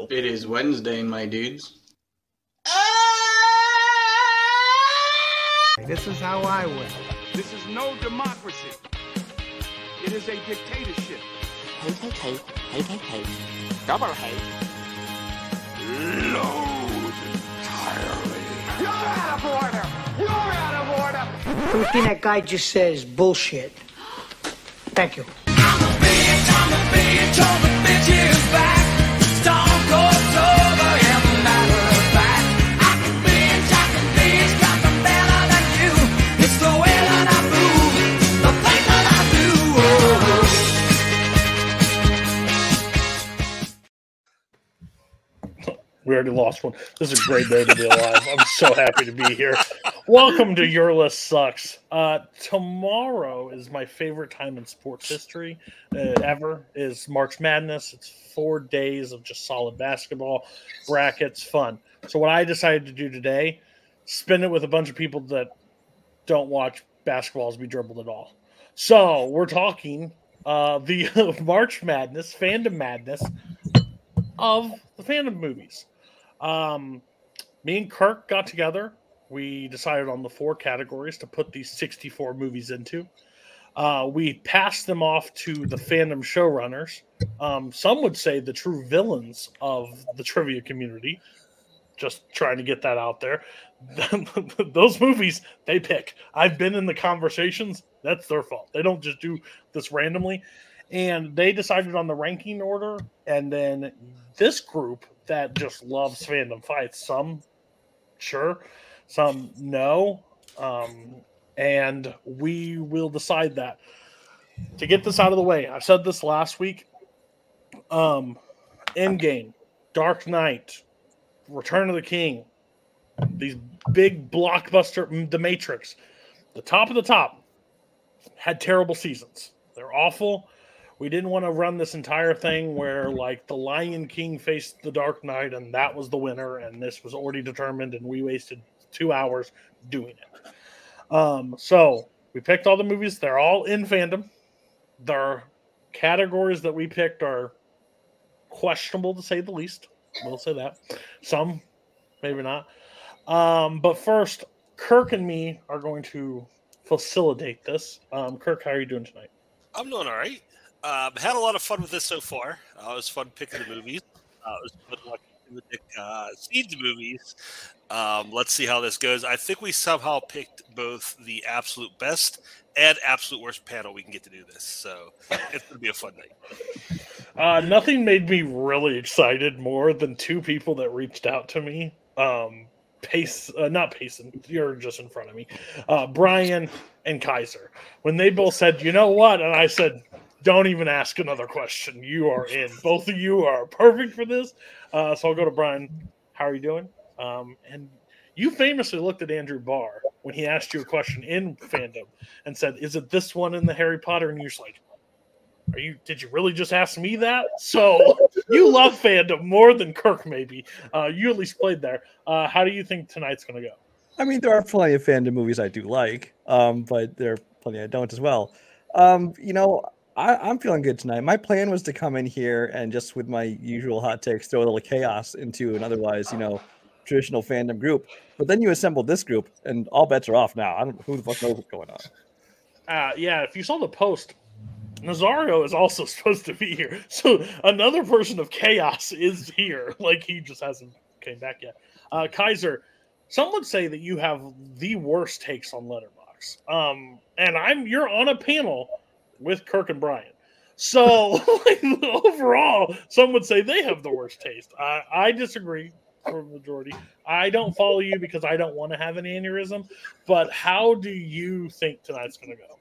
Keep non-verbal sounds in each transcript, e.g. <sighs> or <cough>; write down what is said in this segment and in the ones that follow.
So It is Wednesday, my dudes. This is how I win. This is no democracy. It is a dictatorship. hate, hate, hate, hate, hate, hate, double hate. Load entirely. You're out of order. You're out of order. Everything that guy just says bullshit. Thank you. We already lost one. This is a great day to be alive. I'm so happy to be here. Welcome to Your List Sucks. Uh, tomorrow is my favorite time in sports history uh, ever. Is March Madness. It's four days of just solid basketball, brackets, fun. So what I decided to do today, spend it with a bunch of people that don't watch basketballs be dribbled at all. So we're talking uh, the <laughs> March Madness, fandom madness of the fandom movies. Um, me and Kirk got together. We decided on the four categories to put these 64 movies into. Uh, we passed them off to the fandom showrunners. Um, some would say the true villains of the trivia community. Just trying to get that out there. <laughs> Those movies they pick. I've been in the conversations. That's their fault. They don't just do this randomly. And they decided on the ranking order. And then this group that just loves fandom fights, some sure, some no. Um, and we will decide that. To get this out of the way, I said this last week. Um, Endgame, Dark Knight, Return of the King, these big blockbuster, The Matrix, the top of the top, had terrible seasons. They're awful. We didn't want to run this entire thing where like the Lion King faced the Dark Knight and that was the winner, and this was already determined, and we wasted two hours doing it. Um, so we picked all the movies. They're all in fandom. Their categories that we picked are questionable to say the least. We'll say that. Some, maybe not. Um, but first, Kirk and me are going to facilitate this. Um, Kirk, how are you doing tonight? I'm doing all right. Um, had a lot of fun with this so far. Uh, it was fun picking the movies. Uh, it was fun watching Nick uh, see the movies. Um, let's see how this goes. I think we somehow picked both the absolute best and absolute worst panel we can get to do this. So it's going to be a fun night. Uh, nothing made me really excited more than two people that reached out to me. Um, Pace, uh, not Payson, you're just in front of me. Uh, Brian and Kaiser. When they both said, you know what? And I said, don't even ask another question. You are in. Both of you are perfect for this. Uh, so I'll go to Brian. How are you doing? Um, and you famously looked at Andrew Barr when he asked you a question in fandom and said, "Is it this one in the Harry Potter?" And you're just like, "Are you? Did you really just ask me that?" So you love fandom more than Kirk, maybe. Uh, you at least played there. Uh, how do you think tonight's going to go? I mean, there are plenty of fandom movies I do like, um, but there are plenty I don't as well. Um, you know, I, I'm feeling good tonight. My plan was to come in here and just with my usual hot takes throw a little chaos into an otherwise, you know, traditional fandom group. But then you assembled this group, and all bets are off now. I don't who the fuck knows what's going on. Uh, yeah, if you saw the post, Nazario is also <laughs> supposed to be here. So another person of chaos is here. <laughs> Like he just hasn't came back yet. Uh, Kaiser, some would say that you have the worst takes on Letterboxd. Um, and I'm you're on a panel with Kirk and Brian. So <laughs> overall, some would say they have the worst taste. I, I disagree for the majority. I don't follow you because I don't want to have an aneurysm. But how do you think tonight's going to go?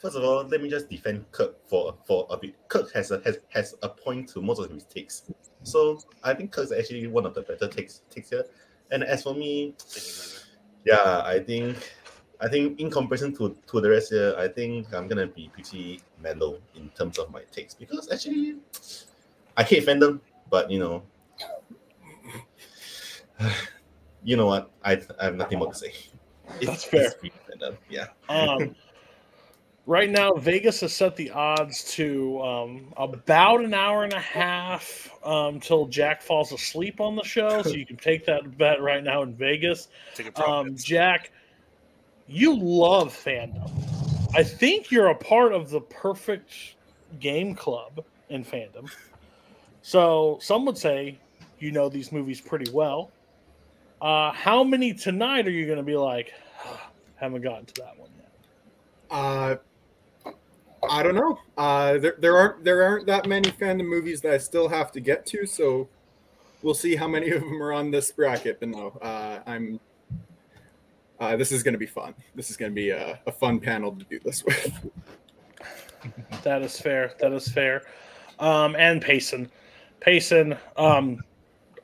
First of all, let me just defend Kirk for for a bit. Kirk has a has, has a point to most of his takes, so I think Kirk's actually one of the better takes takes here. And as for me, yeah, I think I think in comparison to to the rest here, I think I'm gonna be pretty mellow in terms of my takes because actually <sniffs> I hate fandom, but you know, <sighs> you know what? I I have nothing more to say. That's fair. pretty fandom, yeah. Um, Right now, Vegas has set the odds to um, about an hour and a half um, till Jack falls asleep on the show. So you can take that bet right now in Vegas. Take a Um, profit. Jack, you love fandom. I think you're a part of the perfect game club in fandom. So some would say you know these movies pretty well. Uh, how many tonight are you going to be like? <sighs> Haven't gotten to that one yet. Uh, I don't know. Uh, there, there aren't there aren't that many fandom movies that I still have to get to, so we'll see how many of them are on this bracket. But no, uh, I'm. Uh, this is going to be fun. This is going to be a, a fun panel to do this with. <laughs> That is fair. That is fair. Um, and Payson, Payson. Um,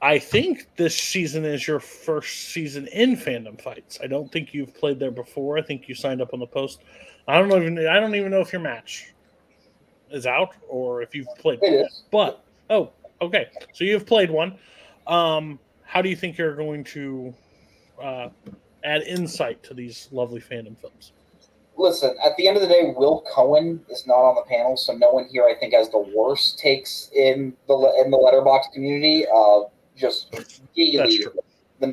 I think this season is your first season in fandom fights. I don't think you've played there before. I think you signed up on the post. I don't even. I don't even know if your match is out or if you've played. It is. But oh, okay. So you've played one. Um, how do you think you're going to uh, add insight to these lovely fandom films? Listen, at the end of the day, Will Cohen is not on the panel, so no one here, I think, has the worst takes in the in the letterbox community. Uh, just That's daily, yeah. The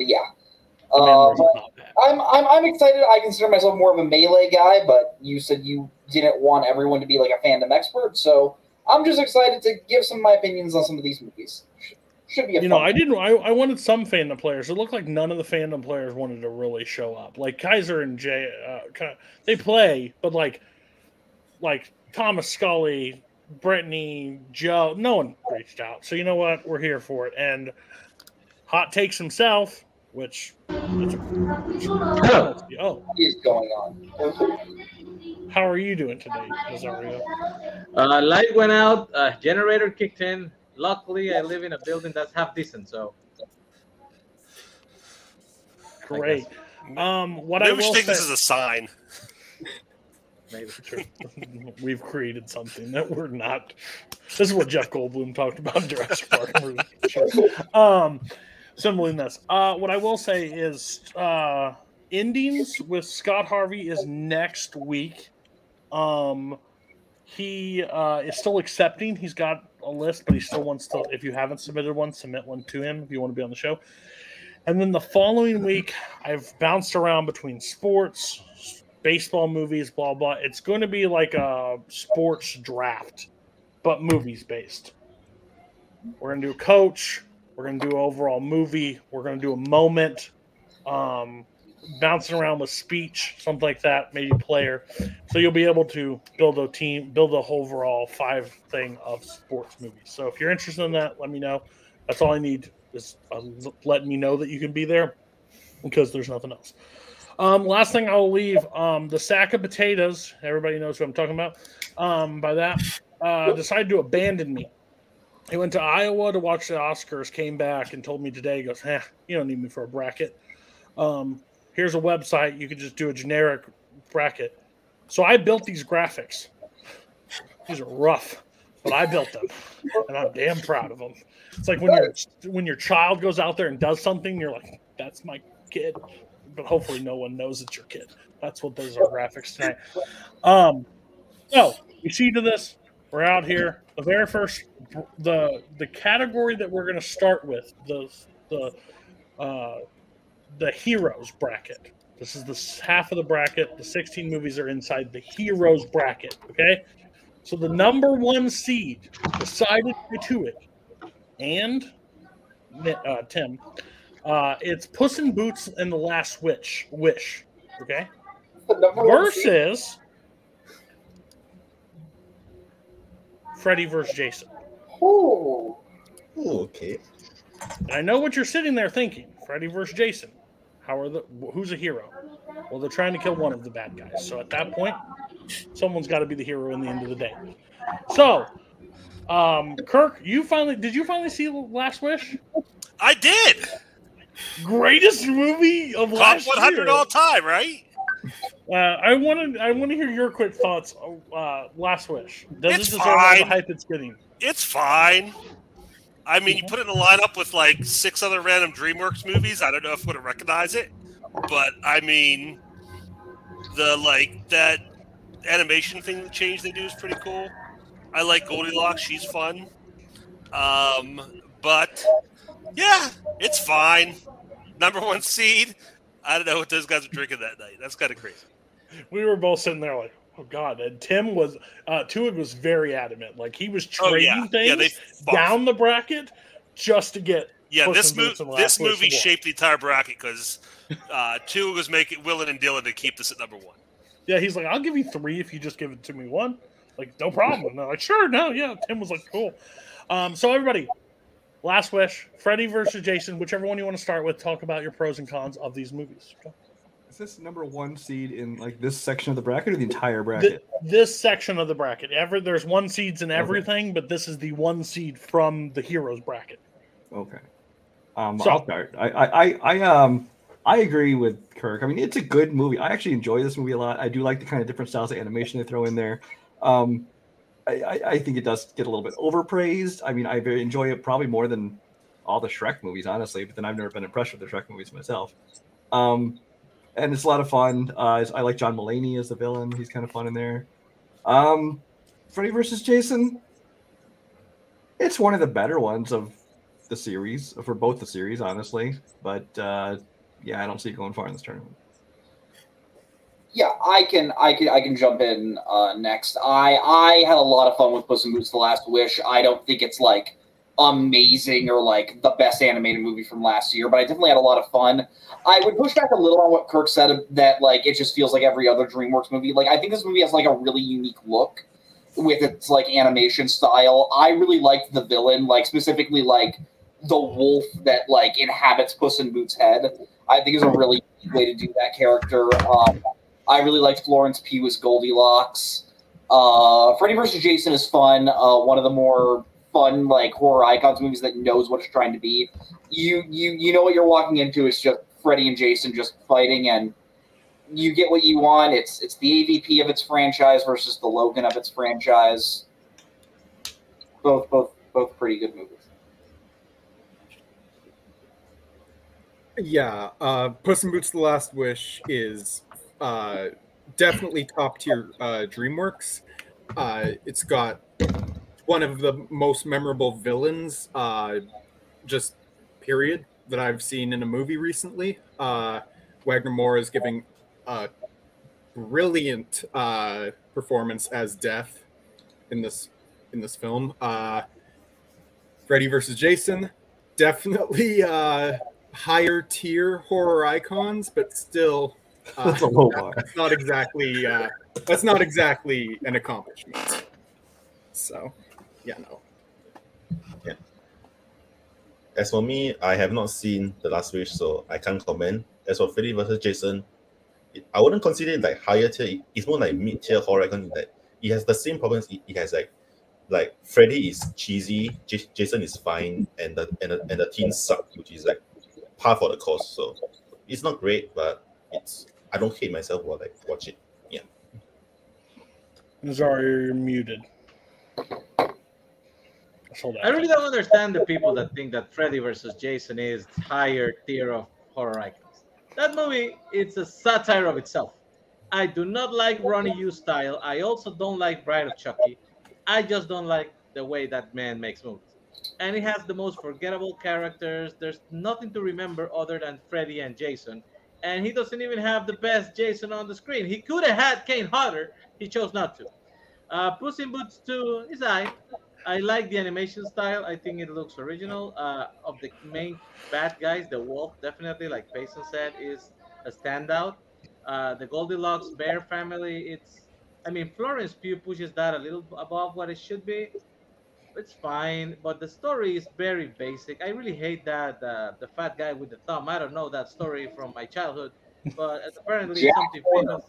Uh, memory's but not bad. I'm, I'm I'm excited. I consider myself more of a melee guy, but you said you didn't want everyone to be like a fandom expert, so I'm just excited to give some of my opinions on some of these movies. Should, should be a you know, fun I didn't. I, I wanted some fandom players. It looked like none of the fandom players wanted to really show up. Like Kaiser and Jay, uh, they play, but like, like Thomas Scully, Brittany, Joe, no one reached out. So you know what? We're here for it. And hot takes himself, which, which oh, is going on. how are you doing today, Rosario? Uh, light went out. Uh, generator kicked in. Luckily, I live in a building that's half decent, so Great. Um, what I Maybe we will should take this is a sign. maybe. <laughs> True. We've created something that we're not. This is what Jeff Goldblum talked about in Jurassic Park. We're- sure. Um, similarly, this. Uh, what I will say is, uh, endings with Scott Harvey is next week. Um, he uh, is still accepting. He's got a list, but he still wants to. If you haven't submitted one, submit one to him if you want to be on the show. And then the following week, I've bounced around between sports, baseball movies, blah blah. It's going to be like a sports draft, but movies based. We're gonna do coach. We're gonna do overall movie. We're gonna do a moment. Um, bouncing around with speech, something like that, maybe player. So you'll be able to build a team, build a whole overall five thing of sports movies. So if you're interested in that, let me know. That's all I need is uh, letting me know that you can be there because there's nothing else. Um, last thing I'll leave um, the sack of potatoes. Everybody knows what I'm talking about. Um, by that, uh, decided to abandon me. He went to Iowa to watch the Oscars, came back and told me today, he goes, eh, you don't need me for a bracket. Um, here's a website. You can just do a generic bracket. So I built these graphics. These are rough, but I built them, and I'm damn proud of them. It's like when your when your child goes out there and does something, you're like, "That's my kid," but hopefully no one knows it's your kid. That's what those are graphics tonight. Um, so you see to this, we're out here. The very first, the the category that we're going to start with the the uh, the heroes bracket. This is the half of the bracket. The 16 movies are inside the heroes bracket. Okay, so the number one seed decided to it, and uh, Tim, uh, it's Puss in Boots and the Last Witch. Wish. Okay, The number one seed- versus Freddy versus Jason. Ooh. Oh, okay. I know what you're sitting there thinking. Freddy versus Jason. How are the who's a hero? Well, they're trying to kill one of the bad guys. So at that point, someone's got to be the hero in the end of the day. So, um, Kirk, you finally did you finally see Last Wish? I did. Greatest movie of Top last 100 year. all time, right? Uh, I want to I want to hear your quick thoughts. Uh, Last Wish. Does It's it deserve all the hype it's getting? It's fine. I mean, you put it in a lineup with like six other random DreamWorks movies. I don't know if I would recognize it, but I mean, the like that animation thing, the change they do is pretty cool. I like Goldilocks; she's fun. Um, but yeah, it's fine. Number one seed. I don't know what those guys were drinking that night. That's kind of crazy. We were both sitting there like, oh god. And Tim was, uh, Tuig was very adamant. Like he was Oh, trading yeah. things Yeah, down the bracket just to get. Yeah, this movie this movie shaped the entire bracket because uh, two was making Willen and Dylan to keep this at number one. Yeah, he's like, I'll give you three if you just give it to me one. Like, no problem. And they're like, sure, no, yeah. Tim was like, cool. Um, so everybody, last wish, Freddy versus Jason, whichever one you want to start with. Talk about your pros and cons of these movies. Go. Is this number one seed in like this section of the bracket or the entire Th- bracket? this section of the bracket, ever there's one seeds in everything, but this is the one seed from the heroes bracket. Okay. Um, So- I'll start. I, I, I, um, I agree with Kirk. I mean, it's a good movie. I actually enjoy this movie a lot. I do like the kind of different styles of animation they throw in there. Um, I, I, I think it does get a little bit overpraised. I mean, I very enjoy it probably more than all the Shrek movies, honestly. But then I've never been impressed with the Shrek movies myself. Um, and it's a lot of fun. Uh, I like John Mulaney as the villain. He's kind of fun in there. Um, Freddy versus Jason. It's one of the better ones of the series for both the series, honestly. But uh, yeah, I don't see it going far in this tournament. Yeah, I can, I can, I can jump in uh, next. I, I had a lot of fun with Puss in Boots: The Last Wish. I don't think it's like amazing or like the best animated movie from last year, but I definitely had a lot of fun. I would push back a little on what Kirk said that like it just feels like every other DreamWorks movie. Like I think this movie has like a really unique look with its like animation style. I really liked the villain, like specifically like the wolf that like inhabits Puss in Boots' head. I think is a really way to do that character. Um, I really liked Florence Pugh as Goldilocks. Uh, Freddy vs. Jason is fun. Uh, one of the more fun like horror icons movies that knows what it's trying to be. You you you know what you're walking into. It's just Freddy and Jason just fighting, and you get what you want. It's it's the AVP of its franchise versus the Logan of its franchise. Both both both pretty good movies. Yeah, uh, Puss in Boots: The Last Wish is uh, definitely top tier uh, DreamWorks. Uh, it's got one of the most memorable villains, uh, just period, that I've seen in a movie recently. Uh, Wagner Moura is giving a brilliant uh, performance as Death in this in this film. Uh, Freddy versus Jason, definitely uh, higher tier horror icons, but still, uh, That's a low bar. that's not exactly uh, that's not exactly an accomplishment. So, yeah, no. As for me, I have not seen The Last Wish, so I can't comment. As for Freddy versus Jason, it, I wouldn't consider it like higher tier. It's more like mid tier horror icon. That it has the same problems. It, it has like like Freddy is cheesy, J- Jason is fine, and the and the, and the teens suck, which is like par for the course. So it's not great, but it's I don't hate myself while like watch it. Yeah. Nazari, you're muted. Hold I really don't understand the people that think that Freddy versus Jason is higher tier of horror icons. That movie, it's a satire of itself. I do not like Ronnie Yu style. I also don't like Bride of Chucky. I just don't like the way that man makes movies. And it has the most forgettable characters. There's nothing to remember other than Freddy and Jason. And he doesn't even have the best Jason on the screen. He could have had Kane Hodder. He chose not to. Uh, Puss in Boots 2 is I. I like the animation style. I think it looks original. Uh, of the main bad guys, the wolf definitely, like Payson said, is a standout. Uh, the Goldilocks bear family, it's. I mean, Florence Pugh pushes that a little above what it should be. It's fine, but the story is very basic. I really hate that uh, the fat guy with the thumb. I don't know that story from my childhood, but apparently Jack something famous.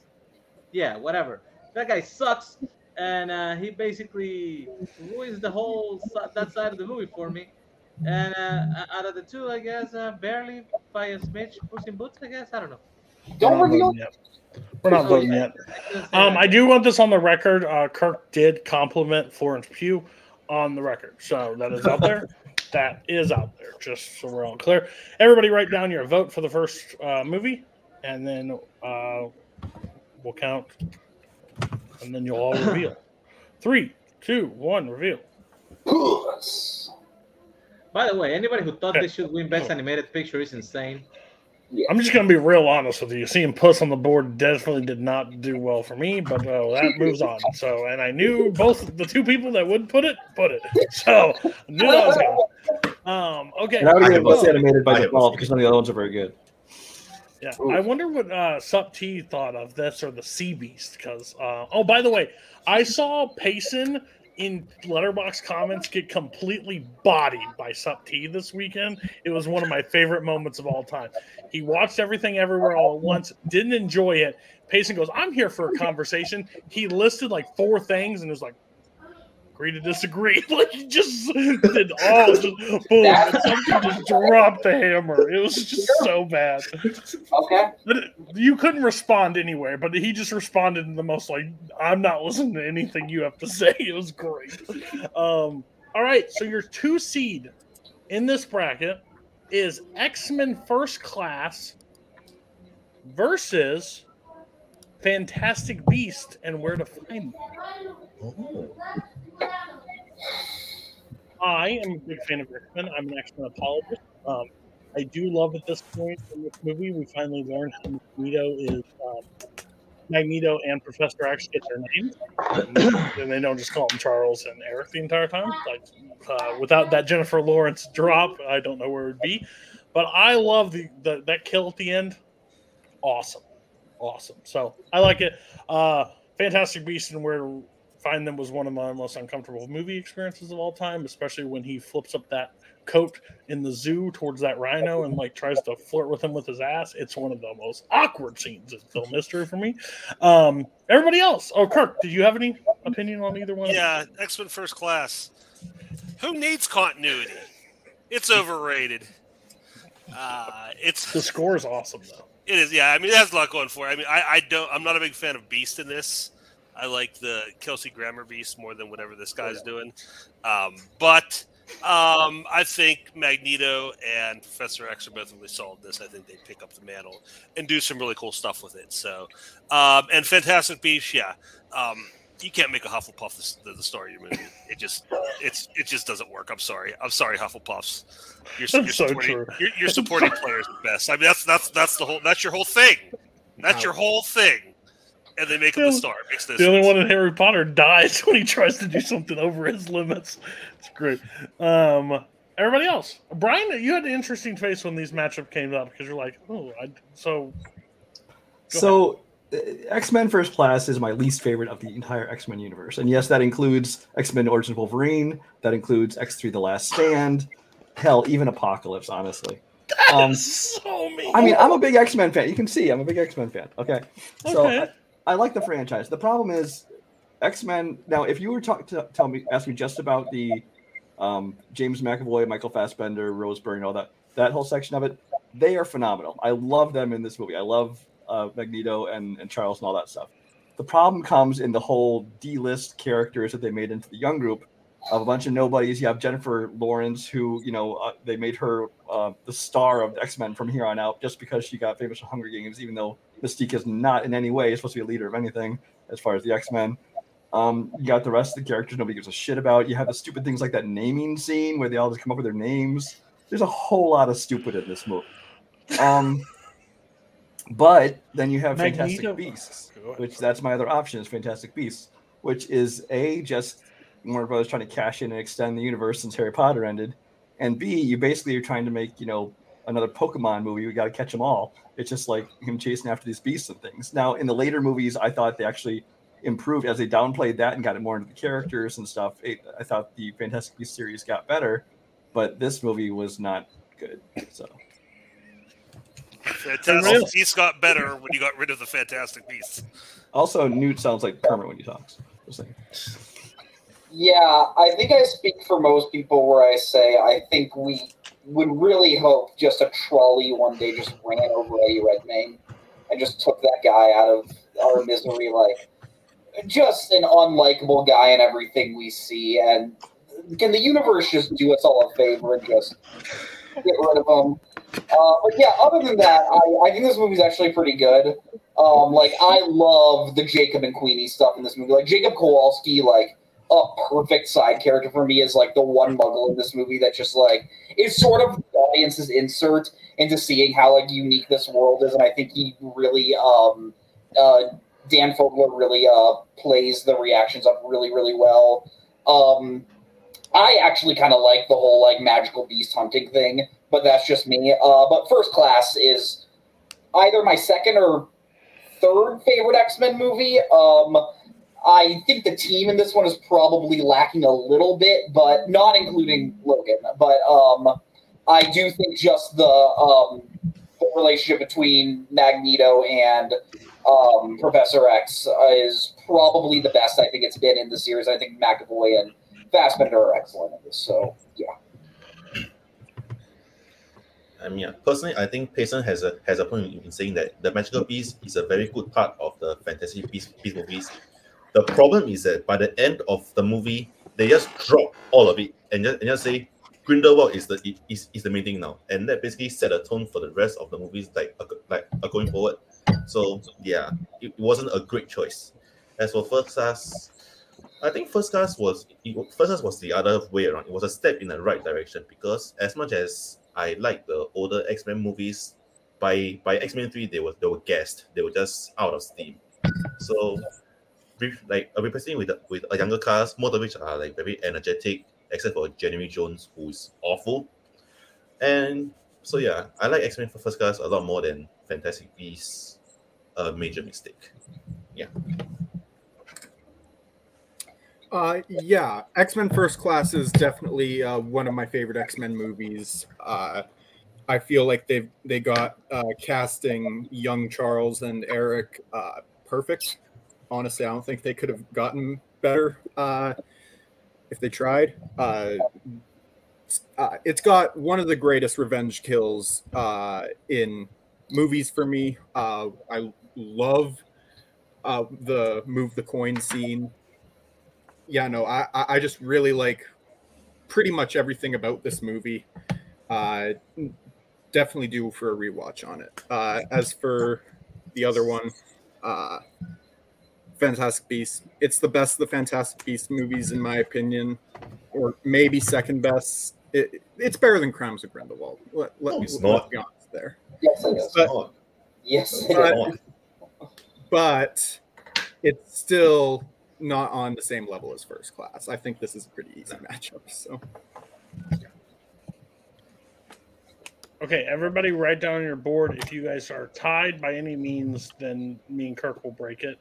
Yeah, whatever. That guy sucks, and uh, he basically ruins the whole that side of the movie for me. And uh, out of the two, I guess uh, barely by a smidge, Puss in Boots. I guess I don't know. Don't reveal. voting. We're not voting yet. Um, I do want this on the record. Uh, Kirk did compliment Florence Pugh on the record, so that is out there. <laughs> that is out there, just so we're all clear. Everybody, write down your vote for the first uh, movie, and then uh, we'll count, and and then you'll all reveal. <laughs> Three, two, one, reveal. <sighs> By the way, anybody who thought they should win Best Animated Picture is insane. I'm just gonna be real honest with you. Seeing Puss on the board definitely did not do well for me, but uh, that moves on. So, and I knew both the two people that would put it put it. <laughs> So, I knew that was going. <laughs> Um, okay. And I would I give have Best animated by have default because none of the other ones are very good. Yeah, I wonder what uh, Sup T thought of this or the Sea Beast. Because uh, oh, by the way, I saw Payson in letterbox comments get completely bodied by Sup T this weekend. It was one of my favorite moments of all time. He watched everything everywhere all at once, didn't enjoy it. Payson goes, "I'm here for a conversation." He listed like four things and was like. Agree to disagree. <laughs> Like he just did all just boom. and Something just dropped the hammer. It was just so bad. Okay. You couldn't respond anywhere, but he just responded in the most like, "I'm not listening to anything you have to say." <laughs> It was great. Um, all right, so your two seed in this bracket is X Men First Class versus Fantastic Beast and Where to Find Them. I am a big fan of Men. I'm an X apologist. Um, I do love at this point in this movie we finally learn how Magneto is um, Magneto and Professor X get their names, and they don't just call them Charles and Eric the entire time. Like uh, without that Jennifer Lawrence drop, I don't know where it would be. But I love the, the that kill at the end. Awesome, awesome. So I like it. Uh, Fantastic Beast and Where Find Them was one of my most uncomfortable movie experiences of all time, especially when he flips up that coat in the zoo towards that rhino and like tries to flirt with him with his ass. It's one of the most awkward scenes in film history for me. Um, everybody else. Oh, Kirk, did you have any opinion on either one? Yeah, X Men First Class. Who needs continuity? It's overrated. Uh, it's The score is awesome though. It is, yeah. I mean, it has a lot going for it. I mean, I, I don't. I'm not a big fan of Beast in this. I like the Kelsey Grammer Beast more than whatever this guy's doing. Um, but um, I think Magneto and Professor X are both really solid. This, I think they pick up the mantle and do some really cool stuff with it. So, um, and Fantastic Beasts, yeah. Um, you can't make a Hufflepuff the, the star of your movie. It just, it's, it just doesn't work. I'm sorry. I'm sorry, Hufflepuffs. You're, <laughs> you're so supporting, true. You're, you're supporting <laughs> players at best. I mean, that's that's that's the whole. That's your whole thing. That's your whole thing. And they make him the star. Makes no The only one in Harry Potter dies <laughs> when he tries to do something over his limits. It's great. Um, everybody else, Brian, you had an interesting face when these matchup came up because you're like, oh, I, so So, X Men First Class is my least favorite of the entire X Men universe, and yes, that includes X Men Origins of Wolverine. That includes X Three: The Last Stand. Hell, even Apocalypse. Honestly, um, so mean. I mean, I'm a big X Men fan. You can see I'm a big X Men fan. Okay, so Okay. I, I like the franchise. The problem is X Men. Now, if you were talk to tell me, ask me just about the um, James McAvoy, Michael Fassbender, Rose Byrne, all that that whole section of it, they are phenomenal. I love them in this movie. I love uh, Magneto and, and Charles and all that stuff. The problem comes in the whole D-list characters that they made into the young group of a bunch of nobodies. You have Jennifer Lawrence, who you know uh, they made her uh, the star of X Men from here on out, just because she got famous for Hunger Games, even though Mystique is not in any way supposed to be a leader of anything as far as the X Men. Um, you got the rest of the characters nobody gives a shit about. You have the stupid things like that naming scene where they all just come up with their names. There's a whole lot of stupid in this movie. Um, <laughs> but then you have Magneto- Fantastic Beasts, which that's my other option is Fantastic Beasts, which is a just Warner Brothers trying to cash in and extend the universe since Harry Potter ended, and B you basically are trying to make you know another Pokemon movie. We got to catch them all. It's just like him chasing after these beasts and things. Now in the later movies, I thought they actually improved as they downplayed that and got it more into the characters and stuff. It, I thought the Fantastic Beasts series got better, but this movie was not good. So. Fantastic Beasts got better when you got rid of the Fantastic Beasts. Also, Newt sounds like Kermit when he talks. Just saying. Yeah, I think I speak for most people where I say I think we would really hope just a trolley one day just ran over Eddie Redmayne and just took that guy out of our misery. Like, just an unlikable guy in everything we see. And can the universe just do us all a favor and just get rid of him? Uh, but yeah, other than that, I, I think this movie's actually pretty good. Um, like I love the Jacob and Queenie stuff in this movie. Like Jacob Kowalski, like a perfect side character for me is like the one muggle in this movie that just like is sort of the audience's insert into seeing how like unique this world is, and I think he really um uh Dan Fogler really uh plays the reactions up really really well. Um, I actually kind of like the whole like magical beast hunting thing, but that's just me. Uh, but First Class is either my second or third favorite X Men movie. Um, I think the team in this one is probably lacking a little bit, but not including Logan. But um, I do think just the um, relationship between Magneto and um, Professor X is probably the best I think it's been in the series. I think McAvoy and Fassbender are excellent in this. So yeah. I mean, personally, I think Payson has a has a point in saying that the magical beast is a very good part of the fantasy beast, beast movies. The problem is that by the end of the movie, they just drop all of it and just, and just say Grindelwald is the is, is the main thing now, and that basically set a tone for the rest of the movies like like going forward. So yeah, it wasn't a great choice. As for first class, I think first class was first class was the other way around. It was a step in the right direction because as much as I like the older X Men movies, by by X Men three they were they were gassed. They were just out of steam. So like replacing with with a younger cast, most of which are like very energetic, except for January Jones, who's awful. And so yeah, I like X Men for First Class a lot more than Fantastic Beasts. A major mistake. Yeah. Uh, yeah, X Men First Class is definitely uh, one of my favorite X Men movies. Uh, I feel like they've they got uh, casting young Charles and Eric uh, perfect. Honestly, I don't think they could have gotten better uh, if they tried. Uh, uh, it's got one of the greatest revenge kills uh, in movies for me. Uh, I love uh, the move the coin scene. Yeah, no, I I just really like pretty much everything about this movie. Definitely do for a rewatch on it. As for the other one, Fantastic Beasts, it's the best of the Fantastic Beasts movies in my opinion, or maybe second best. It, it's better than Crimes of Grindelwald. Let, let No, me it's let not. be honest there. Yes, it is. But, Yes, it <laughs> but, is. but it's still not on the same level as First Class. I think this is a pretty easy matchup. So. Okay, everybody write down your board. If you guys are tied by any means, then me and Kirk will break it.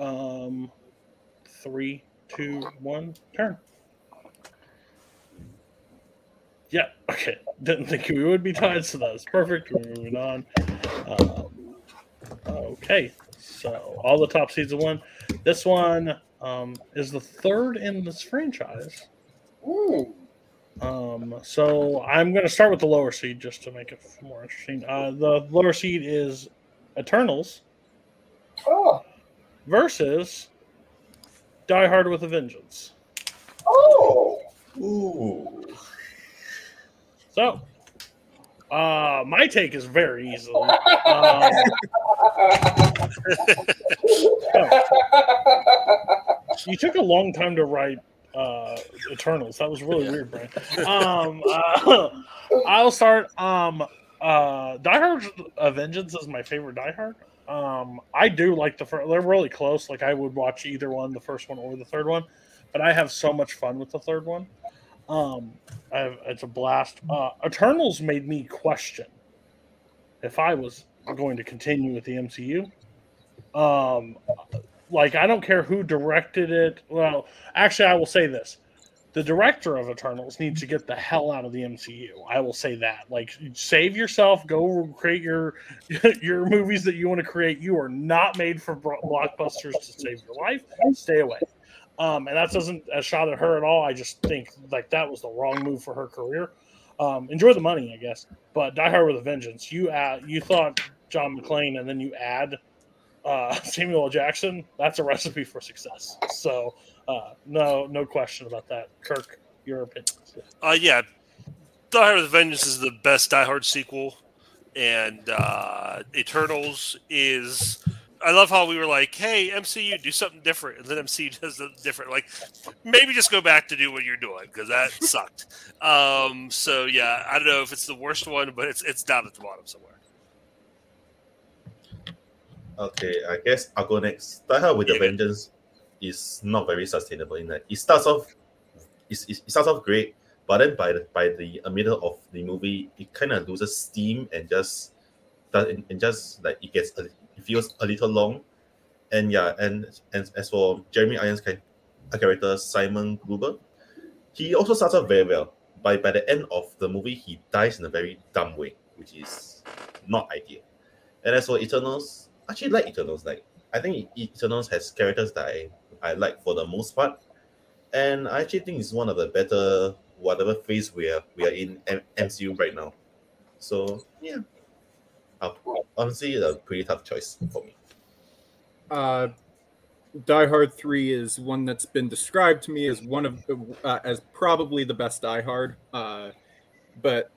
Um, three, two, one, turn. Yeah, okay. Didn't think we would be tied, so that's perfect. We're moving on. Um, okay, so all the top seeds of one. This one um, is the third in this franchise. Ooh. Um, so I'm going to start with the lower seed just to make it more interesting. Uh, the lower seed is Eternals Oh. Versus Die Hard with a Vengeance. Oh. Ooh. So, uh, my take is very easily. Um, <laughs> you took a long time to write uh, Eternals. That was really weird, Brian. Um, <laughs> uh, I'll start. Um, uh, Die Hard A Vengeance is my favorite Die Hard. Um, I do like the first. They're really close. Like I would watch either one, the first one or the third one. But I have so much fun with the third one. Um, have, it's a blast. Uh, Eternals made me question if I was going to continue with the MCU. Um, like I don't care who directed it. Well, actually, I will say this: the director of Eternals needs to get the hell out of the MCU. I will say that. Like, save yourself. Go create your <laughs> your movies that you want to create. You are not made for blockbusters to save your life. Stay away. Um, and that doesn't a shot at her at all. I just think like that was the wrong move for her career. Um, enjoy the money, I guess. But Die Hard with a Vengeance. You add, you thought John McClane, and then you add uh, <laughs> Samuel L. Jackson. That's a recipe for success. So uh, no, no question about that. Kirk, your opinion. Uh, yeah, Die Hard with a Vengeance is the best Die Hard sequel, and uh, Eternals is. I love how we were like, "Hey, MCU, do something different," and then MCU <laughs> does something different. Like, maybe just go back to do what you're doing because that <laughs> sucked. Um, so yeah, I don't know if it's the worst one, but it's it's down at the bottom somewhere. Okay, I guess I'll go next. Die Hard with a Yeah, good. Vengeance is not very sustainable in that it starts off, it, it starts off great, but then by the by the uh, middle of the movie, it kind of loses steam and just and, and just like it gets a, it feels a little long, and yeah, and and as for Jeremy Irons' a character Simon Gruber, he also starts off very well. By by the end of the movie, he dies in a very dumb way, which is not ideal. And as for Eternals, actually like Eternals. Like I think Eternals has characters that I, I like for the most part, and I actually think it's one of the better whatever phase we are we are in MCU right now. So yeah, uh, honestly, a pretty tough choice for me. Uh, Die Hard Three is one that's been described to me as one of uh, as probably the best Die Hard, uh, but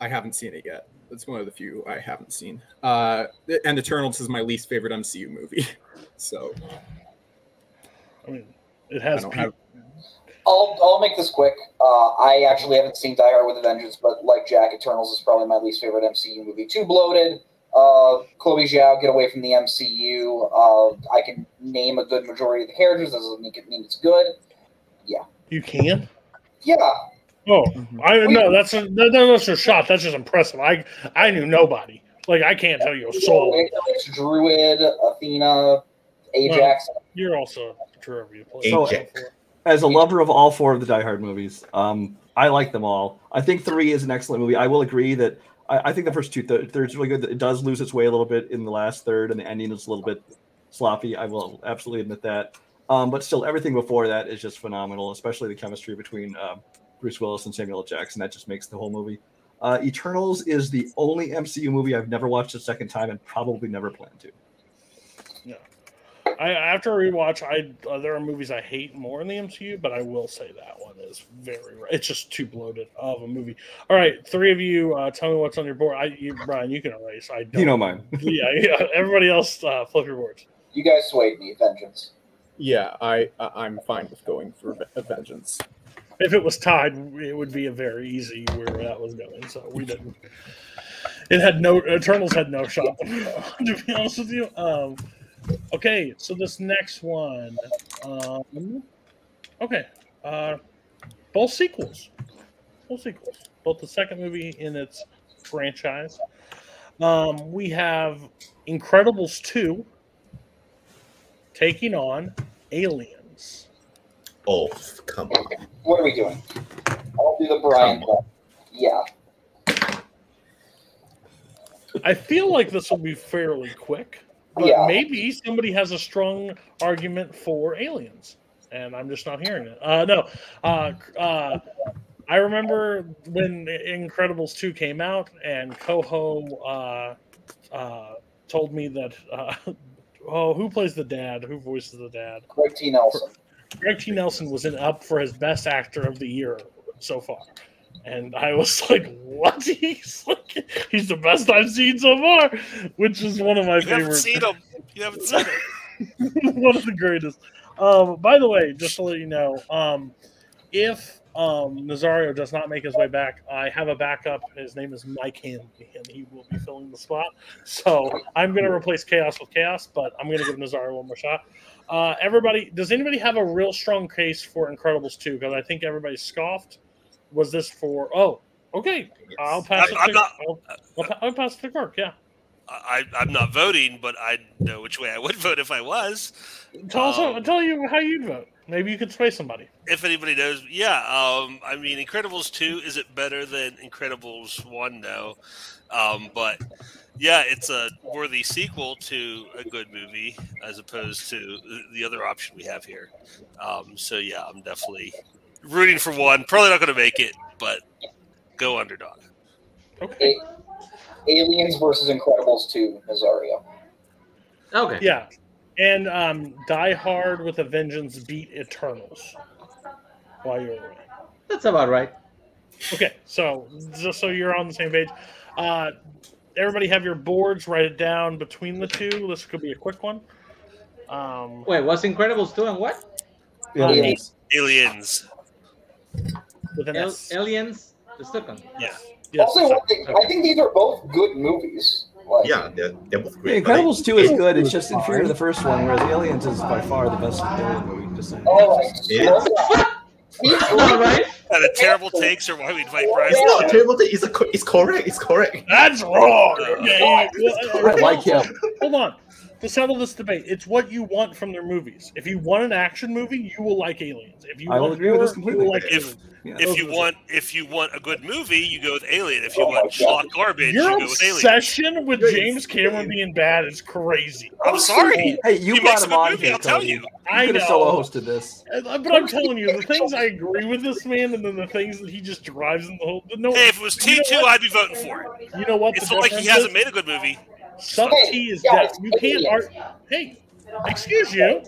I haven't seen it yet. It's one of the few I haven't seen. Uh, and Eternals is my least favorite MCU movie. <laughs> So I mean, it has. don't have. I'll I'll make this quick. Uh, I actually haven't seen Die Hard with a Vengeance, but like Jack, Eternals is probably my least favorite MCU movie. Too bloated. Uh, Chloe Zhao, get away from the MCU. Uh, I can name a good majority of the characters. Doesn't make it mean it's good. Yeah. You can. Yeah, Oh, Mhm. I no, that's a, that, that's a shot. That's just impressive. I I knew nobody. Like I can't tell you a soul. It's Druig, Athena, Ajak. You're also trivia player. So- As a lover of all four of the Die Hard movies, um, I like them all. I think three is an excellent movie. I will agree that I, I think the first two th- thirds really good. It does lose its way a little bit in the last third, and the ending is a little bit sloppy. I will absolutely admit that. Um, but still, everything before that is just phenomenal, especially the chemistry between um, Bruce Willis and Samuel L. Jackson. That just makes the whole movie. Uh, Eternals is the only MCU movie I've never watched a second time and probably never plan to. I after a rewatch, I uh, there are movies I hate more in the MCU, but I will say that one is very. It's just too bloated of a movie. All right, three of you, uh, tell me what's on your board. I, you, Brian, you can erase. I don't. You know mine. <laughs> yeah, yeah. Everybody else, uh, flip your boards. You guys swayed me. Vengeance. Yeah, I I- I'm fine with going for Ve- Vengeance. If it was tied, it would be a very easy where that was going. So we didn't. It had no Eternals had no shot. <laughs> To be honest with you. Um, okay, so this next one. Um, okay, uh, both sequels. Both sequels. Both the second movie in its franchise. Um, we have Incredibles two taking on Aliens. Oh come on! What are we doing? I'll do the Brian. Come yeah, I feel like this will be fairly quick, but Yeah. maybe somebody has a strong argument for aliens, and I'm just not hearing it. Uh, no, uh, uh, I remember when Incredibles two came out, and Coho uh, uh, told me that. Uh, <laughs> oh, who plays the dad? Who voices the dad? Craig T. Nelson. Craig T. Nelson was in up for his best actor of the year so far. And I was <laughs> like, what? <laughs> He's like, he's the best I've seen so far, which is one of my You haven't favorites. seen them. You haven't seen him. <laughs> one of the greatest. Um, by the way, just to let you know, um, if um, Nazario does not make his way back, I have a backup. His name is Mike Hanley, and he will be filling the spot. So I'm going to replace Chaos with Chaos, but I'm going to give Nazario one more shot. Uh, everybody, does anybody have a real strong case for Incredibles 2? Because I think everybody scoffed. Was this for? Oh, okay. I'll pass. I'm to, not- I'll, I'll, I'll pass it to Kirk. Yeah. I, I'm not voting, but I know which way I would <laughs> vote if I was. Tell us. Um, tell you how you'd vote. Maybe you could sway somebody. If anybody knows, yeah. Um, I mean, Incredibles two is it better than Incredibles one? No, um, but yeah, it's a worthy sequel to a good movie as opposed to the other option we have here. Um, so yeah, I'm definitely rooting for one. Probably not going to make it, but go underdog. Okay. A- Aliens versus Incredibles 2, Nazario. Okay. Yeah. And um, Die Hard with a Vengeance beat Eternals while you're away. That's about right. Okay, so just so you're on the same page, uh, everybody have your boards. Write it down between the two. This could be a quick one. Um, Wait, what's Incredibles 2 and what? Aliens. Aliens. With an Al- S. Aliens, the second. Yeah. Yes, also, one thing, I think these are both good movies. Like, Yeah, they're, they're both great. but Incredibles I- 2 is good. It's just inferior to the first one, whereas Aliens is by far the best alien movie. Just saying. Oh, <laughs> All right. It so- is. These All right. And the terrible takes are why we invite Bryce. It's not a terrible thing. It's, a, co- it's correct. It's correct. That's wrong. Okay, well, I like him. Hold on. To settle this debate, it's what you want from their movies. If you want an action movie, you will like Aliens. If you I will want agree with this completely. Like If- Yeah. If you are the- want, if you want a good movie, you go with Alien. If you Oh my want God. schlock garbage, Your you go with Alien. obsession with Yes. James Cameron being bad is crazy. I'm sorry. Hey, you He brought a him good on movie, here, I'll tell Cody. you. I could have know. solo hosted this. Uh, But I'm telling you, the things I agree with this man, and then the things that he just drives in the whole. No, Hey, if it was T know two, what? I'd be voting for it. You know what? It's not like he hasn't is? made a good movie. Sub Hey, T is guys, dead. You can't. Aliens. Hey, excuse you.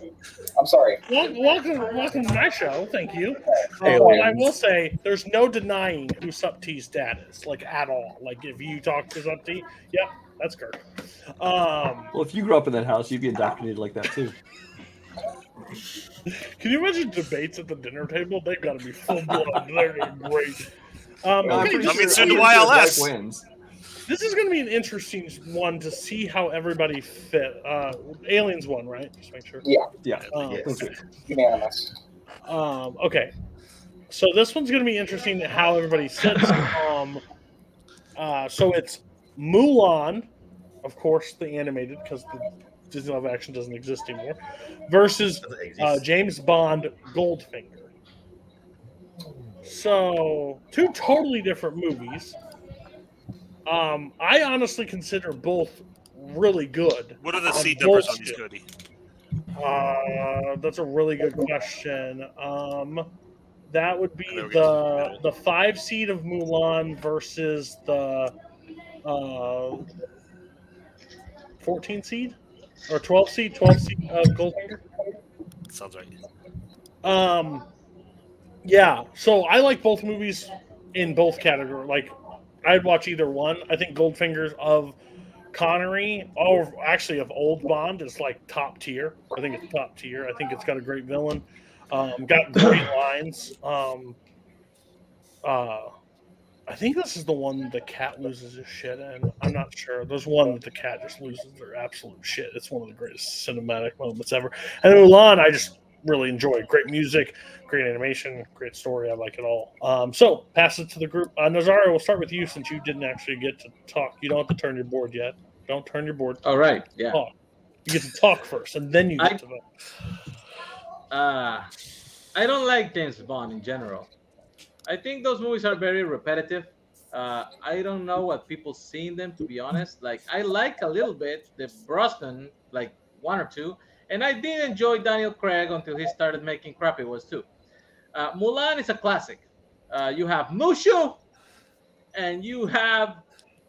I'm sorry. Wel- Welcome, welcome to my show. Thank you. Uh, Aliens. I will say, there's no denying who Sup T's dad is, like at all. Like if you talk to Sup T, yep, that's Kirk. Um, Well, if you grew up in that house, you'd be indoctrinated like that too. <laughs> can you imagine debates at the dinner table? They've got to be full blood. They're great. <laughs> Um, Well, I'm okay, pretty I mean, sure- soon I'm do pretty sure YLS. Black wins. This is going to be an interesting one to see how everybody fit. Uh, Aliens won, right? Just make sure. Yeah, Yeah. Um, Yes. unanimous. Um, okay, so this one's going to be interesting how everybody sits. <laughs> Um, uh, so it's Mulan, of course, the animated because the Disney live action doesn't exist anymore, versus uh, James Bond Goldfinger. So two totally different movies. Um, I honestly consider both really good. What are the seed numbers on these. Cody? Uh, that's a really good question. Um, that would be I know we the the five seed of Mulan versus the uh, fourteen seed or twelve seed, twelve seed of Goldfinger. Sounds right. Um, yeah. So I like both movies in both categories. Like, I'd watch either one. I think Goldfingers of Connery, or actually of Old Bond, is like top tier. I think it's top tier. I think it's got a great villain. Um, got <coughs> great lines. Um, uh, I think this is the one the cat loses his shit in. I'm not sure. There's one that the cat just loses their absolute shit. It's one of the greatest cinematic moments ever. And Mulan, I just really enjoy. Great music, great animation, great story. I like it all. Um, so pass it to the group. Uh, Nazario, we'll start with you since you didn't actually get to talk. You don't have to turn your board yet. Don't turn your board. All right. Yeah. Talk. You get to talk first, and then you get I- to vote. Uh, I don't like James Bond in general. I think those movies are very repetitive. Uh, I don't know what people see in them, to be honest. Like, I like a little bit the Brosnan, like one or two, and I did enjoy Daniel Craig until he started making crappy ones too. Uh, Mulan is a classic. Uh, you have Mushu, and you have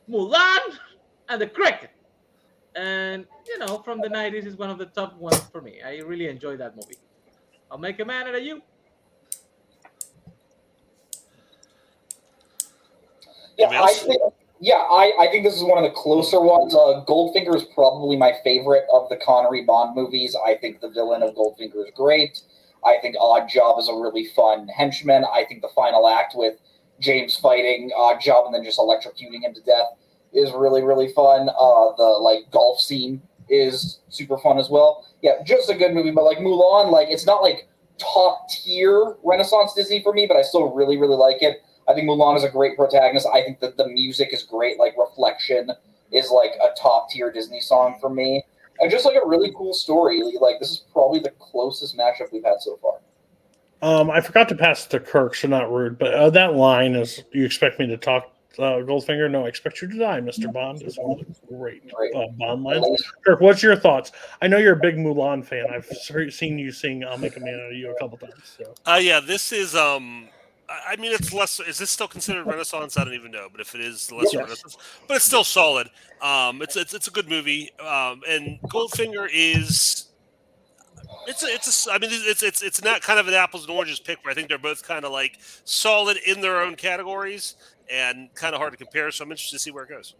Mulan, and the Cricket. And you know, from the '90s is one of the top ones for me. I really enjoy that movie. I'll make a man out of you. Yeah, I think, yeah, I, I think this is one of the closer ones. Uh, Goldfinger is probably my favorite of the Connery Bond movies. I think the villain of Goldfinger is great. I think Odd Job is a really fun henchman. I think the final act with James fighting Odd Job and then just electrocuting him to death is really really fun. Uh, the like golf scene is super fun as well. Yeah, just a good movie. But like Mulan, like it's not like top tier Renaissance Disney for me, but I still really really like it. I think Mulan is a great protagonist. I think that the music is great. Like Reflection is like a top tier Disney song for me, and just like a really cool story. Like this is probably the closest matchup we've had so far. Um, I forgot to pass it to Kirk, so not rude, but uh, that line is you expect me to talk uh, Goldfinger? No, I expect you to die, Mister Bond. Is one of the great uh, Bond lines. Kirk, what's your thoughts? I know you're a big Mulan fan. I've seen you sing "I'll Make a Man Out of You" a couple times. So. Uh, yeah, this is. um I mean, it's less. Is this still considered Renaissance? I don't even know. But if it is, less Yes. Renaissance. But it's still solid. Um, it's it's it's a good movie. Um, and Goldfinger is. It's a, it's a, I mean, it's it's it's not kind of an apples and oranges pick, but I think they're both kind of like solid in their own categories and kind of hard to compare. So I'm interested to see where it goes.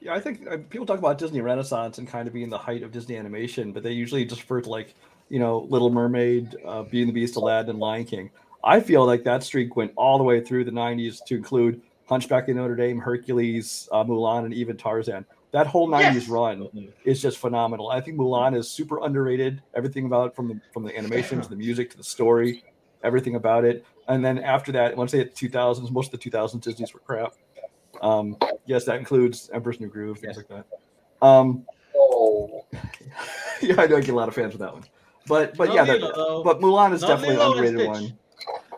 Yeah, I think uh, people talk about Disney Renaissance and kind of being the height of Disney animation, but they usually just refer to like, you know, Little Mermaid, uh, Beauty and the Beast, Aladdin, and Lion King. I feel like that streak went all the way through the 90s to include Hunchback of Notre Dame, Hercules, uh, Mulan, and even Tarzan. That whole 90s Yes. run is just phenomenal. I think Mulan is super underrated. Everything about it, from the from the animation to the music to the story, everything about it. And then after that, once they hit 2000s, most of the 2000s Disney's were crap. Um, yes, that includes Emperor's New Groove, things like that. Um, Oh, <laughs> yeah, I know I get a lot of fans with that one. But but No yeah, that, but Mulan is No definitely an underrated one.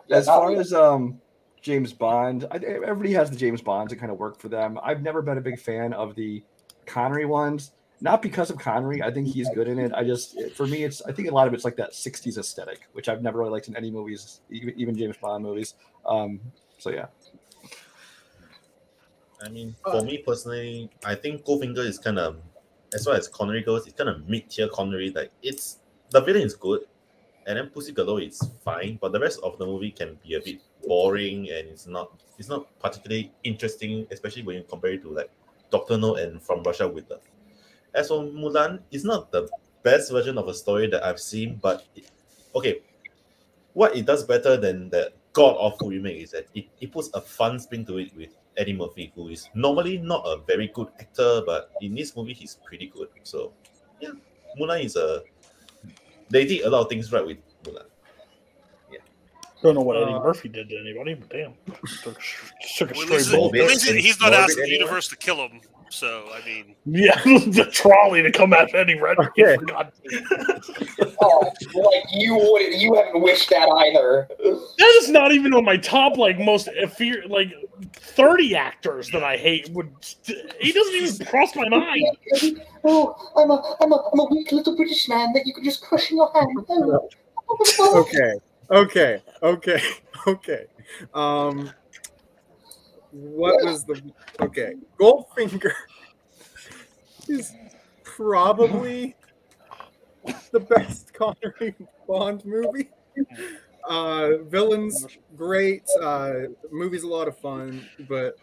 Yeah, As far Lilo. as um James Bond, I, everybody has the James Bonds that kind of work for them. I've never been a big fan of the Connery ones, not because of Connery. I think he's good in it. I just for me, it's I think a lot of it's like that '60s aesthetic, which I've never really liked in any movies, even, even James Bond movies. Um, so yeah, I mean, for me personally, I think Goldfinger is kind of, as far as Connery goes, it's kind of mid tier Connery. Like it's the villain is good, and then Pussy Galore is fine, but the rest of the movie can be a bit boring and it's not it's not particularly interesting, especially when you compare it to like Doctor No and From Russia with Love. As for Mulan, it's not the best version of a story that I've seen, but it, okay, what it does better than the god awful remake is that it, it puts a fun spin to it with Eddie Murphy, who is normally not a very good actor, but in this movie he's pretty good. So yeah, Mulan is a they did a lot of things right with Mulan. Yeah. Don't know what Eddie Uh, Murphy did to anybody, but damn, took, took a Well, straight least, bullet. he's not Morbid asking the anyway. universe to kill him. So I mean, Yeah, <laughs> the trolley to come at Eddie Redmayne. Okay. for <laughs> oh, like you would you haven't wished that either. That is not even on my top like most fear like thirty actors that I hate. Would he doesn't even cross my mind? Oh, I'm a I'm a I'm a weak little British man that you can just crush in your hand. Oh. okay, okay, okay, okay. Um, what was the okay? Goldfinger <laughs> is probably the best <laughs> Connery Bond movie. Uh, villains great. Uh, movie's a lot of fun, but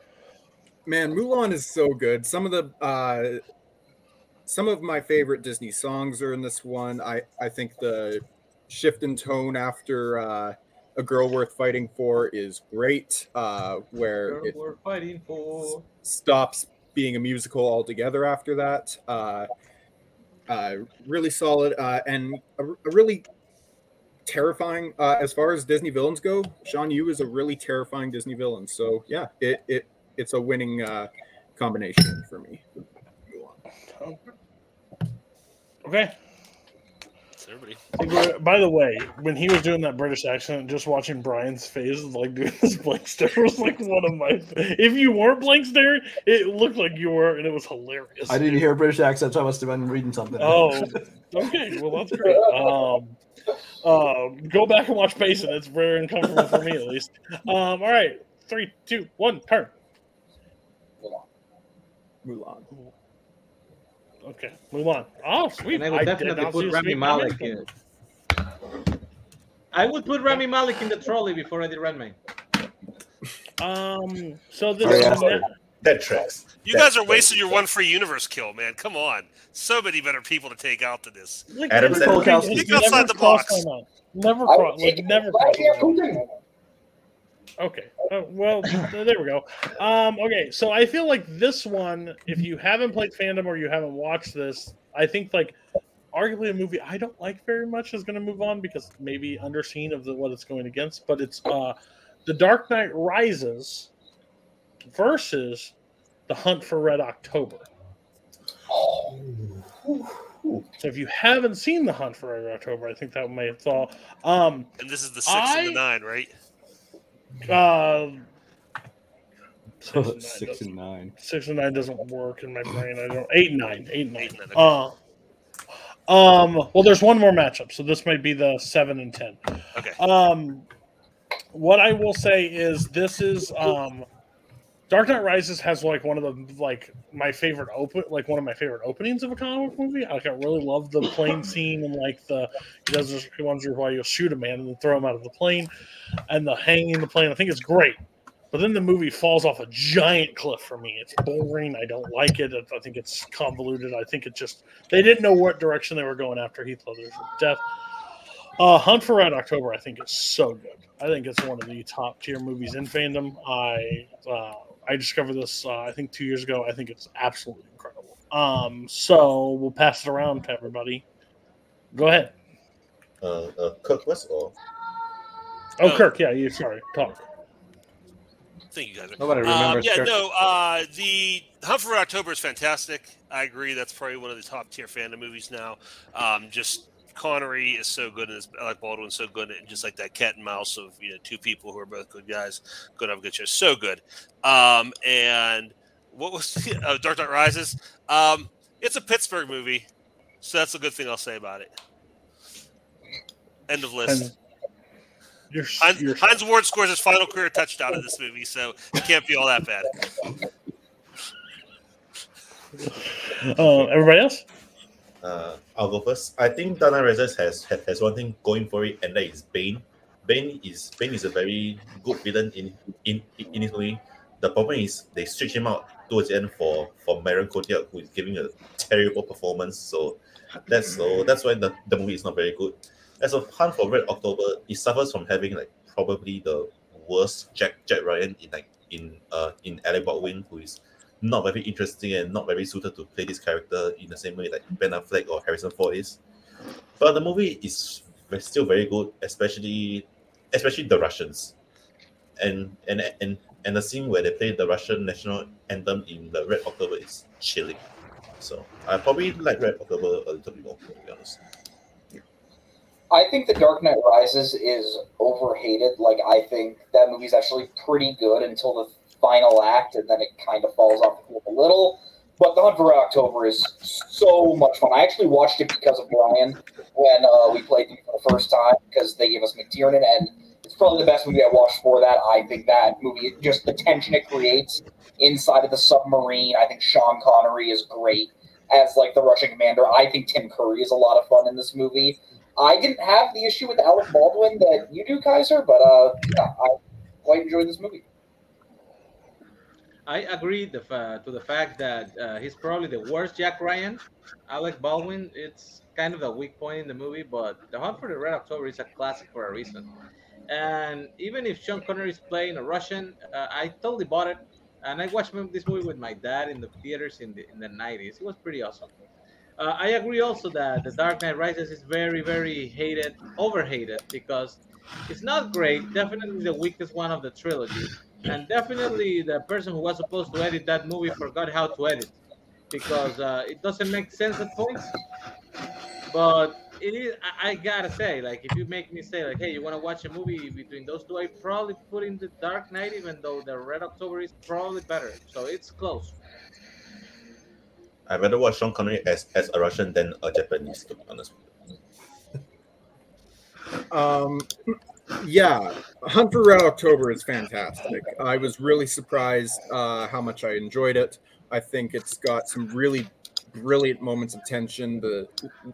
man, Mulan is so good. Some of the uh, some of my favorite Disney songs are in this one. I I think the shift in tone after uh, a girl worth fighting for is great. Uh, where Girl it we're fighting for. stops being a musical altogether after that. Uh, uh, really solid uh, and a, a really terrifying uh, as far as Disney villains go. Shan Yu is a really terrifying Disney villain. So yeah, it it it's a winning uh, combination for me. Okay. It's everybody. By the way, when he was doing that British accent, just watching Brian's face, like doing <laughs> this blank stare, was like one of my. If you weren't blank stare, it looked like you were, and it was hilarious. I didn't hear a British accent, so I must have been reading something. Oh, <laughs> okay. Well, that's great. Um, um, go back and watch Payson. It's very uncomfortable for me, at least. Um, all right, three, two, one, turn. Mulan. Okay, move on. Oh, sweet. And I would did definitely put Rami Malik Malek comment. in. I would put Rami Malek in the trolley before Eddie Redmayne. Um, so this Oh, yeah. is That tracks. You That guys are wasting your one free universe kill, man. Come on, so many better people to take out than this. like, Adam never- Sandler. Polkowski. it's Think outside never the box. my mind. Never I crossed. would Like never Vladimir crossed. my mind. Putin. Okay. Uh, well, there we go. Um, okay, so I feel like this one, if you haven't played Fandom or you haven't watched this, I think like arguably a movie I don't like very much is going to move on because maybe underseen of the, what it's going against. But it's uh, The Dark Knight Rises versus The Hunt for Red October. So if you haven't seen The Hunt for Red October, I think that may have thought. Um, And this is the six and the I- nine, right? Uh, <laughs> six and nine Six and nine. six and nine doesn't work in my <clears throat> brain. I don't eight and nine, eight and nine. Eight and nine, Uh, um. Well, there's one more matchup, so this might be the seven and ten. Okay. Um, what I will say is this is um, Dark Knight Rises has like one of the like my favorite open like one of my favorite openings of a comic book movie. Like I really love the plane <laughs> scene and like the he does this he wonders why you'll shoot a man and then throw him out of the plane and the hanging the plane. I think it's great. But then the movie falls off a giant cliff for me. It's boring. I don't like it. I think it's convoluted. I think it just they didn't know what direction they were going after Heath Ledger's death. Uh, Hunt for Red October, I think is so good. I think it's one of the top tier movies in fandom. I uh, I discovered this uh, I think two years ago. I think it's absolutely incredible. Um, so we'll pass it around to everybody. Go ahead. Uh, uh, Kirk West or Oh, Oh. Kirk, yeah, you sorry. Talk. Thank you guys. Nobody Um, remembers yeah, Kirk. no. Uh, the Hunt for October is fantastic. I agree. That's probably one of the top tier fandom movies now. Um, just Connery is so good, and Alec Baldwin's so good, and just like that cat and mouse of you know two people who are both good guys, good have a good show, so good. Um, and what was uh, <laughs> Dark Knight Rises? Um, it's a Pittsburgh movie, so that's a good thing I'll say about it. End of list. You're, Hines, you're Hines Ward scores his final career touchdown in this movie, so it can't be all that bad. uh, <laughs> everybody else? Uh, I'll go first. I think Rises has, has has one thing going for it, and that is Bane. Bane is Bane is a very good villain in in in his movie. The problem is they switch him out towards the end for for Marion Cotillard, who is giving a terrible performance. So that's so that's why the, the movie is not very good. As of Hunt for Red October, it suffers from having like probably the worst Jack Jack Ryan in like in uh in Alec Baldwin, who is not very interesting and not very suited to play this character in the same way like Ben Affleck or Harrison Ford is. But the movie is still very good, especially especially the Russians, and and and and the scene where they play the Russian national anthem in the Red October is chilling. So I probably like Red October a little bit more, to be honest. I think The Dark Knight Rises is overhated. Like, I think that movie's actually pretty good until the final act, and then it kind of falls off the cliff a little. But The Hunt for October is so much fun. I actually watched it because of Brian when uh, we played it for the first time because they gave us McTiernan, and it's probably the best movie I watched for that. I think that movie, just the tension it creates inside of the submarine. I think Sean Connery is great as like the Russian commander. I think Tim Curry is a lot of fun in this movie. I didn't have the issue with Alec Baldwin that you do, Kaiser, but uh, yeah, I quite enjoyed this movie. I agree the fa- to the fact that uh, he's probably the worst Jack Ryan. Alec Baldwin, it's kind of the weak point in the movie, but The Hunt for the Red October is a classic for a reason. And even if Sean Connery is playing a Russian, uh, I totally bought it. And I watched this movie with my dad in the theaters in the in the 90s. It was pretty awesome. Uh, I agree also that The Dark Knight Rises is very, very hated, overhated, because it's not great. Definitely the weakest one of the trilogy and definitely the person who was supposed to edit that movie forgot how to edit because uh, it doesn't make sense at points. But it is. I, I gotta say, like, if you make me say, like, hey, you want to watch a movie between those two, I probably put in the Dark Knight, even though the Red October is probably better. So it's close. I'd rather watch Sean Connery as, as a Russian than a Japanese, to be honest. Um, yeah, Hunt for Red October is fantastic. I was really surprised uh, how much I enjoyed it. I think it's got some really brilliant moments of tension. The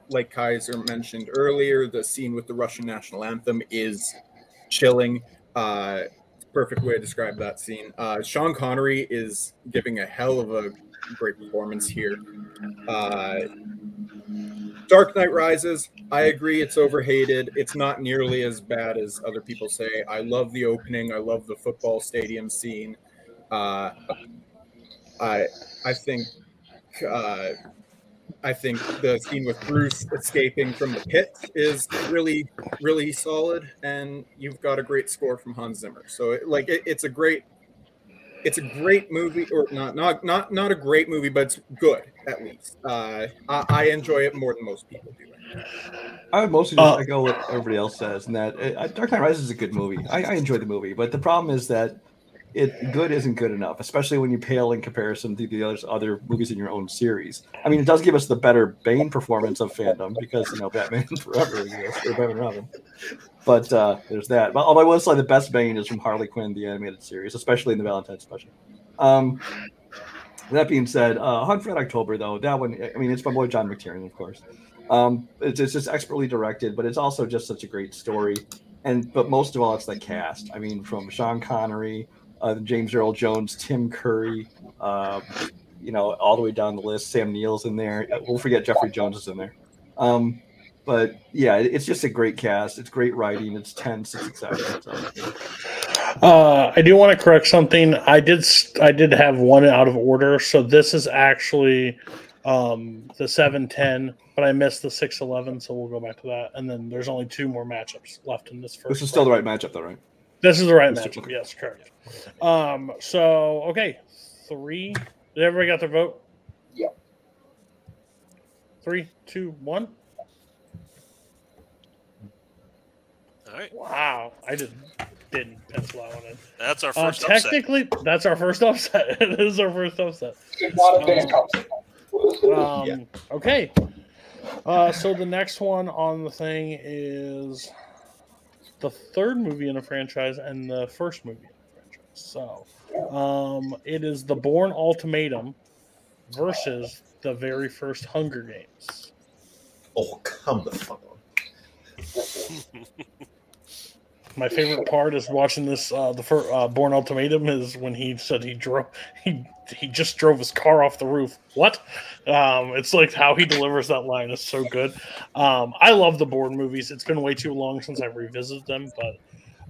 like Kaiser mentioned earlier, the scene with the Russian national anthem is chilling. Uh, perfect way to describe that scene. Uh, Sean Connery is giving a hell of a great performance here. Uh, Dark Knight Rises, I agree it's overhated. It's not nearly as bad as other people say. I love the opening. I love the football stadium scene. Uh, I I think uh, I think the scene with Bruce escaping from the pit is really really solid, and you've got a great score from Hans Zimmer. So it, like it, it's a great it's a great movie, or not not not not a great movie, but it's good at least. Uh, I, I enjoy it more than most people do. I would mostly just Uh, echo what everybody else says, and that uh, Dark Knight Rises is a good movie. I, I enjoy the movie, but the problem is that it good isn't good enough, especially when you pale in comparison to the other other movies in your own series. I mean, it does give us the better Bane performance of fandom because you know Batman <laughs> Forever, you know, or Batman Robin. But uh, there's that. But although I will say the best Bane is from Harley Quinn, the animated series, especially in the Valentine special. Um, that being said, uh, Hunt for Red October, though, that one, I mean, it's my boy John McTiernan, of course. Um, it's, it's just expertly directed, but it's also just such a great story. And but most of all, it's the cast. I mean, from Sean Connery, uh, James Earl Jones, Tim Curry, uh, you know, all the way down the list. Sam Neill's in there. We'll forget Jeffrey Jones is in there. Um, but yeah, it's just a great cast. It's great writing. It's tense. It's exciting. So. Uh, I do want to correct something. I did s- I did have one out of order, so this is actually um, the seven ten, but I missed the six eleven, so we'll go back to that. And then there's only two more matchups left in this first. This is still the right matchup, though, right? This is the right Mr. matchup. Yes, correct. Um, so okay, three. Did everybody got their vote? Yeah. Three, two, one. All right. Wow, I didn't didn't pencil that one in. That's our Uh, first upset. technically, that's our first <laughs> upset. <laughs> this is our first upset. Not have been a upset. Um, Okay. Uh, so the next one on the thing is the third movie in a franchise and the first movie in a franchise. So um, it is the Bourne Ultimatum versus the very first Hunger Games. Oh, come the fuck on. <laughs> My favorite part is watching this. Uh, the first, uh, Bourne Ultimatum is when he said he drove. He he just drove his car off the roof. What? Um, it's like how he delivers that line is so good. Um, I love the Bourne movies. It's been way too long since I've revisited them, but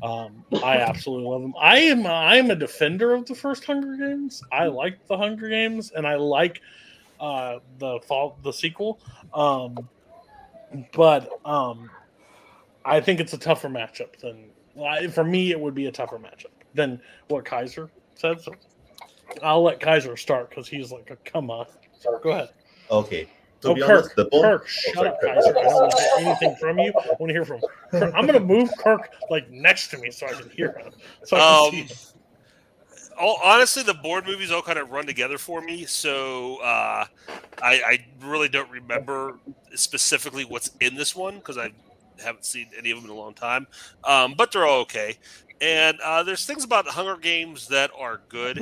um, I absolutely love them. I am I am a defender of the first Hunger Games. I like the Hunger Games, and I like uh, the fall the sequel. Um, but um, I think it's a tougher matchup than I- for me. It would be a tougher matchup than what Kaiser said. So I'll let Kaiser start because he's like, a "Come on, So go ahead." Okay. To oh, be Kirk, honest, the bone. Kirk, oh, shut sorry, up, Kaiser. I don't want to hear anything from you. I want to hear from. Kirk. I'm gonna move Kirk like next to me so I can hear him. So I can Um, see him. all, honestly, the Bourne movies all kind of run together for me. So uh, I, I really don't remember specifically what's in this one because I haven't seen any of them in a long time. Um, but they're all okay. And uh, there's things about Hunger Games that are good,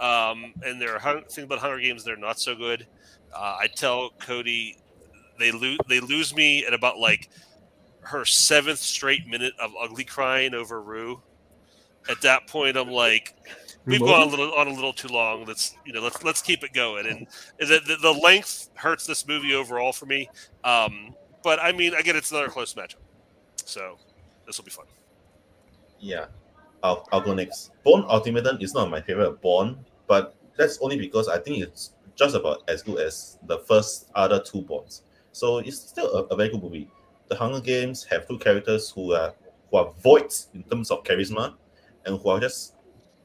um, and there are things about Hunger Games that are not so good. Uh, I tell Cody they lose they lose me at about like her seventh straight minute of ugly crying over Rue. At that point, I'm like, we've gone a little on a little too long. Let's you know let's let's keep it going. And the, the, the length hurts this movie overall for me. Um, but I mean, again, it's another close matchup, so this will be fun. Yeah, I'll, I'll go next. Bourne Ultimatum is not my favorite Bourne, but that's only because I think it's just about as good as the first other two Bournes. So it's still a, a very good movie. The Hunger Games have two characters who are who are voids in terms of charisma, and who are just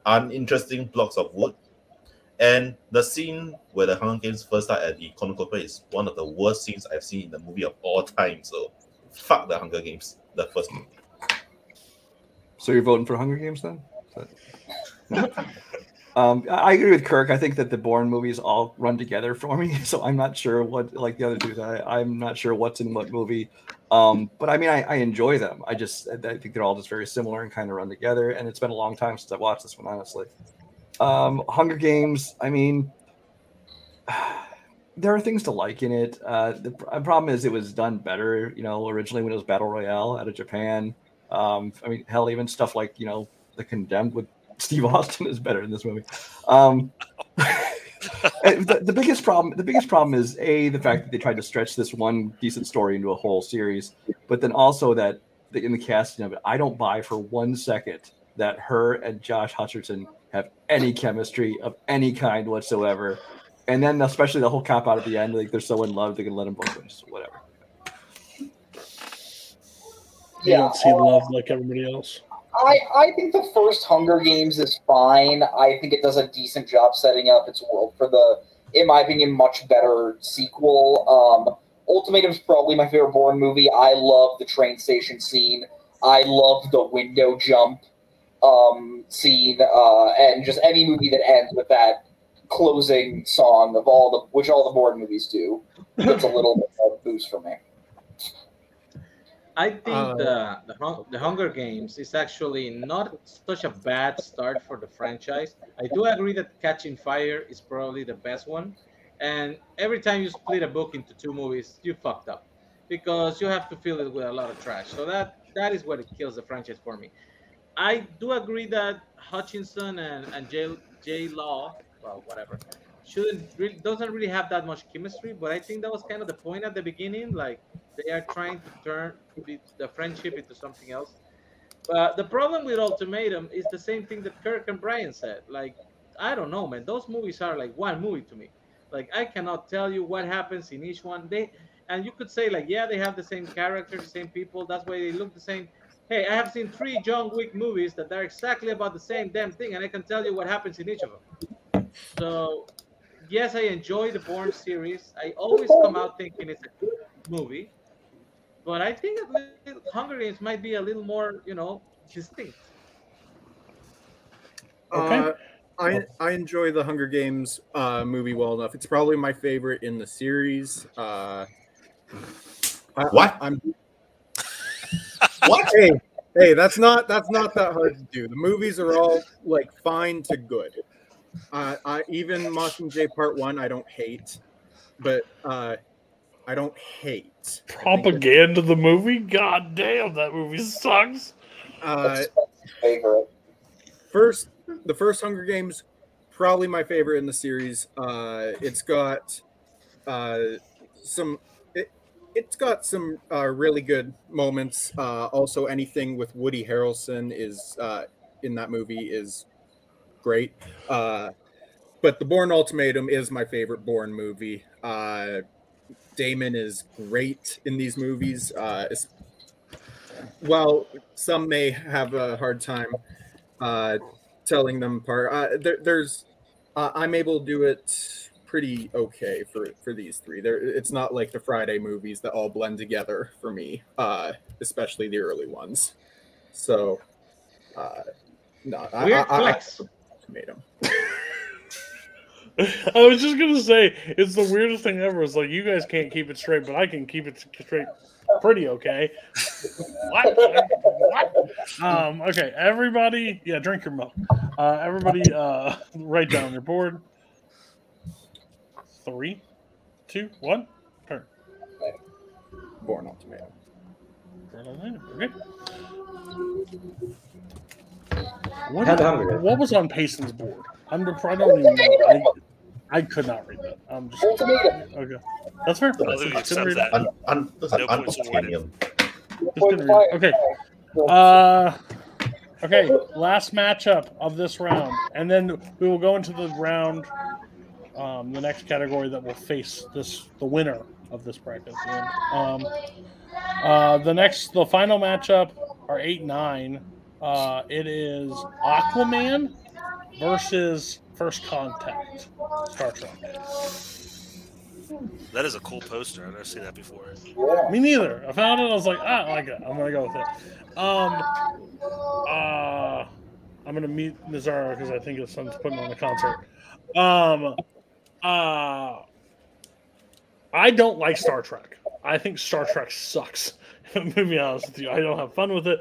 uninteresting blocks of wood. And the scene where the Hunger Games first start at the cornucopia is one of the worst scenes I've seen in the movie of all time. So fuck the Hunger Games, the first movie. So you're voting for Hunger Games then? <laughs> Um, I I agree with Kirk. I think that the Bourne movies all run together for me, <laughs> so I'm not sure what, like the other two, I, I'm not sure what's in what movie. Um, but I mean, I, I enjoy them. I just, I I think they're all just very similar and kind of run together. And it's been a long time since I've watched this one, honestly. Um, Hunger Games. I mean, <sighs> there are things to like in it. Uh, the pr- problem is it was done better, you know, originally when it was Battle Royale out of Japan. Um, I mean, hell, even stuff like you know, The Condemned with <laughs> Steve Austin is better in this movie. Um, <laughs> the, the biggest problem, the biggest problem is a the fact that they tried to stretch this one decent story into a whole series, but then also that the, in the casting of it, I don't buy for one second that her and Josh Hutcherson have any chemistry of any kind whatsoever. And then especially the whole cop out at the end, like they're so in love, they can let him both ways, whatever. You don't see love like everybody else. I, I think the first Hunger Games is fine. I think it does a decent job setting up its world for the, in my opinion, much better sequel. Um, Ultimatum's probably my favorite Bourne movie. I love the train station scene. I love the window jump um, scene, uh, and just any movie that ends with that closing song of all the which all the Bourne movies do. It's a little bit of a boost for me. I think Uh, the the, Hun- the Hunger Games is actually not such a bad start for the franchise. I do agree that Catching Fire is probably the best one, and every time you split a book into two movies, you fucked up because you have to fill it with a lot of trash. So that that is what it kills the franchise for me. I do agree that Hutchinson and and Law, well, whatever, shouldn't really doesn't really have that much chemistry. But I think that was kind of the point at the beginning. Like they are trying to turn the, the friendship into something else. But the problem with Ultimatum is the same thing that Kirk and Brian said. Like I don't know, man. Those movies are like one movie to me. Like I cannot tell you what happens in each one. They and you could say like, yeah, they have the same characters, the same people. That's why they look the same. Hey, I have seen three John Wick movies that are exactly about the same damn thing, and I can tell you what happens in each of them. So, yes, I enjoy the Bourne series. I always come out thinking it's a good movie, but I think a Hunger Games might be a little more, you know, distinct. Uh, I I enjoy the Hunger Games uh, movie well enough. It's probably my favorite in the series. Uh, I, What? I'm What? hey hey that's not that's not that hard to do. The movies are all like fine to good. Uh, I even Mockingjay Part One I don't hate, but uh, I don't hate. Propaganda the movie? God damn, that movie sucks. Uh, favorite. first the first hunger games probably my favorite in the series uh it's got uh some it, it's got some uh really good moments. Uh also anything with woody harrelson is uh in that movie is great. Uh but the Bourne ultimatum is my favorite Bourne movie. Uh damon is great in these movies uh well some may have a hard time telling them apart. There, there's, I'm able to do it pretty okay for for these three. There, it's not like the Friday movies that all blend together for me, uh, especially the early ones. So, uh, no, I, Weird I, I, flex. ultimatum. <laughs> I was just gonna say it's the weirdest thing ever. It's like you guys can't keep it straight, but I can keep it straight pretty okay. what? what? Um, okay, everybody, yeah, drink your milk. Uh, everybody, uh, <laughs> write down your board. Three, two, one, turn. Bourne ultimatum. Okay. What, Had the Hunger what was on Payson's board? I'm dep- I don't even know. I, I could not read that. I'm just okay. That's fair. I think we Couldn't read accept it. that. Un, un, those are No points awarded. unobtainium. Just couldn't read it. Okay. Uh, okay. Last matchup of this round, and then we will go into the round, um, the next category that will face this the winner of this bracket. the. Um, uh, the next, the final matchup are eight nine. Uh, it is Aquaman versus First Contact, Star Trek. That is a cool poster. I've never seen that before. Me neither. I found it. I was like, ah, I like it. I'm gonna go with it. Um, uh, I'm gonna meet Nazario because I think his son's putting on a concert. Um, uh, I don't like Star Trek. I think Star Trek sucks. <laughs> to be honest with you, I don't have fun with it.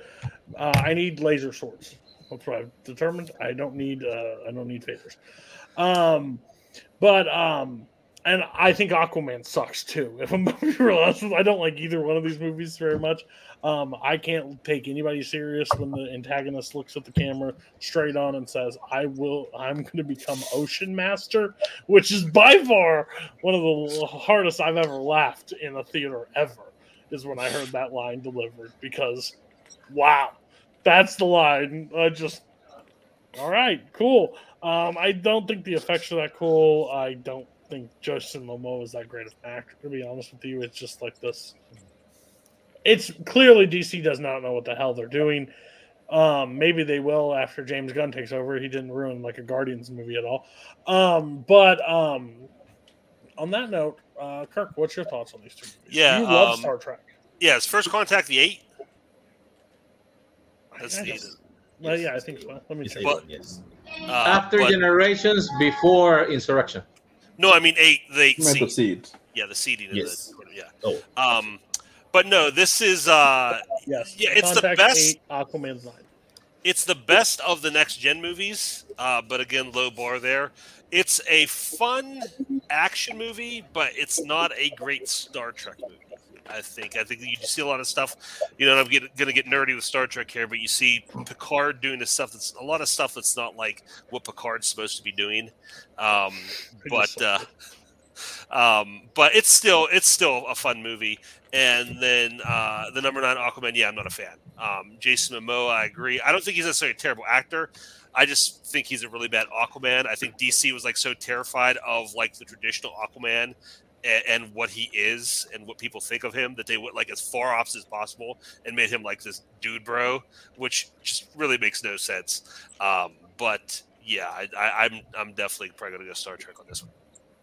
Uh, I need laser swords. That's what I've determined. I don't need. Uh, I don't need phasers. Um, but um, and I think Aquaman sucks too. If I'm <laughs> being real honest. I don't like either one of these movies very much. Um, I can't take anybody serious when the antagonist looks at the camera straight on and says, "I will. I'm going to become Ocean Master," which is by far one of the hardest I've ever laughed in a theater ever. Is when I heard that line delivered because, wow, that's the line. I just all right, cool. Um, I don't think the effects are that cool. I don't think Justin Momoa is that great of an actor. To be honest with you, it's just like this. It's clearly DC does not know what the hell they're doing. Um, maybe they will after James Gunn takes over. He didn't ruin like a Guardians movie at all. Um, but um, on that note, uh, Kirk, what's your thoughts on these two movies? Yeah, you love um, Star Trek. Yeah, is First Contact the eight? That's the Well, yeah, I think so. Let me check. But- yes. uh, After but- generations, before insurrection. No, I mean eight. The eight You the seed. seeds. Yeah, the seeding. Yes. Of the, yeah. Oh, Um, But no, this is uh Yes. Yeah, it's the best- Eight, Aquaman's nine. it's the best of the next gen movies, uh, but again, low bar there. It's a fun action movie, but it's not a great Star Trek movie. I think. I think you see a lot of stuff. You know, I'm going to get nerdy with Star Trek here, but you see Picard doing this stuff that's a lot of stuff that's not like what Picard's supposed to be doing. Um, but uh, um, but it's still it's still a fun movie. And then uh, the number nine Aquaman, yeah, I'm not a fan. Um, Jason Momoa, I agree. I don't think he's necessarily a terrible actor. I just think he's a really bad Aquaman. I think DC was like so terrified of like the traditional Aquaman and, and what he is and what people think of him that they went like as far off as possible and made him like this dude bro, which just really makes no sense. Um, but yeah, I, I, I'm I'm definitely probably gonna go Star Trek on this one.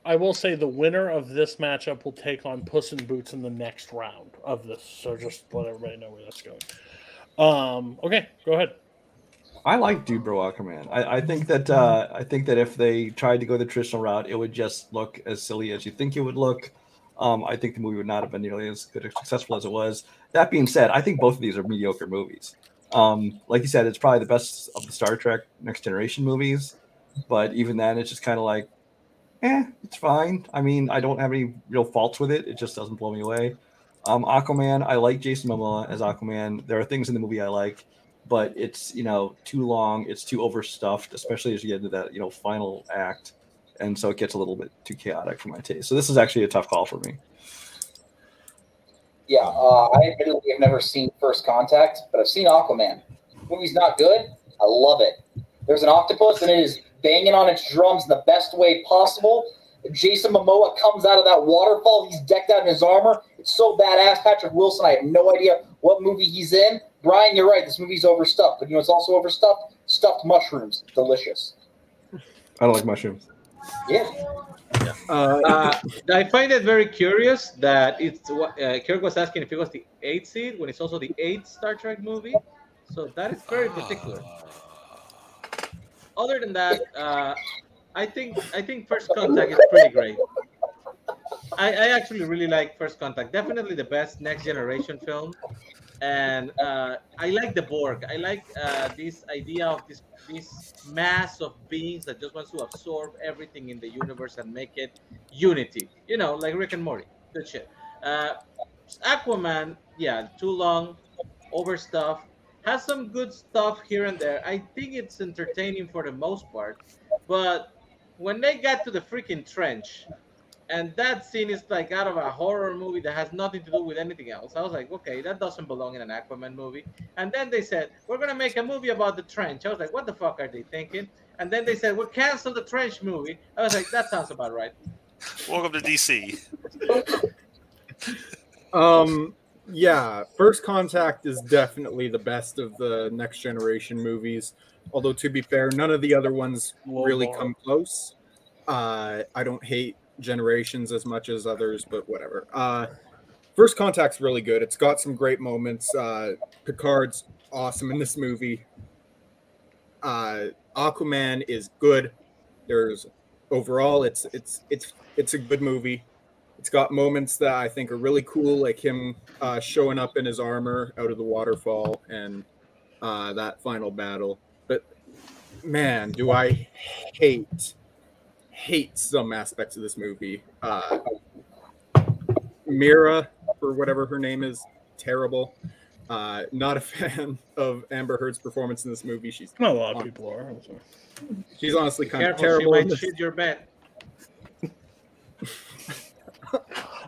I will say the winner of this matchup will take on Puss in Boots in the next round of this. So just let everybody know where that's going. Um, okay, go ahead. I like Dude Bro Aquaman. I, I think that uh, I think that if they tried to go the traditional route, it would just look as silly as you think it would look. Um, I think the movie would not have been nearly as good or successful as it was. That being said, I think both of these are mediocre movies. Um, like you said, it's probably the best of the Star Trek Next Generation movies, but even then, it's just kind of like, eh, it's fine. I mean, I don't have any real faults with it. It just doesn't blow me away. Um, Aquaman, I like Jason Momoa as Aquaman. There are things in the movie I like but it's you know too long it's too overstuffed especially as you get into that you know final act and so it gets a little bit too chaotic for my taste so this is actually a tough call for me Yeah, uh, I admittedly have never seen First Contact, but I've seen Aquaman. The movie's not good. I love it. There's an octopus and it is banging on its drums in the best way possible. Jason Momoa comes out of that waterfall. He's decked out in his armor. It's so badass. Patrick Wilson, I have no idea what movie he's in. Brian, you're right. This movie's overstuffed, but you know it's also overstuffed? Stuffed mushrooms. Delicious. i don't like mushrooms Yeah. Uh, Uh, I find it very curious that it's what uh, Kirk was asking if it was the eighth seed when it's also the eighth Star Trek movie. So that is very particular. Other than that, uh, I think I think First Contact is pretty great. I, I actually really like First Contact. Definitely the best next generation film. And uh, I like the Borg. I like uh, this idea of this this mass of beings that just wants to absorb everything in the universe and make it unity. You know, like Rick and Morty. Good shit. Uh, Aquaman, yeah, too long, overstuffed. Has some good stuff here and there. I think it's entertaining for the most part, but when they got to the freaking trench, and that scene is like out of a horror movie that has nothing to do with anything else. I was like, okay, that doesn't belong in an Aquaman movie. And then they said, we're gonna make a movie about the trench. I was like, what the fuck are they thinking? And then they said, we'll cancel the trench movie. I was like, that sounds about right. Welcome to DC. <laughs> Um, yeah, First Contact is definitely the best of the next generation movies. Although to be fair, none of the other ones really come close. Uh, I don't hate Generations as much as others, but whatever. Uh, First Contact's really good. It's got some great moments. Uh, Picard's awesome in this movie. Uh, Aquaman is good. There's overall, it's it's it's it's a good movie. It's got moments that I think are really cool, like him uh, showing up in his armor out of the waterfall and uh, that final battle. But man, do I hate hate some aspects of this movie. Uh, Mira, or whatever her name is, terrible. Uh, not a <laughs> fan of Amber Heard's performance in this movie. She's Not a lot of people are. I'm she's honestly kind of Careful, she terrible. in might this. shit your bet. <laughs>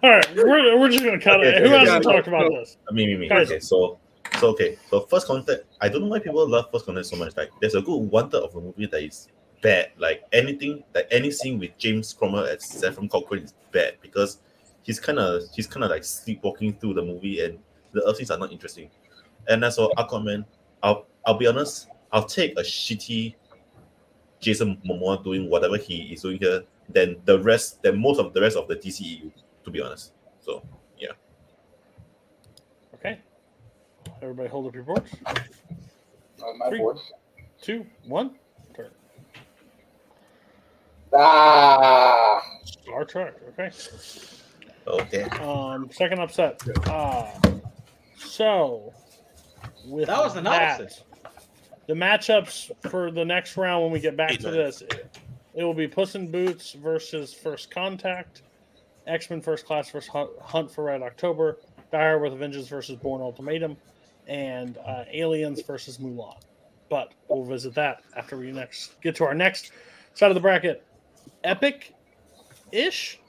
All right, we're, we're just gonna cut it. Okay, Who okay, hasn't yeah, talked no, about no. this? I mean, me, me. Okay, so, so okay, so first contact. I don't know why people love first contact so much. Like, there's a good one third of a movie that is bad. Like anything, like anything with James Cromwell as Zefram Cochrane is bad because he's kind of he's kind of like sleepwalking through the movie, and the other things are not interesting. And as for Aquaman, I'll comment, I'll be honest, I'll take a shitty Jason Momoa doing whatever he is doing here than the rest, than most of the rest of the DCEU. To be honest, so yeah. Okay. Everybody hold up your boards. On my Three. board. Two, one, turn. Ah, Star Trek. Okay. Oh damn! Um, second upset. Uh, so with That was an that, opposite. the matchups for the next round when we get back to this, it will be Puss in Boots versus First Contact, X Men First Class versus Hunt, Hunt for Red October, Die Hard with a Vengeance versus Bourne Ultimatum, and uh, Aliens versus Mulan. But we'll visit that after we next get to our next side of the bracket. Epic ish.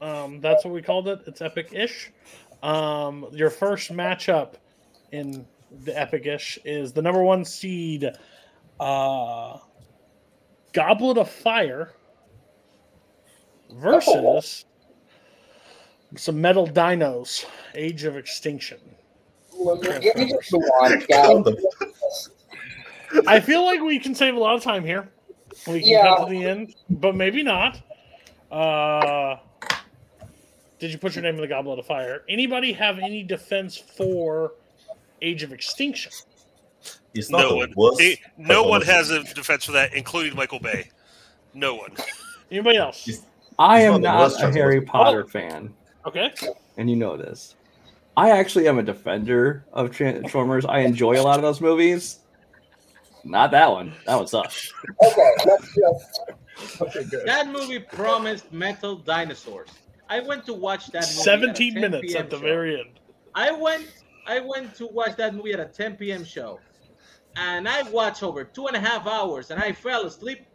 Um, that's what we called it. It's epic ish. Um, your first matchup in the epic ish is the number one seed, uh, Goblet of Fire versus some metal dinos, Age of Extinction. Give me just Mulan, guys. I feel like we can save a lot of time here. We can Yeah. cut to the end, but maybe not. Uh, did you put your name in the Goblet of Fire? Anybody have any defense for Age of Extinction? It's not No one, worst. eh, no one has a defense for that, including Michael Bay. No one. Anybody else? I It's am not not a Harry movie. Potter fan, Okay. and you know this. I actually am a defender of Transformers. I enjoy a lot of those movies. Not that one. That one sucks. Okay, let's just. Okay, good. That movie promised metal dinosaurs. I went to watch that movie. 17 10 minutes PM at the show. very end. I went I went to watch that movie at a 10 p.m. show. And I watched over two and a half hours and I fell asleep.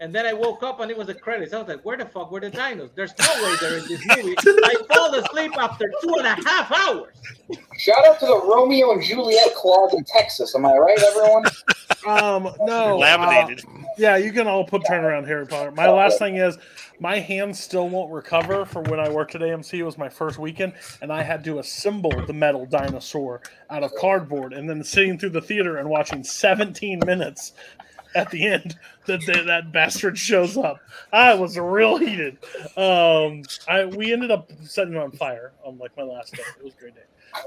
And then I woke up and it was the credits. I was like, where the fuck were the dinos? There's no way they're in this movie. <laughs> I fall asleep after two and a half hours. Shout out to the Romeo and Juliet clause in Texas. Am I right, everyone? <laughs> Um, <laughs> no. uh, yeah, you can all put turnaround Harry Potter. My last thing is my hands still won't recover from when I worked at AMC. It was my first weekend, and I had to assemble the metal dinosaur out of cardboard, and then sitting through the theater and watching 17 minutes at the end that that, that bastard shows up. I was real heated. Um, I we ended up setting it on fire on like my last day. It was a great day.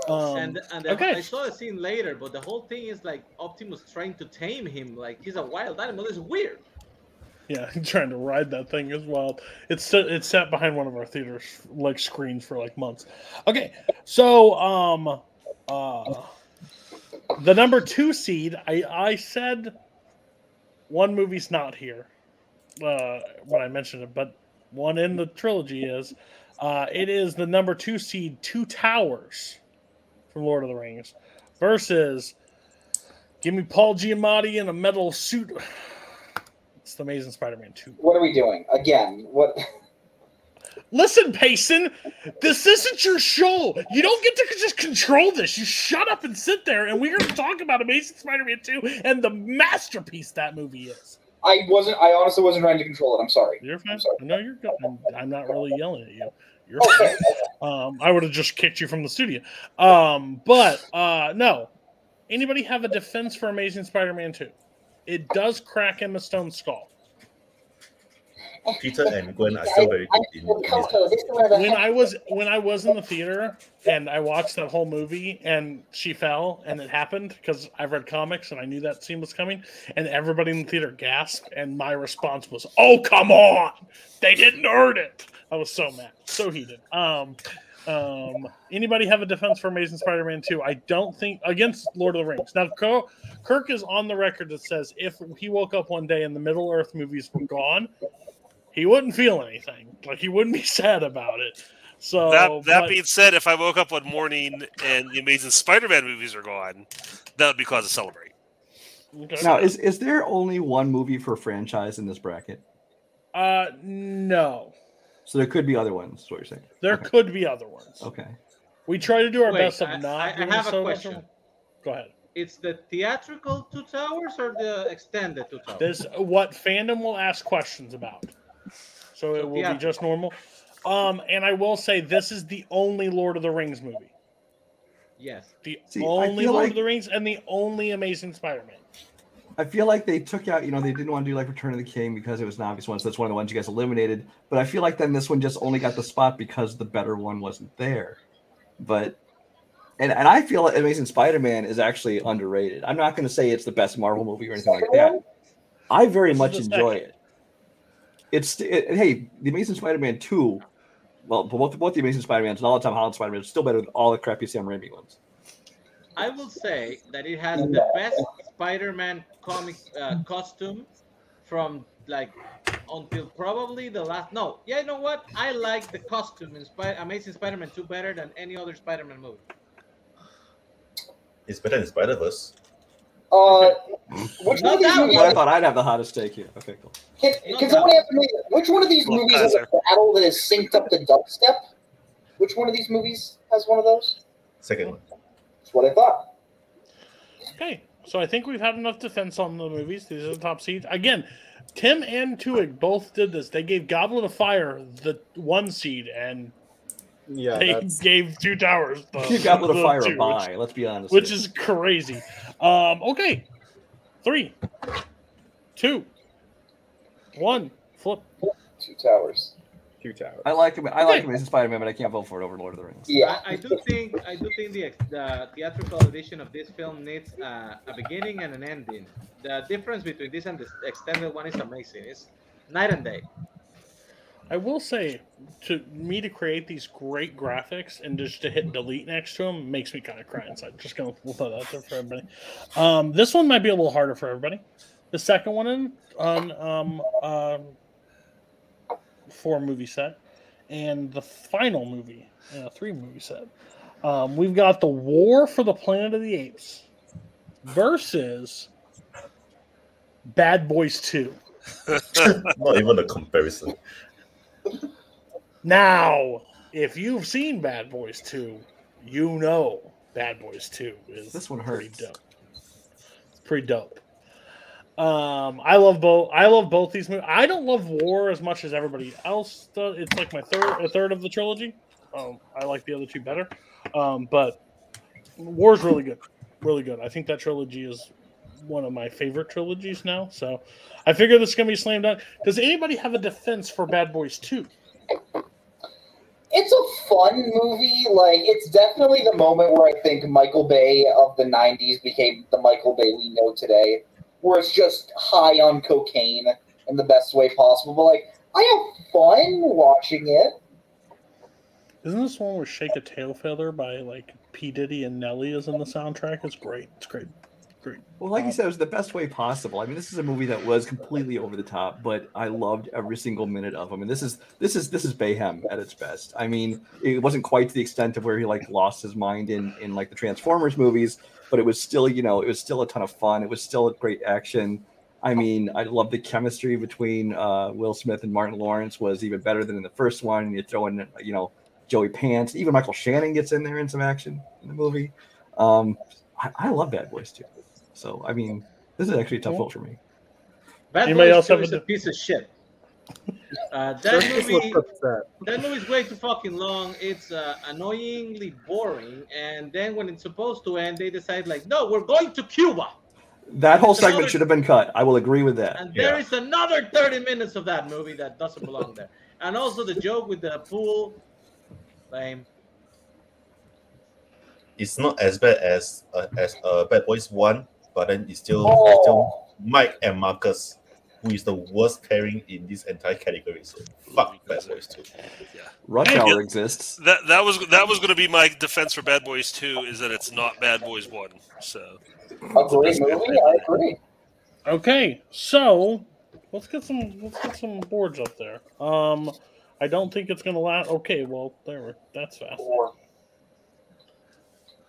Um, and and okay. I saw the scene later, but the whole thing is like Optimus trying to tame him. Like he's a wild animal. It's weird. Yeah, <laughs> trying to ride that thing is wild. It's it's sat behind one of our theaters like screens for like months. Okay, so um, uh, the number two seed, I I said one movie's not here uh, when I mentioned it, but one in the trilogy is. Uh, it is the number two seed, Two Towers from Lord of the Rings, versus give me Paul Giamatti in a metal suit. It's the Amazing Spider-Man 2. What are we doing again? What? Listen, Payson, this isn't your show. You don't get to just control this. You shut up and sit there, and we're going to talk about Amazing Spider-Man 2 and the masterpiece that movie is. I wasn't. I honestly wasn't trying to control it. I'm sorry. You're fine. I'm sorry. No, you're good. I'm, I'm not really yelling at you. You're Okay. fine. Um, I would have just kicked you from the studio. Um, but uh, no. Anybody have a defense for Amazing Spider-Man 2? It does crack Emma Stone's skull. Peter and Gwen are still very good in I, this. to this is where the when I was when I was in the theater and I watched that whole movie and she fell and it happened because I've read comics and I knew that scene was coming and everybody in the theater gasped and my response was, "Oh come on, they didn't earn it." I was so mad, so heated. Um, um, anybody have a defense for Amazing Spider-Man 2? I don't think against Lord of the Rings. Now, Kirk, Kirk is on the record that says if he woke up one day and the Middle Earth movies were gone, he wouldn't feel anything. Like he wouldn't be <laughs> sad about it. So that that but- being said, if I woke up one morning and the Amazing Spider-Man movies are gone, that would be cause to celebrate. Okay. Now, is is there only one movie per franchise in this bracket? uh no, So there could be other ones. Is what you're saying? there Okay. could be other ones. Okay. We try to do our Wait, best of I- not. I- I doing have a so much question. of- Go ahead. It's the theatrical Two Towers or the extended Two Towers? This what fandom will ask questions about. So it will yeah. be just normal. Um, and I will say this is the only Lord of the Rings movie. Yes. The See, only Lord like- of the Rings and the only Amazing Spider-Man. I feel like they took out, you know, they didn't want to do like Return of the King because it was an obvious one. So that's one of the ones you guys eliminated. But I feel like then this one just only got the spot because the better one wasn't there. But and and I feel like Amazing Spider-Man is actually underrated. I'm not going to say it's the best Marvel movie or anything like that. I very much enjoy second. it. It's it, hey, the Amazing Spider-Man two well, both both the Amazing Spider-Mans and all the Tom Holland Spider-Man is still better than all the crappy Sam Raimi ones. I will say that it has the best Spider-Man comic uh, costume from like until probably the last. No, yeah, you know what? I like the costume in Spy- Amazing Spider-Man 2 better than any other Spider-Man movie. It's better than Spider Verse. Uh, which one of these that movies? I thought I'd have the hottest take here. Okay, cool. Can, can someone answer me? Which one of these Well, movies has a battle that is synced up to dubstep? Which one of these movies has one of those? Second one. That's what I thought. Okay, so I think we've had enough defense on the movies. These are the top seeds. Again, Tim and Tuig both did this. They gave Goblet of Fire the one seed, and Yeah, they that's <laughs> gave Two Towers the, You got with a fire two, a which- buy. Let's be honest. which here. is crazy. Um, okay, three, two, one, flip. Two towers. Two towers. I like him. I like Okay. Amazing Spider-Man, but I can't vote for it over Lord of the Rings. Yeah. I, I do think I do think the, the theatrical edition of this film needs uh, a beginning and an ending. The difference between this and the extended one is amazing. It's night and day. I will say, to me to create these great graphics and just to hit delete next to them makes me kind of cry inside. Just gonna we'll throw that out there for everybody. Um, this one might be a little harder for everybody. The second one in on um, um, four movie set, and the final movie in a three movie set. Um, we've got the War for the Planet of the Apes versus Bad Boys Two. <laughs> Not even a comparison. Now, if you've seen Bad Boys 2, you know Bad Boys 2 is This one pretty hurts. dope. It's pretty dope. Um, I love both. I love both these movies. I don't love War as much as everybody else does. It's like my third, a third of the trilogy. Um, I like the other two better. Um, but War's really good, really good. I think that trilogy is one of my favorite trilogies now. So I figure this is gonna be slam dunk. Does anybody have a defense for Bad Boys 2? It's a fun movie. Like, it's definitely the moment where I think Michael Bay of the 90s became the Michael Bay we know today, where it's just high on cocaine in the best way possible. But, like, I have fun watching it. Isn't this one where "Shake a Tail Feather" by like P Diddy and Nelly is in the soundtrack? It's great. It's great. Great. Well, like you said, it was the best way possible. I mean, this is a movie that was completely over the top, but I loved every single minute of him. And this is this is this is Bayhem at its best. I mean, it wasn't quite to the extent of where he like lost his mind in in like the Transformers movies, but it was still, you know, it was still a ton of fun. It was still a great action. I mean, I love the chemistry between uh, Will Smith and Martin Lawrence was even better than in the first one. And you throw in, you know, Joey Pants, even Michael Shannon gets in there in some action in the movie. Um, I, I love Bad Boys too. So I mean, this is actually a tough vote for me. Bad Anybody Boys else have a is a piece of shit. Uh, that Circus movie, looks upset. that movie's way too fucking long. It's uh, annoyingly boring. And then when it's supposed to end, they decide like, no, we're going to Cuba. That whole It's another- segment should have been cut. I will agree with that. And there is another 30 minutes of that movie that doesn't belong there. And also the joke with the pool, lame. It's not as bad as uh, as uh, Bad Boys One, but then it's still it's still Mike and Marcus, who is the worst pairing in this entire category. So fuck Bad Boys Two. Yeah. Rush Yeah. Hour exists. That that was that was going to be my defense for Bad Boys Two is that it's not Bad Boys One. So A great movie. I agree. Okay, so let's get some let's get some boards up there. Um, I don't think it's gonna last. Okay, well there we that's fast.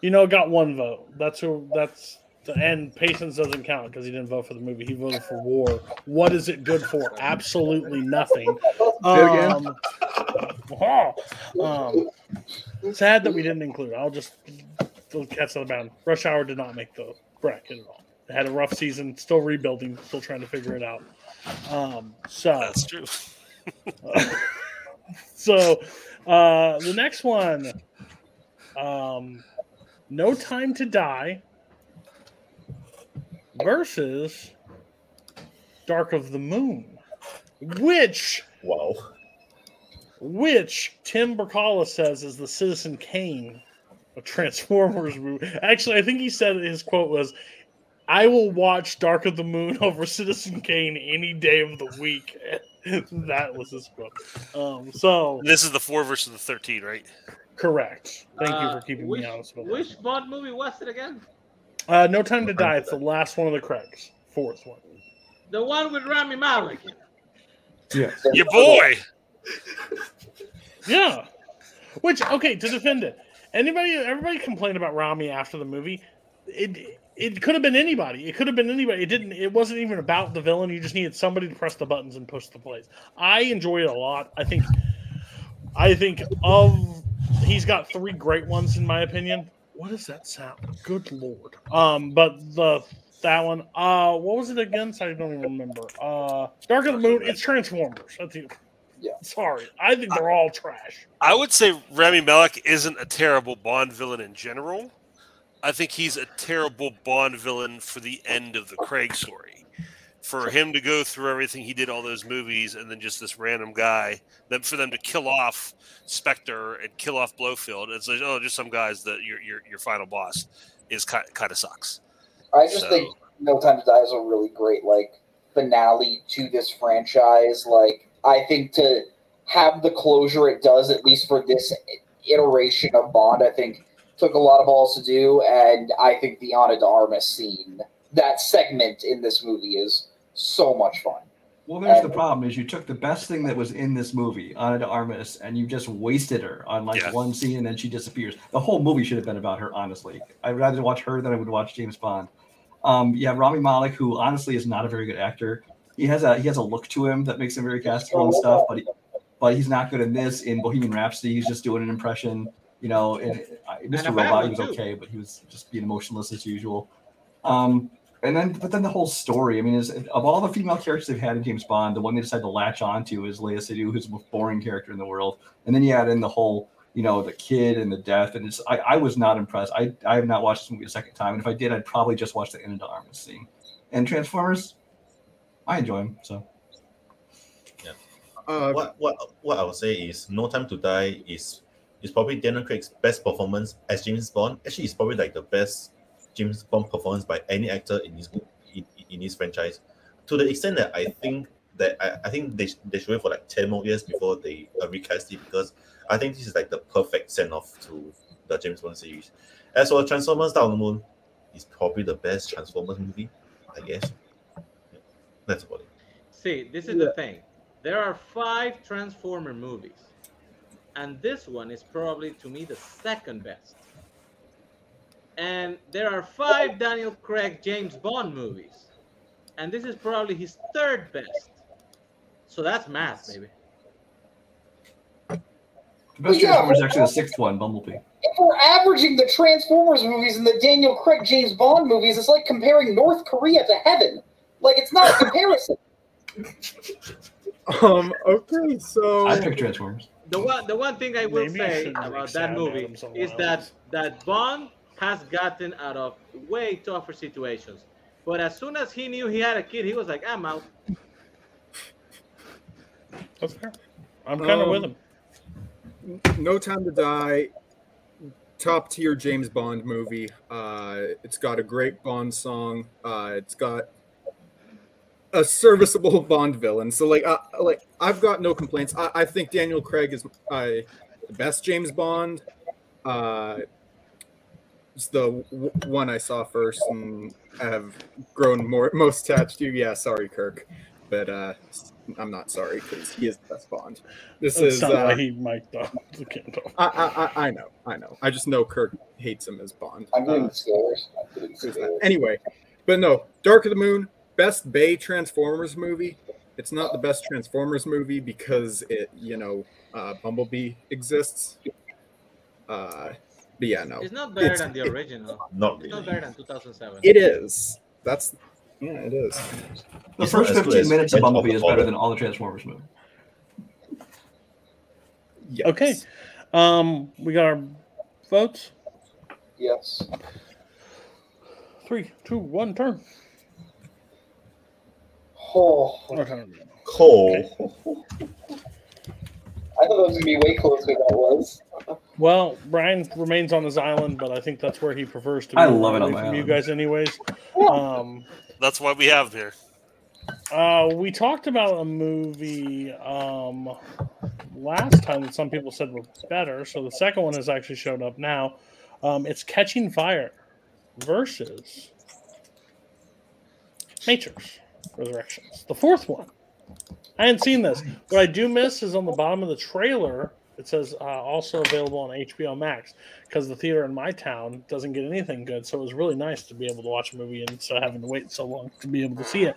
You know, got one vote. That's who. That's and Payson doesn't count because he didn't vote for the movie. He voted for war. What is it good for? Absolutely nothing. again? Um, oh, <laughs> um, sad that we didn't include. I'll just they'll catch the bound. Rush Hour did not make the bracket at all. They had a rough season, still rebuilding, still trying to figure it out. Um, so that's true. <laughs> <laughs> so uh, the next one, um, No Time to Die versus Dark of the Moon, which wow, which Tim Berkala says is the Citizen Kane of Transformers movie. Actually, I think he said his quote was. I will watch Dark of the Moon <laughs> over Citizen Kane any day of the week. <laughs> that was his book. Um, so This is the four versus the thirteen, right? correct. Thank you Uh, for keeping which, me honest about that. Which Bond movie was it again? Uh, no time to die. It's the last one of the Craigs. Fourth one. The one with Rami Malek. Yeah. Your boy. Yeah. Which okay to defend it. Anybody, everybody complained about Rami after the movie. It it could have been anybody. It could have been anybody. It didn't. It wasn't even about the villain. You just needed somebody to press the buttons and push the plays. I enjoy it a lot. I think. I think of he's got three great ones in my opinion. What does that sound? Good lord. Um, but the that one. Uh, what was it again? I don't even remember. Uh, Dark of the Moon. It's Transformers. That's it. Yeah. Sorry, I think they're all trash. I would say Rami Malek isn't a terrible Bond villain in general. I think he's a terrible Bond villain for the end of the Craig story. For him to go through everything he did, all those movies, and then just this random guy, then for them to kill off Spectre and kill off Blofeld, it's like, oh, just some guys that your your, your final boss is kind kind of sucks. I just So- think No Time to Die is a really great like finale to this franchise. Like I think to have the closure it does, at least for this iteration of Bond, I think took a lot of balls to do, and I think the Ana de Armas scene, that segment in this movie is so much fun. Well, there's the problem: is you took the best thing that was in this movie, Ana de Armas, and you just wasted her on like Yeah. one scene, and then she disappears. The whole movie should have been about her. Honestly, I'd rather watch her than I would watch James Bond. Um, you have Rami Malek, who honestly is not a very good actor. He has a he has a look to him that makes him very castable and stuff, but he, but he's not good in this. In Bohemian Rhapsody, he's just doing an impression. You know, and uh, Mr. a Robot, he was okay, but he was just being emotionless as usual. Um, and then, but then the whole story. I mean, is of all the female characters they've had in James Bond, the one they decided to latch onto is Léa Seydoux, who's the most boring character in the world. And then you add in the whole, you know, the kid and the death, and it's. I, I was not impressed. I, I have not watched this movie a second time, and if I did, I'd probably just watch the Ana de Armas scene. And Transformers, I enjoy them. So Yeah. Uh, what what what I would say is No Time to Die is is probably Daniel Craig's best performance as James Bond. Actually, it's probably like the best James Bond performance by any actor in this mo- in, in this franchise. To the extent that I think that I, I think they, they should wait for like ten more years before they uh, recast it because I think this is like the perfect send off to the James Bond series. As for Transformers Dark of the Moon, it's probably the best Transformers movie, I guess. Yeah, That's about it. See, this is the thing. There are five Transformer movies, and this one is probably to me the second best. And there are five Daniel Craig James Bond movies, and this is probably his third best. So that's math, baby. the best Yeah, Transformers is actually the sixth one, Bumblebee. If we're averaging the Transformers movies and the Daniel Craig James Bond movies, it's like comparing North Korea to heaven. Like it's not a comparison. <laughs> um. Okay. So I pick Transformers. The one, the one thing I will Maybe say about that movie is that that Bond has gotten out of way tougher situations. But as soon as he knew he had a kid, he was like, "I'm out." That's fair. I'm kind of with Um, him. No Time to Die, top tier James Bond movie. Uh, it's got a great Bond song. Uh, it's got a serviceable Bond villain. So like, uh, like I've got no complaints. I, I think Daniel Craig is uh, the best James Bond. It's the w- one I saw first and have grown more most attached to. Yeah, sorry, Kirk, but uh, I'm not sorry because he is the best Bond. This That's is not uh, he mic'd the candle. I, I, I- I know, I know. I just know Kirk hates him as Bond. I'm getting Uh, scared. I'm getting who's scared. that? anyway, but no, Dark of the Moon, best Bay Transformers movie. It's not the best Transformers movie because it, you know, uh, Bumblebee exists. Uh, but yeah, no, It's not better It's- than the it- original. Not It's not better than 2007. it is. That's yeah, it is. The It's first not as good 15 as minutes of Edge of Bumblebee is better than all the Transformers movies. Yes. Okay. Um, we got our votes. Yes. Three, two, one, turn. Oh, Okay. Cole. I thought that was gonna be way closer than it was. Well, Brian remains on his island, but I think that's where he prefers to be. I love it on away my from you guys, anyways. Um, That's what we have here. Uh, we talked about a movie um, last time that some people said was better. So the second one has actually showed up now. Um, it's Catching Fire versus Matrix Resurrections. The fourth one. I hadn't seen this. What I do miss is on the bottom of the trailer. It says uh, also available on HBO Max because the theater in my town doesn't get anything good. So it was really nice to be able to watch a movie instead of having to wait so long to be able to see it.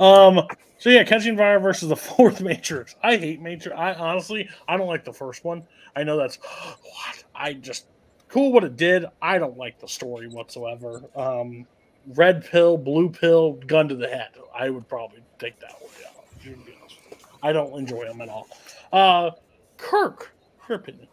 Um, so yeah, Catching Fire versus the <laughs> fourth Matrix. I hate Matrix. I honestly, I don't like the first one. I know that's <gasps> what I just cool what it did. I don't like the story whatsoever. Um, red pill, blue pill, gun to the head. I would probably take that one. You. I don't enjoy them at all. Uh, Kirk, your opinion?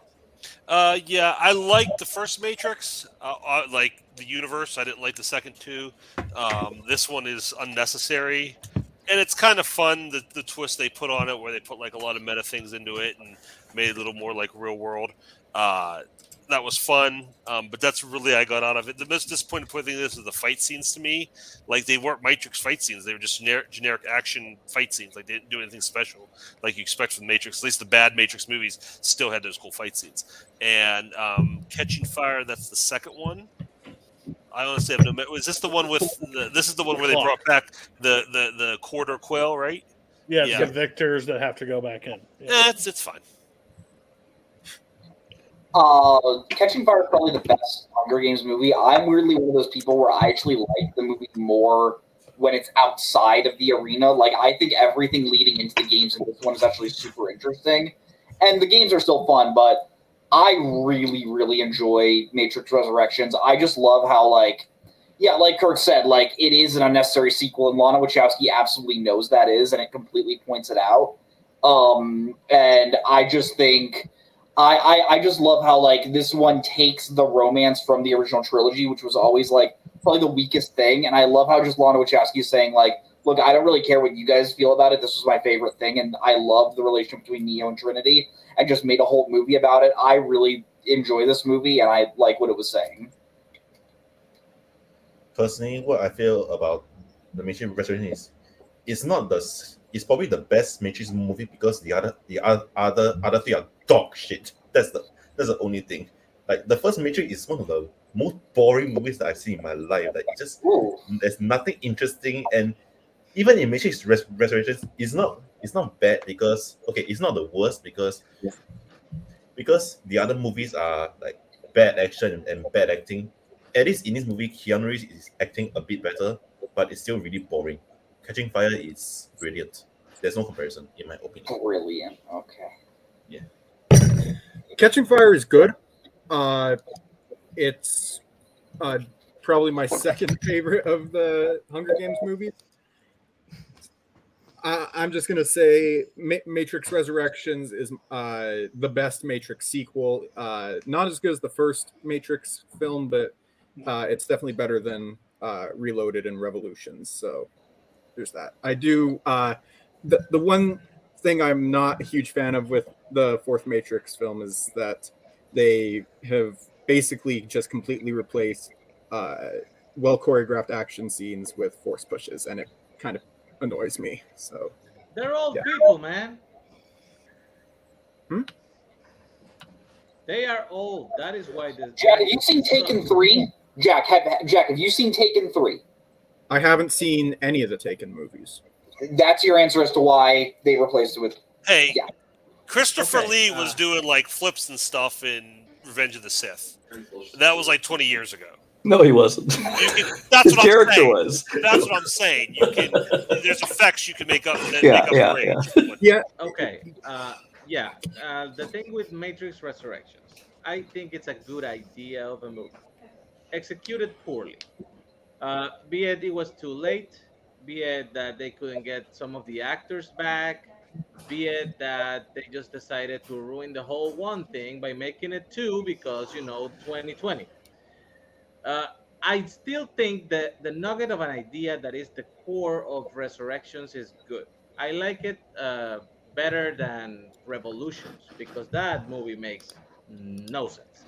Uh, yeah, I liked the first Matrix, uh, uh, like the universe. I didn't like the second two. Um, this one is unnecessary, and it's kind of fun the, the twist they put on it, where they put like a lot of meta things into it and made it a little more like real world. Uh, that was fun, um, but that's really I got out of it. The most disappointing thing is the fight scenes to me. Like they weren't Matrix fight scenes; they were just generic, generic action fight scenes. Like they didn't do anything special, like you expect from Matrix. At least the bad Matrix movies still had those cool fight scenes. And um, Catching Fire, that's the second one. I honestly have no. Is this the one with? The, this is the one where they brought back the the the quarter quell, right? Yeah, it's the victors that have to go back in. Yeah. Eh, it's it's fine. Uh, Catching Fire is probably the best Hunger Games movie. I'm weirdly one of those people where I actually like the movie more when it's outside of the arena. Like I think everything leading into the games in this one is actually super interesting, and the games are still fun. But I really, really enjoy Matrix Resurrections. I just love how like. Yeah, like Kirk said, like it is an unnecessary sequel, and Lana Wachowski absolutely knows that is, and it completely points it out. Um, and I just think I, I I just love how like this one takes the romance from the original trilogy, which was always like probably the weakest thing, and I love how just Lana Wachowski is saying like, look, I don't really care what you guys feel about it. This was my favorite thing, and I love the relationship between Neo and Trinity, and just made a whole movie about it. I really enjoy this movie, and I like what it was saying. Personally, what I feel about the Matrix Resurrection is, it's not the it's probably the best Matrix movie because the other the other other other three are dog shit. That's the that's the only thing. Like the first Matrix is one of the most boring movies that I've seen in my life. Like just there's nothing interesting, and even in Matrix Res- Resurrections, it's not it's not bad because okay, it's not the worst because because the other movies are like bad action and bad acting. At least in this movie, Keanu Reeves is acting a bit better, but it's still really boring. Catching Fire is brilliant. There's no comparison, in my opinion. Brilliant. Okay. Yeah. Catching Fire is good. Uh, it's uh, probably my <laughs> second favorite of the Hunger Games movies. I, I'm just gonna say Ma- Matrix Resurrections is uh, the best Matrix sequel. Uh, not as good as the first Matrix film, but uh, it's definitely better than uh, Reloaded and Revolutions. So there's that. I do. Uh, the the one thing I'm not a huge fan of with the fourth Matrix film is that they have basically just completely replaced uh, well choreographed action scenes with force pushes, and it kind of annoys me. So They're all Yeah. people, man. Hmm? They are old. That is why the Jack, have you seen Taken Three? Jack, have Jack, have you seen Taken Three? I haven't seen any of the Taken movies. That's your answer as to why they replaced it with. Hey, Yeah. Christopher Okay, Lee uh, was doing like flips and stuff in Revenge of the Sith. That was like 20 years ago. No, he wasn't. You can, that's <laughs> His what character I'm saying. was. That's what I'm saying. You can. There's effects you can make up. That Yeah, make up yeah, the range. <laughs> Yeah, Okay. Uh, yeah. Uh, the thing with Matrix Resurrections, I think it's a good idea of a movie, executed poorly. Uh, be it it was too late, be it that they couldn't get some of the actors back, be it that they just decided to ruin the whole one thing by making it two because you know 2020. Uh, I still think that the nugget of an idea that is the core of Resurrections is good. I like it uh, better than Revolutions because that movie makes no sense.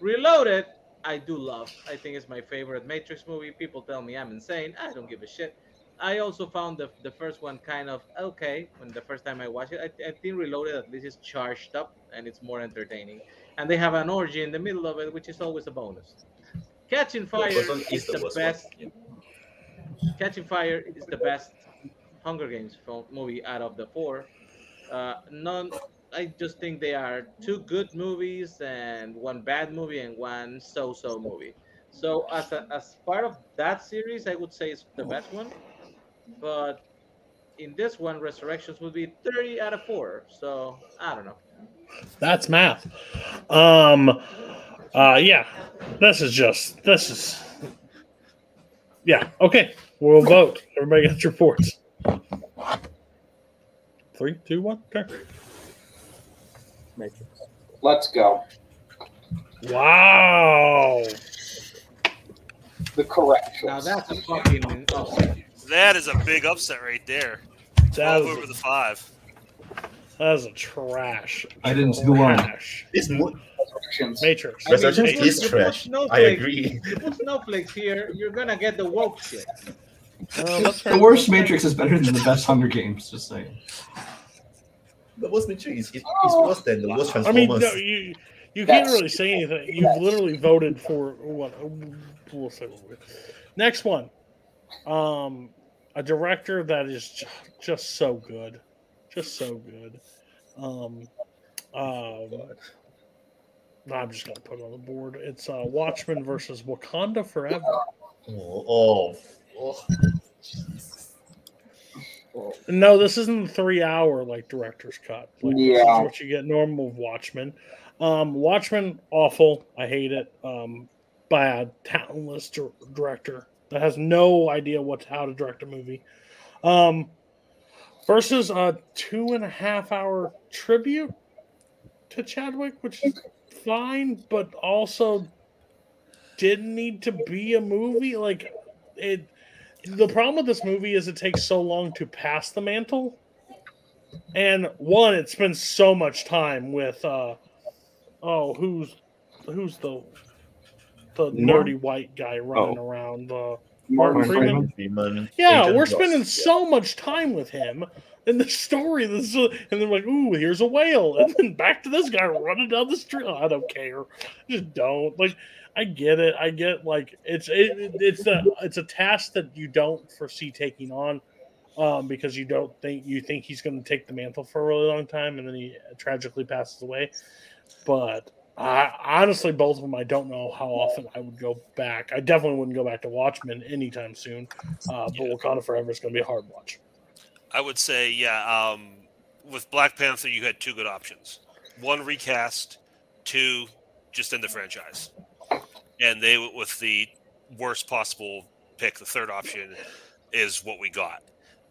Reloaded, I do love. I think it's my favorite Matrix movie. People tell me I'm insane. I don't give a shit. I also found the, the first one kind of okay when the first time I watched it. I, I think Reloaded at least is charged up and it's more entertaining. And they have an orgy in the middle of it, which is always a bonus. Catching Fire is the the one, best. Catching Fire is the best Hunger Games film movie out of the four. Uh, none. I just think they are two good movies and one bad movie and one so-so movie. So as a, as part of that series, I would say it's the best one. But in this one, Resurrections would be 30 out of four. So I don't know. That's math. Um, uh, yeah, this is just this is. Yeah. Okay. We'll vote. Everybody gets your reports. Three, two, one. Okay. Matrix. Let's go. Wow. The correct Now that's a fucking upset. That is a big upset right there. That Twelve is, over the five. that is a trash. I didn't who won. Trash. It's mo- Matrix. I mean, Resurrections you put- is trash. I agree. You put snowflakes here, you're gonna get the woke shit. <laughs> Oh, that's The worst Matrix is better than the best Hunger Games. Just saying. The worst Matrix is, is, is worse than the worst I mean, no, you you can't That's- really say anything. You've literally voted for what? We'll say what we- Next one, um, a director that is just so good, just so good. Um, um, I'm just gonna put it on the board. It's uh, Watchmen versus Wakanda Forever. oh, oh, oh. No, this isn't the three hour like director's cut. Like, Yeah. what you get normal Watchmen. Um, Watchmen, awful. I hate it. Um, bad, talentless director that has no idea what how to direct a movie. Um, versus a two and a half hour tribute to Chadwick, which is fine, but also didn't need to be a movie. Like it the problem with this movie is it takes so long to pass the mantle. And one, it spends so much time with uh oh who's who's the the Mark? nerdy white guy running Oh. around uh Martin Martin Freeman. Freeman, Yeah, Agent we're spending yeah. so much time with him in the story. This and then like, ooh, here's a whale, and then back to this guy running down the street. Oh, I don't care, just don't. Like, I get it. I get like it's it, it's a it's a task that you don't foresee taking on, um, because you don't think you think he's going to take the mantle for a really long time, and then he tragically passes away. But I honestly, both of them, I don't know how often I would go back. I definitely wouldn't go back to Watchmen anytime soon. Uh, but Wakanda Forever is going to be a hard watch. I would say, yeah. Um, with Black Panther, you had two good options: one recast, two just in the franchise. And they, with the worst possible pick, the third option is what we got.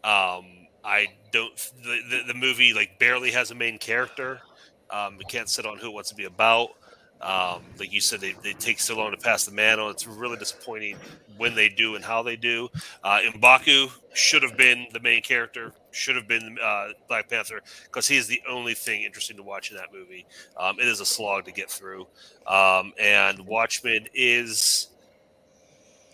Um, I don't. The, the the movie like barely has a main character. Um, it can't sit on who it wants to be about. Um, like you said, they, they take so long to pass the mantle. It's really disappointing when they do and how they do. Uh, Mbaku should have been the main character, should have been uh, Black Panther, because he is the only thing interesting to watch in that movie. Um, it is a slog to get through. Um, and Watchmen is.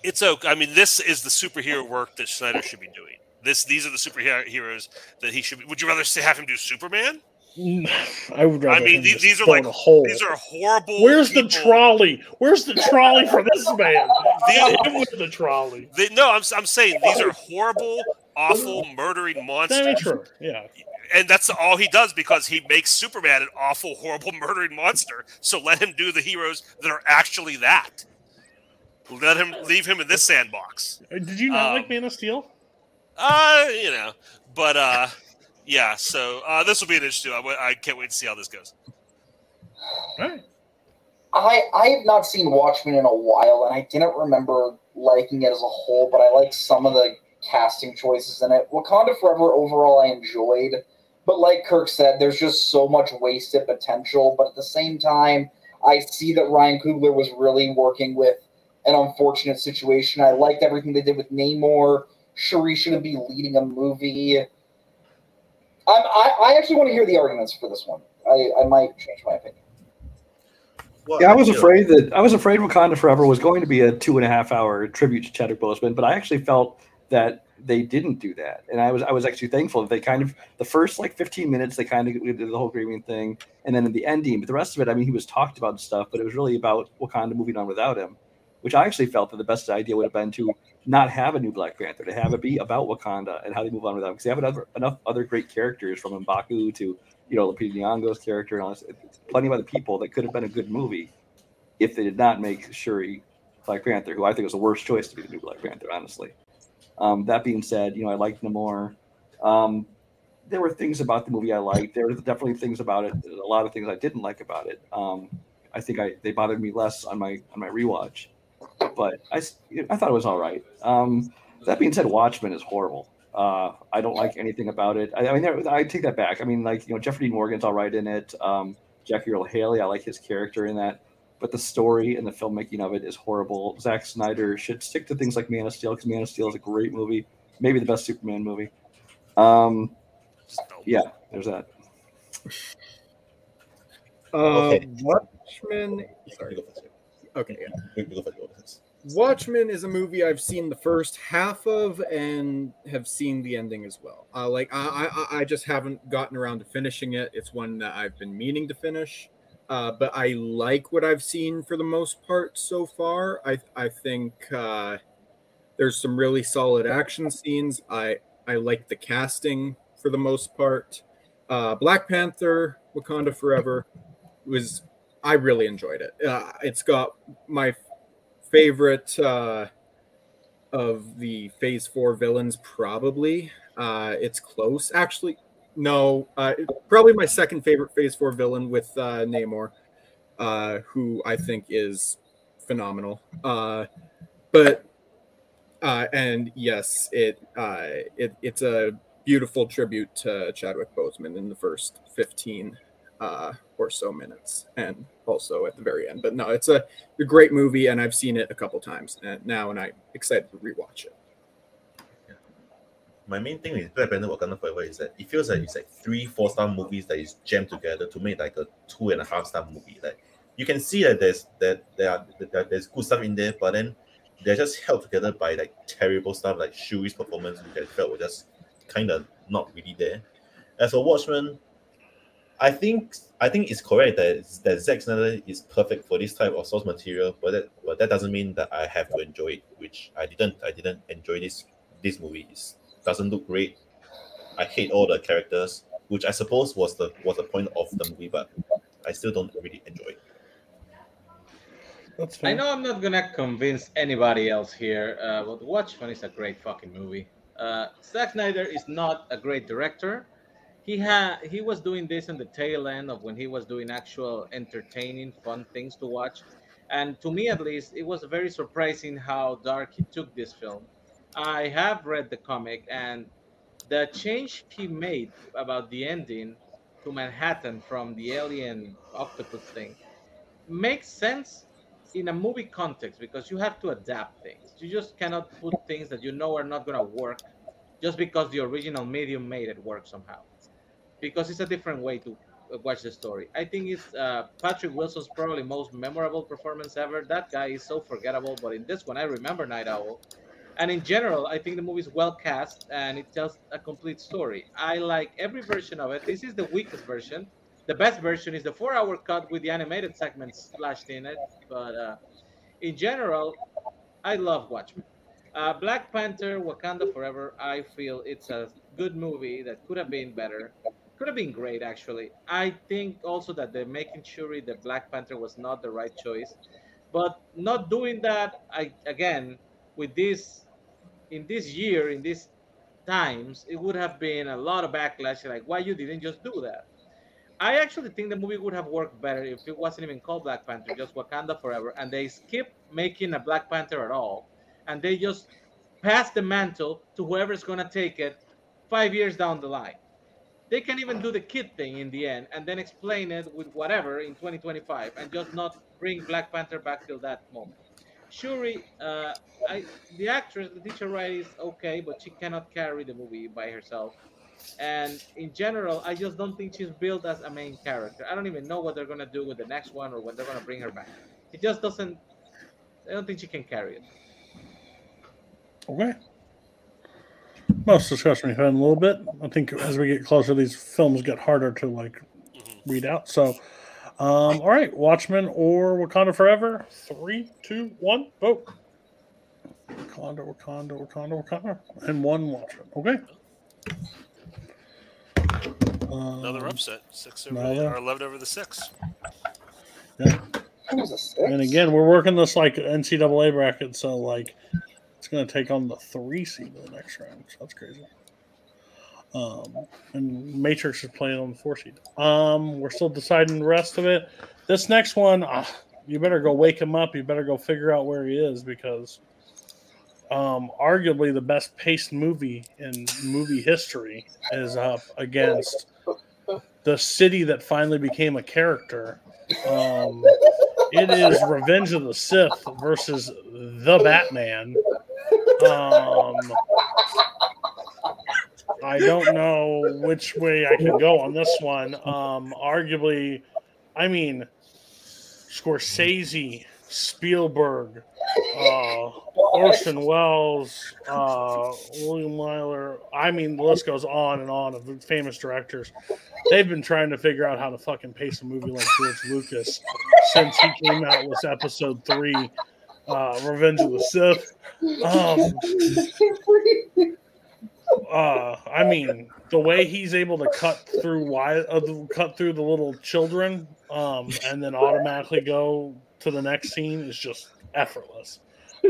It's okay. I mean, this is the superhero work that Snyder should be doing. This, these are the superheroes that he should. Be, would you rather have him do Superman? <sighs> I would rather. I mean, these, these are like hole. these are horrible. Where's the trolley? Where's the trolley for this man? <laughs> The- with the trolley. They, no, I'm, I'm saying these are horrible, awful, murdering monsters. True. Yeah. And that's all he does because he makes Superman an awful, horrible, <laughs> murdering monster. So let him do the heroes that are actually that. Let him leave him in this sandbox. Did you not Um, like Man of Steel? Uh, you know, but uh, yeah. So uh, this will be an interesting. I, I can't wait to see how this goes. All right. I I have not seen Watchmen in a while, and I didn't remember liking it as a whole, but I like some of the casting choices in it. Wakanda Forever overall I enjoyed, but like Kirk said, there's just so much wasted potential. But at the same time, I see that Ryan Coogler was really working with an unfortunate situation. I liked everything they did with Namor. Shuri shouldn't be leading a movie. I'm, I, I actually want to hear the arguments for this one. I, I might change my opinion. Well, Yeah, I was afraid that I was afraid Wakanda Forever was going to be a two and a half hour tribute to Chadwick Boseman, but I actually felt that they didn't do that, and I was I was actually thankful that they kind of the first like 15 minutes they kind of did the whole grieving thing, and then in the ending, but the rest of it, I mean, he was talked about and stuff, but it was really about Wakanda moving on without him, which I actually felt that the best idea would have been to not have a new Black Panther, to have it be about Wakanda and how they move on without him, because they have enough, enough other great characters from Mbaku to you know Lupita Nyong'o's character and all this, plenty of other people that could have been a good movie if they did not make Shuri Black Panther, who I think was the worst choice to be the new Black Panther, honestly. Um, that being said, you know, I liked Namor. Um, there were things about the movie I liked. There were definitely things about it. A lot of things I didn't like about it. Um, I think I they bothered me less on my on my rewatch, but I, I thought it was all right. Um, that being said, Watchmen is horrible. Uh, I don't like anything about it. I, I mean, there, I take that back. I mean, like you know, Jeffrey Dean Morgan's all right in it. Um, Jackie Earle Haley, I like his character in that but the story and the filmmaking of it is horrible. Zack Snyder should stick to things like Man of Steel because Man of Steel is a great movie, maybe the best Superman movie. Um, yeah, there's that. Uh, Okay. Watchmen. Sorry. Okay, yeah. Watchmen is a movie I've seen the first half of and have seen the ending as well. Uh, like I, I, I just haven't gotten around to finishing it. It's one that I've been meaning to finish, uh, but I like what I've seen for the most part so far. I, I think uh, there's some really solid action scenes. I, I like the casting for the most part. Uh, Black Panther, Wakanda Forever was I really enjoyed it. Uh, it's got my favorite uh, of the Phase Four villains, probably. Uh, it's close, actually. No, uh, probably my second favorite Phase Four villain with uh, Namor, uh, who I think is phenomenal. But and yes, it it it's a beautiful tribute to Chadwick Boseman in the first fifteen uh, or so minutes, and also at the very end. But no, it's a, a great movie, and I've seen it a couple times and now, and I'm excited to rewatch it. My main thing with Black Panther Wakanda Forever is that it feels like it's like three, four star movies that is jammed together to make like a two and a half star movie. Like you can see that there's that there are that there's good stuff in there, but then they're just held together by like terrible stuff like Shuri's performance, which I felt was just kind of not really there. As for Watchmen, I think I think it's correct that that Zack Snyder is perfect for this type of source material, but that but that doesn't mean that I have to enjoy it, which I didn't. I didn't enjoy this this movie. It doesn't look great. I hate all the characters, which I suppose was the was the point of the movie, but I still don't really enjoy it. That's I know I'm not gonna convince anybody else here, uh, but Watchmen is a great fucking movie. Uh, Zack Snyder is not a great director. He had he was doing this in the tail end of when he was doing actual entertaining, fun things to watch, and to me at least, it was very surprising how dark he took this film. I have read the comic, and the change he made about the ending to Manhattan from the alien octopus thing makes sense in a movie context because you have to adapt things. You just cannot put things that you know are not going to work just because the original medium made it work somehow. Because it's a different way to uh, watch the story. I think it's uh, Patrick Wilson's probably most memorable performance ever. That guy is so forgettable, but in this one, I remember Night Owl. And in general, I think the movie is well cast and it tells a complete story. I like every version of it. This is the weakest version. The best version is the four-hour cut with the animated segments splashed in it. But uh, in general, I love Watchmen. Uh, Black Panther, Wakanda Forever. I feel it's a good movie that could have been better. Could have been great, actually. I think also that the making Shuri the Black Panther was not the right choice. But not doing that, I again, with this, in this year, in these times, it would have been a lot of backlash. Like, why you didn't just do that? I actually think the movie would have worked better if it wasn't even called Black Panther, just Wakanda Forever, and they skip making a Black Panther at all, and they just pass the mantle to whoever's gonna take it five years down the line. They can even do the kid thing in the end, and then explain it with whatever in 2025, and just not bring Black Panther back till that moment. Shuri, uh, I, the actress, Letitia is okay, but she cannot carry the movie by herself. And in general, I just don't think she's built as a main character. I don't even know what they're gonna do with the next one or when they're gonna bring her back. It just doesn't. I don't think she can carry it. Okay. Most discussion we've had in a little bit. I think as we get closer, these films get harder to like read out. So, um, all right, Watchmen or Wakanda Forever. Three, two, one, vote. Wakanda, Wakanda, Wakanda, Wakanda, and one Watchmen. Okay. Another Um, upset. Six over another- or eleven over the six. Yeah. It was a six. And again, we're working this like NCAA bracket, so like it's going to take on the three seed in the next round. So that's crazy. Um, and Matrix is playing on the four seed. Um, we're still deciding the rest of it. This next one, ah, you better go wake him up. You better go figure out where he is because, um, arguably the best paced movie in movie history is up against the city that finally became a character. Um, it is Revenge of the Sith versus the Batman. Um, I don't know which way I can go on this one. Um, arguably, I mean, Scorsese, Spielberg, uh, Orson Welles, uh, William Wyler. I mean, the list goes on and on of famous directors. They've been trying to figure out how to fucking pace a movie like George Lucas since he came out with Episode Three, uh, Revenge of the Sith. Um, uh, I mean, the way he's able to cut through why uh, cut through the little children, um, and then automatically go to the next scene is just effortless.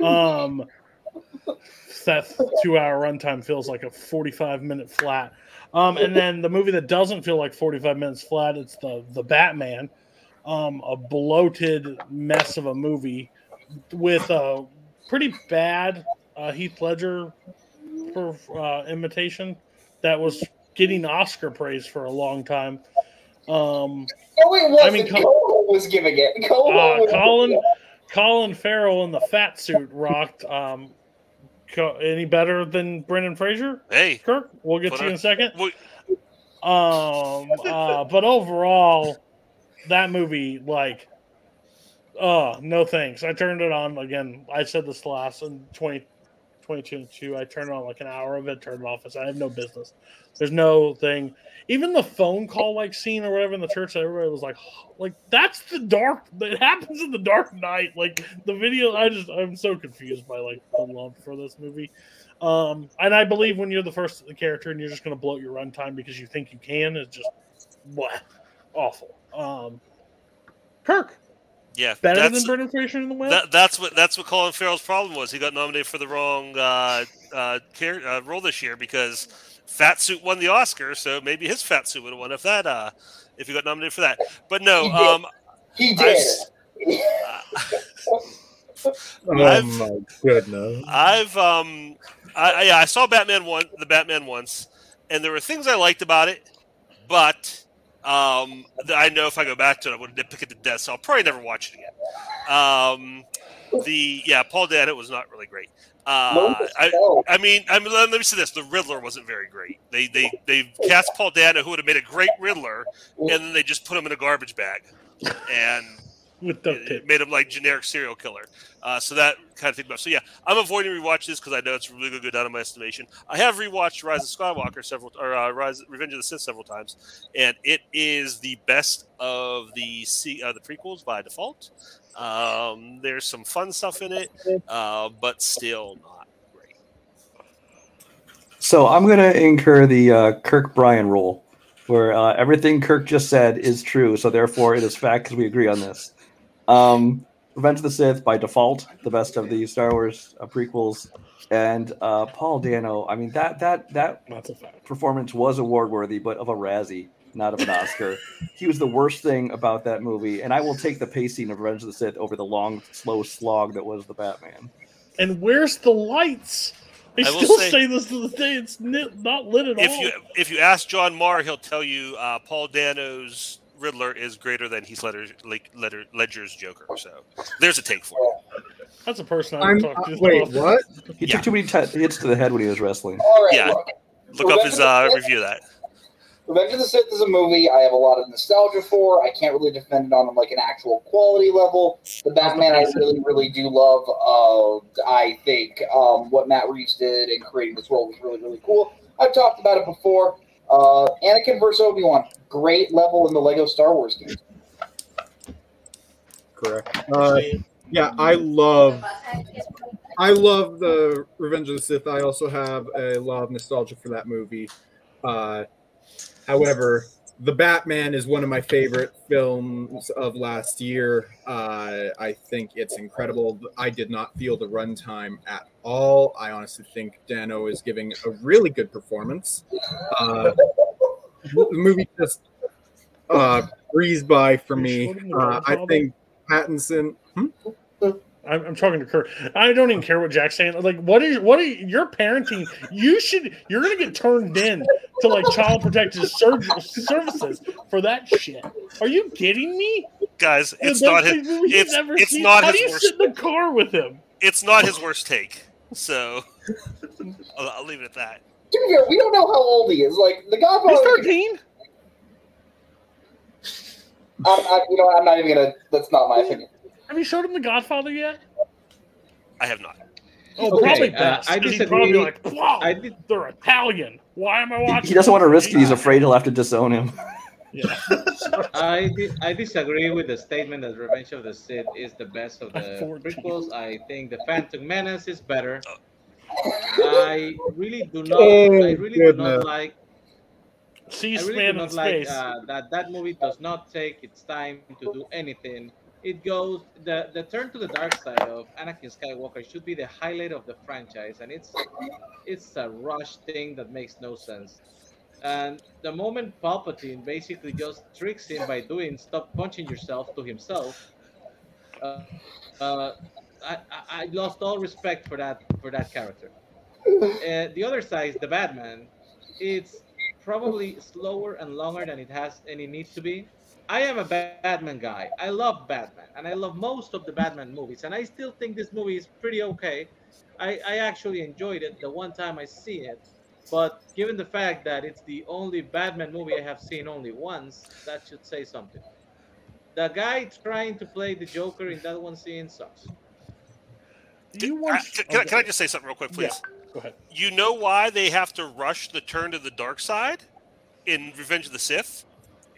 Um, that two-hour runtime feels like a forty-five minute flat. Um, and then the movie that doesn't feel like forty-five minutes flat, it's the the Batman, um, a bloated mess of a movie with a pretty bad uh, Heath Ledger for uh, imitation that was getting Oscar praise for a long time. Um, No, it wasn't. I mean, Col- Coho was giving it. Coho uh, Colin Colin Farrell in the fat suit rocked. Um, co- any better than Brendan Fraser? Hey, Kirk, we'll get to you in a second. we- Um, <laughs> uh, but overall, that movie, like, oh no thanks. I turned it on again. I said this last in 20, 2022. I turned on like an hour of it, turned it off. I I have no business. There's no thing. Even the phone call like scene or whatever in the church, everybody was like, like that's the dark. It happens in the Dark Knight. Like the video, I just I'm so confused by like the love for this movie. Um, and I believe when you're the first the character and you're just going to bloat your runtime because you think you can, it's just what awful. Um, Kirk, Yeah, better that's- than Brendan Fraser in the West. That, that's what that's what Colin Farrell's problem was. He got nominated for the wrong uh, uh, char- uh, role this year because Fat Suit won the Oscar, so maybe his Fat Suit would have won if that uh, if he got nominated for that. But no, He did. um, He I've did. <laughs> Oh I've- my goodness. I've um, I, I yeah, I saw Batman one, the Batman once, and there were things I liked about it, but um, th- I know if I go back to it, I would nitpick it to death. So I'll probably never watch it again. Um, the yeah, Paul Dano was not really great. Uh, I, I mean, I mean, let me say this: the Riddler wasn't very great. They they they cast Paul Dano, who would have made a great Riddler, and then they just put him in a garbage bag, and with duct tape. made him like generic serial killer. Uh, so that kind of thing about. So yeah, I'm avoiding rewatch this because I know it's really going to go down in my estimation. I have rewatched Rise of Skywalker several or uh, Rise Revenge of the Sith several times, and it is the best of the C, uh, the prequels by default. Um, there's some fun stuff in it, uh, but still not. Great. So I'm gonna incur the uh, Kirk Bryan rule, where uh, everything Kirk just said is true, so therefore it is fact because we agree on this. Um, Revenge of the Sith by default, the best of the Star Wars uh, prequels, and uh, Paul Dano. I mean that that that That's a fact. performance was award worthy, but of a Razzie, not of an Oscar. <laughs> he was the worst thing about that movie, and I will take the pacing of Revenge of the Sith over the long, slow slog that was the Batman. And where's the lights? I, I still say- say, this to the day. It's not lit at If all. you if you ask John Marr, he'll tell you uh, Paul Dano's Riddler is greater than Heath Ledger, like, Ledger, Ledger's Joker. So there's a take for it. That's a person I I'm, would talk to. uh, wait, what? He took too many t- hits to the head when he was wrestling. All right, Yeah. look. Look up his uh, Revenge review of that. Revenge of the Sith is a movie I have a lot of nostalgia for. I can't really defend it on like an actual quality level. The Batman I really, really do love. Uh, I think um, what Matt Reeves did in creating this world was really, really cool. I've talked about it before. Uh, Anakin versus Obi Wan, great level in the Lego Star Wars games. Correct. Uh, yeah, I love. I love the Revenge of the Sith. I also have a lot of nostalgia for that movie. Uh, however, the Batman is one of my favorite films of last year. Uh, I think it's incredible. I did not feel the runtime at all. I honestly think Dano is giving a really good performance. Uh, the movie just uh, breezed by for me. Uh, I think Pattinson. Hmm? I'm, I'm talking to Kurt. I don't even care what Jack's saying. Like, what is what are you, your parenting? You should. You're gonna get turned in to like child protective ser- services for that shit. Are you kidding me? Guys, The it's not his. It's, ever it's seen. not How his do you worst. sit in the car with him? It's not his worst take. So I'll, I'll leave it at that. Dude, be we don't know how old he is. Like the Godfather. He's 13. I'm, I'm, you know, what, I'm not even gonna. That's not my opinion. Have you showed him The Godfather yet? I have not. Oh, Okay, probably uh, best. I 'cause he'd disagree. probably like, wow, I did- they're Italian. Why am I watching? He doesn't want to risk it. He's afraid he'll have to disown him. <laughs> Yeah. I di- I disagree with the statement that Revenge of the Sith is the best of the 14. prequels. I think the Phantom Menace is better. I really do not. Oh, I really do not like. I C-SPAN really do in not like space. uh, that. That movie does not take its time to do anything. It goes the the turn to the dark side of Anakin Skywalker should be the highlight of the franchise, and it's it's a rush thing that makes no sense. And the moment Palpatine basically just tricks him by doing "stop punching yourself" to himself, uh, uh, I, I lost all respect for that for that character. Uh, the other side, is the Batman, it's probably slower and longer than it has any need to be. I am a Batman guy. I love Batman, and I love most of the Batman movies, and I still think this movie is pretty okay. I, I actually enjoyed it the one time I see it, but given the fact that it's the only Batman movie I have seen only once, that should say something. The guy trying to play the Joker in that one scene sucks. You I- want? can, oh, can I, can I just say something real quick, please? Yeah. Go ahead. You know why they have to rush the turn to the dark side in Revenge of the Sith?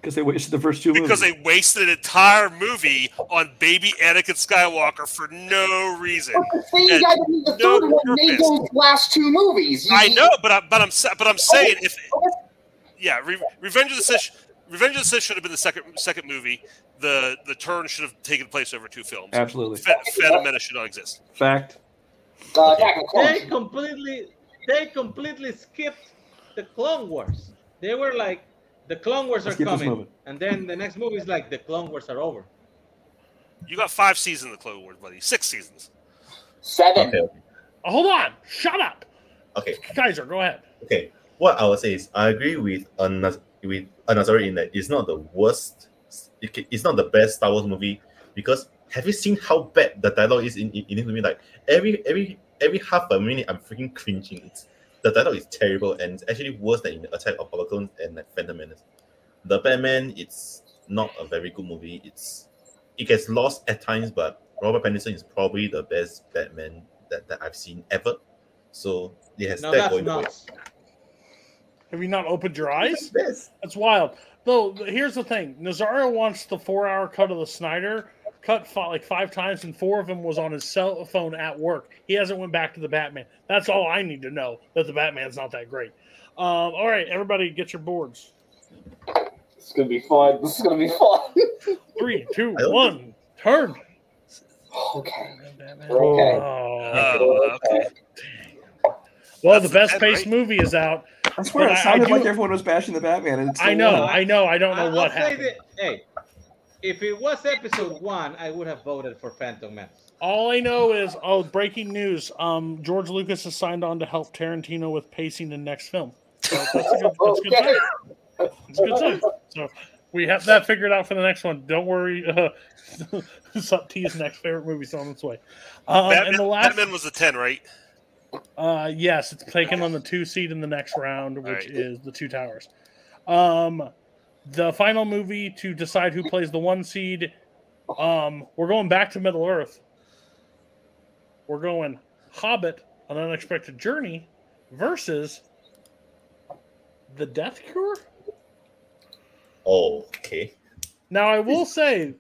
Because they wasted the first two Because movies. they wasted an entire movie on baby Anakin Skywalker for no reason. But the same And guy the no third one made those last two movies. You- I know, but I, but I'm but I'm saying if yeah, Re- Revenge of the Sith, Revenge of the Sith should have been the second second movie. The the turn should have taken place over two films. Absolutely. Fa- Phantom Menace should not exist. Fact. Uh, Attack of the Clones. They completely they completely skipped the Clone Wars. They were like, the Clone Wars are Let's keep this coming, and then the next movie is like, the Clone Wars are over. You got five seasons of the Clone Wars, buddy. Six seasons. Seven. Okay, Oh, hold on. Shut up, okay, Kaiser. Go ahead. okay. What I would say is I agree with Anaz- with Anazari in that it's not the worst. It's not the best Star Wars movie because have you seen how bad the dialogue is in, in, in this movie? Like every every every half a minute, I'm freaking cringing. It's the dialogue is terrible and it's actually worse than Attack of Clones and like Phantom Menace. The Batman, it's not a very good movie. It's it gets lost at times, but Robert Pattinson is probably the best Batman that, that I've seen ever. So it has No, that going it. Have you not opened your eyes? That's wild. Though here's the thing: Nazario wants the four-hour cut of the Snyder cut fi- like five times, and four of them was on his cell phone at work. He hasn't went back to the Batman. That's all I need to know. That the Batman's not that great. Um, all right, everybody, get your boards. It's gonna be fun. This is gonna be fun. <laughs> Three, two, I don't- one, turn. okay. Batman. We're okay. Oh. Oh, okay. Well, That's the best paced right? movie is out. I swear, But it I- I sounded do- like everyone was bashing the Batman. And it's I know, won. I know, I don't know I'll what say happened. that- hey, if it was episode one, I would have voted for Phantom Menace. All I know is, oh, breaking news. Um, George Lucas has signed on to help Tarantino with pacing the next film. So that's a good, that's a good Okay. sign. That's a good sign. So we have that figured out for the next one. Don't worry. Uh, <laughs> Sup T's next favorite movie movie's on its way. Um, Batman, and the last, Batman was the ten, right? uh, yes, it's taken on the two seed in the next round, which Alright. is the Two Towers. Um, the final movie to decide who plays the one seed. Um, we're going back to Middle Earth. We're going Hobbit: An Unexpected Journey versus the Death Cure. Oh, okay. Now I will say,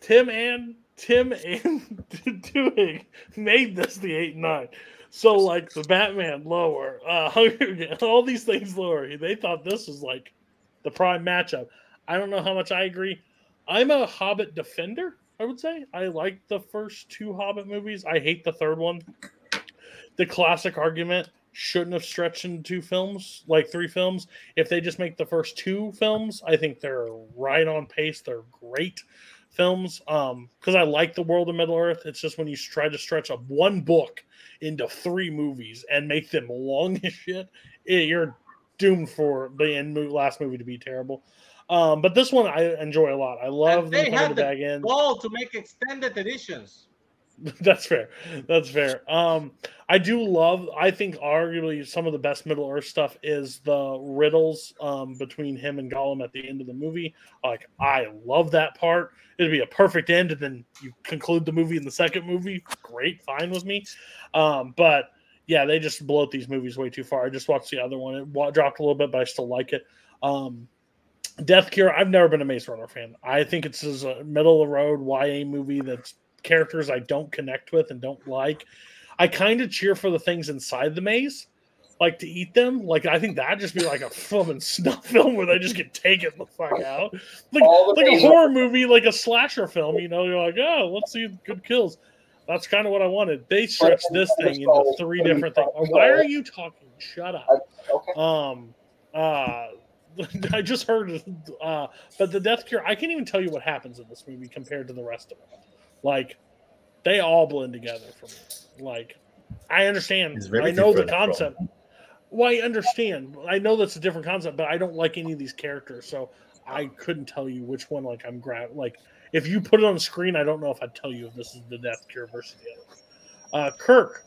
Tim and Tim and <laughs> Doing made this the eight and nine. So like the Batman lower, uh, <laughs> all these things lower. They thought this was like the prime matchup. I don't know how much I agree. I'm a Hobbit defender. I would say I like the first two Hobbit movies. I hate the third one. The classic argument shouldn't have stretched into two films, like three films. If they just make the first two films, I think they're right on pace. They're great films. Um, because I like the world of Middle Earth. It's just when you try to stretch up one book into three movies and make them long <laughs> as shit, it, you're doomed for the end last movie to be terrible. Um, but this one I enjoy a lot. I love And they had the bag in. goal to make extended editions. <laughs> That's fair. That's fair. Um, I do love. I think arguably some of the best Middle Earth stuff is the riddles um, between him and Gollum at the end of the movie. Like I love that part. It'd be a perfect end, and then you conclude the movie in the second movie. Great, fine with me. Um, but yeah, they just bloat these movies way too far. I just watched the other one. It dropped a little bit, but I still like it. Um, Death Cure. I've never been a Maze Runner fan. I think it's just a middle of the road YA movie that's characters I don't connect with and don't like. I kind of cheer for the things inside the maze, like to eat them. Like I think that'd just be like a film and snuff <laughs> film where they just get taken the fuck out, like like a horror movie, like a slasher film. You know, you're like, oh, let's see good kills. That's kind of what I wanted. They stretched this thing into three different things. Why are you talking? Shut up. Um, uh, <laughs> I just heard, uh, but the Death Cure. I can't even tell you what happens in this movie compared to the rest of them. Like, they all blend together for me. Like, I understand. I know the different from- concept. Well, I understand. I know that's a different concept, but I don't like any of these characters, so I couldn't tell you which one. Like, I'm grab. Like, if you put it on the screen, I don't know if I'd tell you if this is the Death Cure versus the other. Uh, Kirk,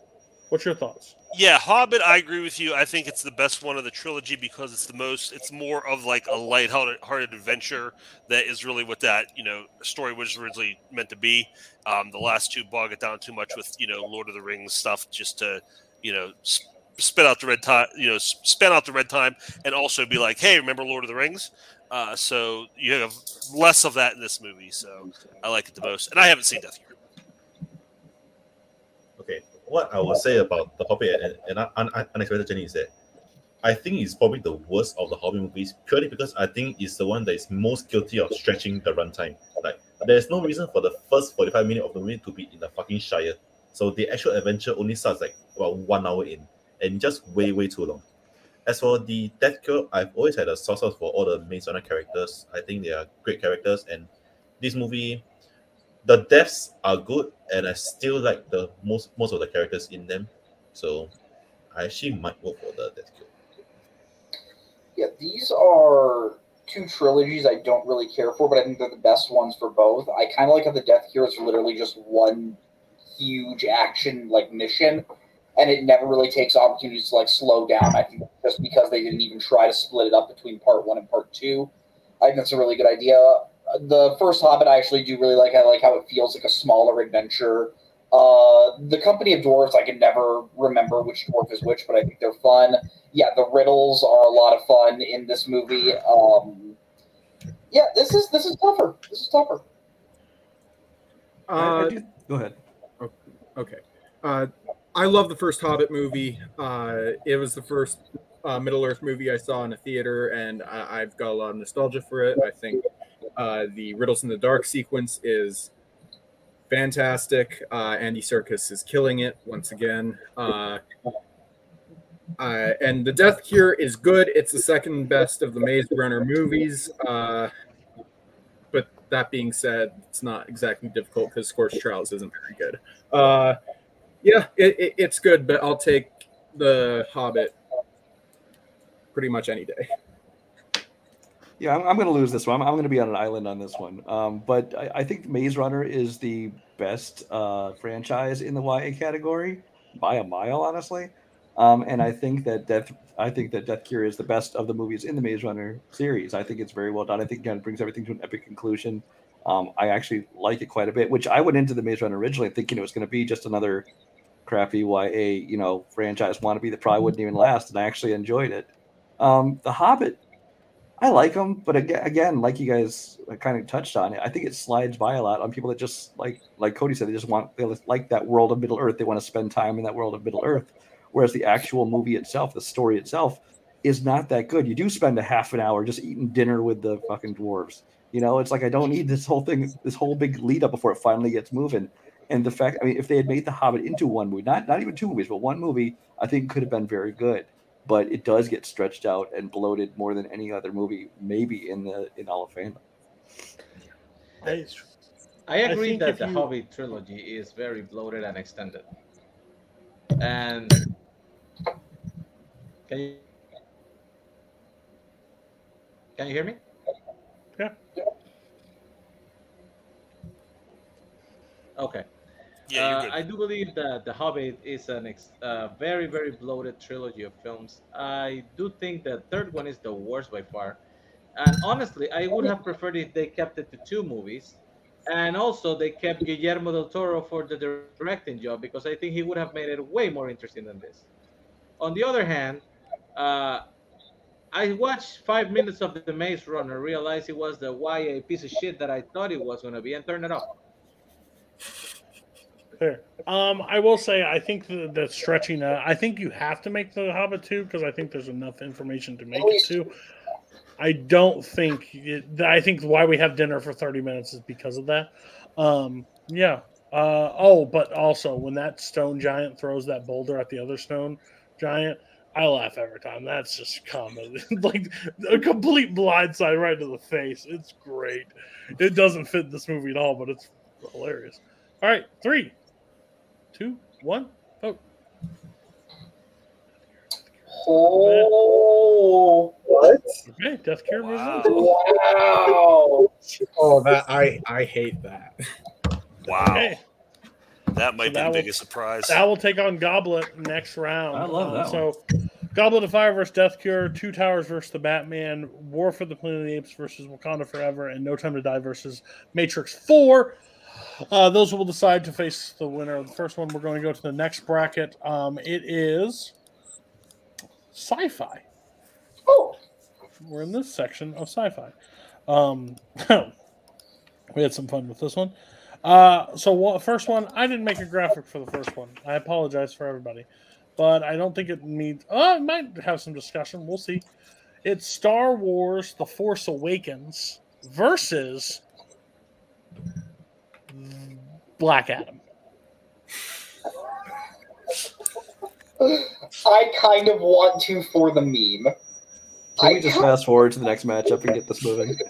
what's your thoughts? Yeah, Hobbit. I agree with you. I think it's the best one of the trilogy because it's the most. It's more of like a light-hearted adventure that is really what that you know story was originally meant to be. Um, the last two bog it down too much with you know Lord of the Rings stuff just to you know s- spit out the red time. You know, s- spend out the red time, and also be like, hey, remember Lord of the Rings? Uh, so you have less of that in this movie. So I like it the most, and I haven't seen Death Cure. Okay, what I will say about the Hobbit and, and Un- Unexpected Journey is that I think it's probably the worst of the Hobbit movies purely because I think it's the one that is most guilty of stretching the runtime. Like, there's no reason for the first 45 minutes of the movie to be in the fucking Shire. So the actual adventure only starts like about one hour in and just way, way too long. As for the Death Cure, I've always had a soft spot for all the Maze Runner characters. I think they are great characters, and this movie, the deaths are good, and I still like the most most of the characters in them. So I actually might vote for the Death Cure. Yeah, these are two trilogies I don't really care for, but I think they're the best ones for both. I kind of like how the Death Cure is literally just one huge action like mission, and it never really takes opportunities to like slow down. I think just because they didn't even try to split it up between part one and part two, I think that's a really good idea. The first Hobbit I actually do really like. I like how it feels like a smaller adventure. Uh, the Company of Dwarves, I can never remember which dwarf is which, but I think they're fun. Yeah, the riddles are a lot of fun in this movie. Um, yeah, this is this is tougher. This is tougher. I- I Uh, do- go ahead. Okay. Uh, I love the first Hobbit movie. Uh, it was the first uh, Middle Earth movie I saw in a theater, and I- I've got a lot of nostalgia for it. I think uh, the Riddles in the Dark sequence is fantastic. Uh, Andy Serkis is killing it once again. Uh, uh, and the Death Cure is good. It's the second best of the Maze Runner movies. But that being said, it's not exactly difficult because Scorched Trials isn't very good. Yeah, it, it, it's good, but I'll take the Hobbit pretty much any day. Yeah, I'm, I'm going to lose this one. I'm, I'm going to be on an island on this one. Um, but I, I think Maze Runner is the best uh, franchise in the YA category by a mile, honestly. Um, and I think that Death I think that Death Cure is the best of the movies in the Maze Runner series. I think it's very well done. I think again, it brings everything to an epic conclusion. Um, I actually like it quite a bit, which I went into the Maze Runner originally thinking it was going to be just another crappy YA, you know, franchise wannabe that probably wouldn't even last, and I actually enjoyed it. Um, the Hobbit, I like them, but again, again, like you guys kind of touched on it, I think it slides by a lot on people that just like, like Cody said, they just want they like that world of Middle Earth. They want to spend time in that world of Middle Earth, whereas the actual movie itself, the story itself, is not that good. You do spend a half an hour just eating dinner with the fucking dwarves. You know, it's like I don't need this whole thing, this whole big lead up before it finally gets moving. And the fact, I mean, if they had made The Hobbit into one movie, not not even two movies, but one movie, I think could have been very good. But it does get stretched out and bloated more than any other movie, maybe in the in all of fandom. I I agree think that the you- Hobbit trilogy is very bloated and extended. And can you can you hear me? Yeah. Okay. Yeah, Uh. I do believe that The Hobbit is a ex- uh, very, very bloated trilogy of films. I do think the third one is the worst by far. And honestly, I would have preferred if they kept it to two movies. And also, they kept Guillermo del Toro for the directing job because I think he would have made it way more interesting than this. On the other hand, uh, I watched five minutes of The Maze Runner, realized it was the YA piece of shit that I thought it was going to be, and turned it off. Fair. Um, I will say I think that, stretching. Uh, I think you have to make the Hobbit two because I think there's enough information to make it two. I don't think. It, I think why we have dinner for 30 minutes is because of that. Um, yeah. Uh, oh, but also when that stone giant throws that boulder at the other stone giant, I laugh every time. That's just common, <laughs> like a complete blindside right to the face. It's great. It doesn't fit this movie at all, but it's hilarious. All right, three, two, one, vote. Oh, what? Okay, Death Cure versus Wow. Oh, that I I hate that. Wow. Okay. That might So be that the will- biggest surprise. That will take on Goblet next round. I love that So, Goblet of Fire versus Death Cure, Two Towers versus the Batman, War for the Planet of the Apes versus Wakanda Forever, and No Time to Die versus Matrix 4. Uh, those will decide to face the winner of the first one. We're going to go to the next bracket. Um, it is sci fi. Oh. We're in this section of sci fi. Um, <clears throat> we had some fun with this one. Uh, so what, first one, I didn't make a graphic for the first one. I apologize for everybody, but I don't think it needs. Oh, it might have some discussion. We'll see. It's Star Wars: The Force Awakens versus Black Adam. I kind of want to for the meme. Can we just fast forward to the next matchup and get this moving? <laughs>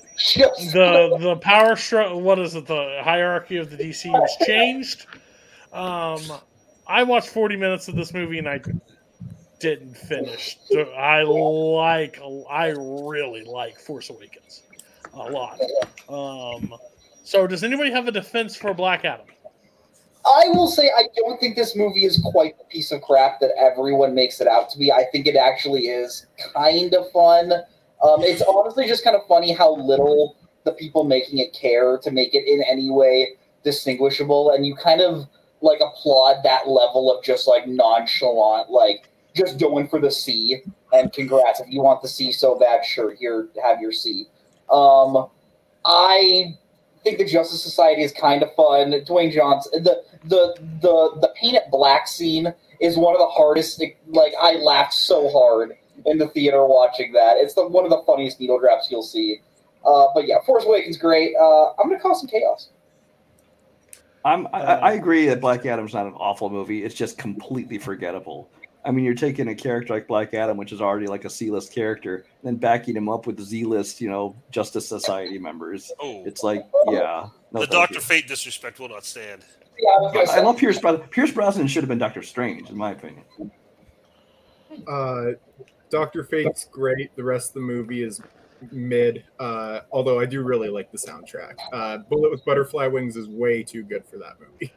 The the power stru- what is it the hierarchy of the dc has changed um i watched 40 minutes of this movie and i didn't finish i like i really like force awakens a lot um so does anybody have a defense for black adam I will say I don't think this movie is quite the piece of crap that everyone makes it out to be. I think it actually is kind of fun. Um, it's honestly just kind of funny how little the people making it care to make it in any way distinguishable, and you kind of like applaud that level of just like nonchalant, like just going for the C. And congrats if you want the C so bad, sure, here have your C. Um, I think the Justice Society is kind of fun. Dwayne Johnson, the the the the paint it black scene is one of the hardest. Like I laughed so hard in the theater watching that. It's the one of the funniest needle drops you'll see. Uh, but yeah, Force Awakens great. Uh, I'm gonna cause some chaos. I'm, I, I agree that Black Adam's not an awful movie. It's just completely forgettable. I mean, you're taking a character like Black Adam, which is already like a C-list character, and then backing him up with Z-list, you know, Justice Society members. Oh. It's like, yeah. no the Doctor. Fate disrespect will not stand. Yeah, I love Pierce Brosnan. Pierce Brosnan should have been Doctor Strange, in my opinion. Uh, Doctor Fate's great. The rest of the movie is mid. Uh, although I do really like the soundtrack. Uh, Bullet with Butterfly Wings is way too good for that movie.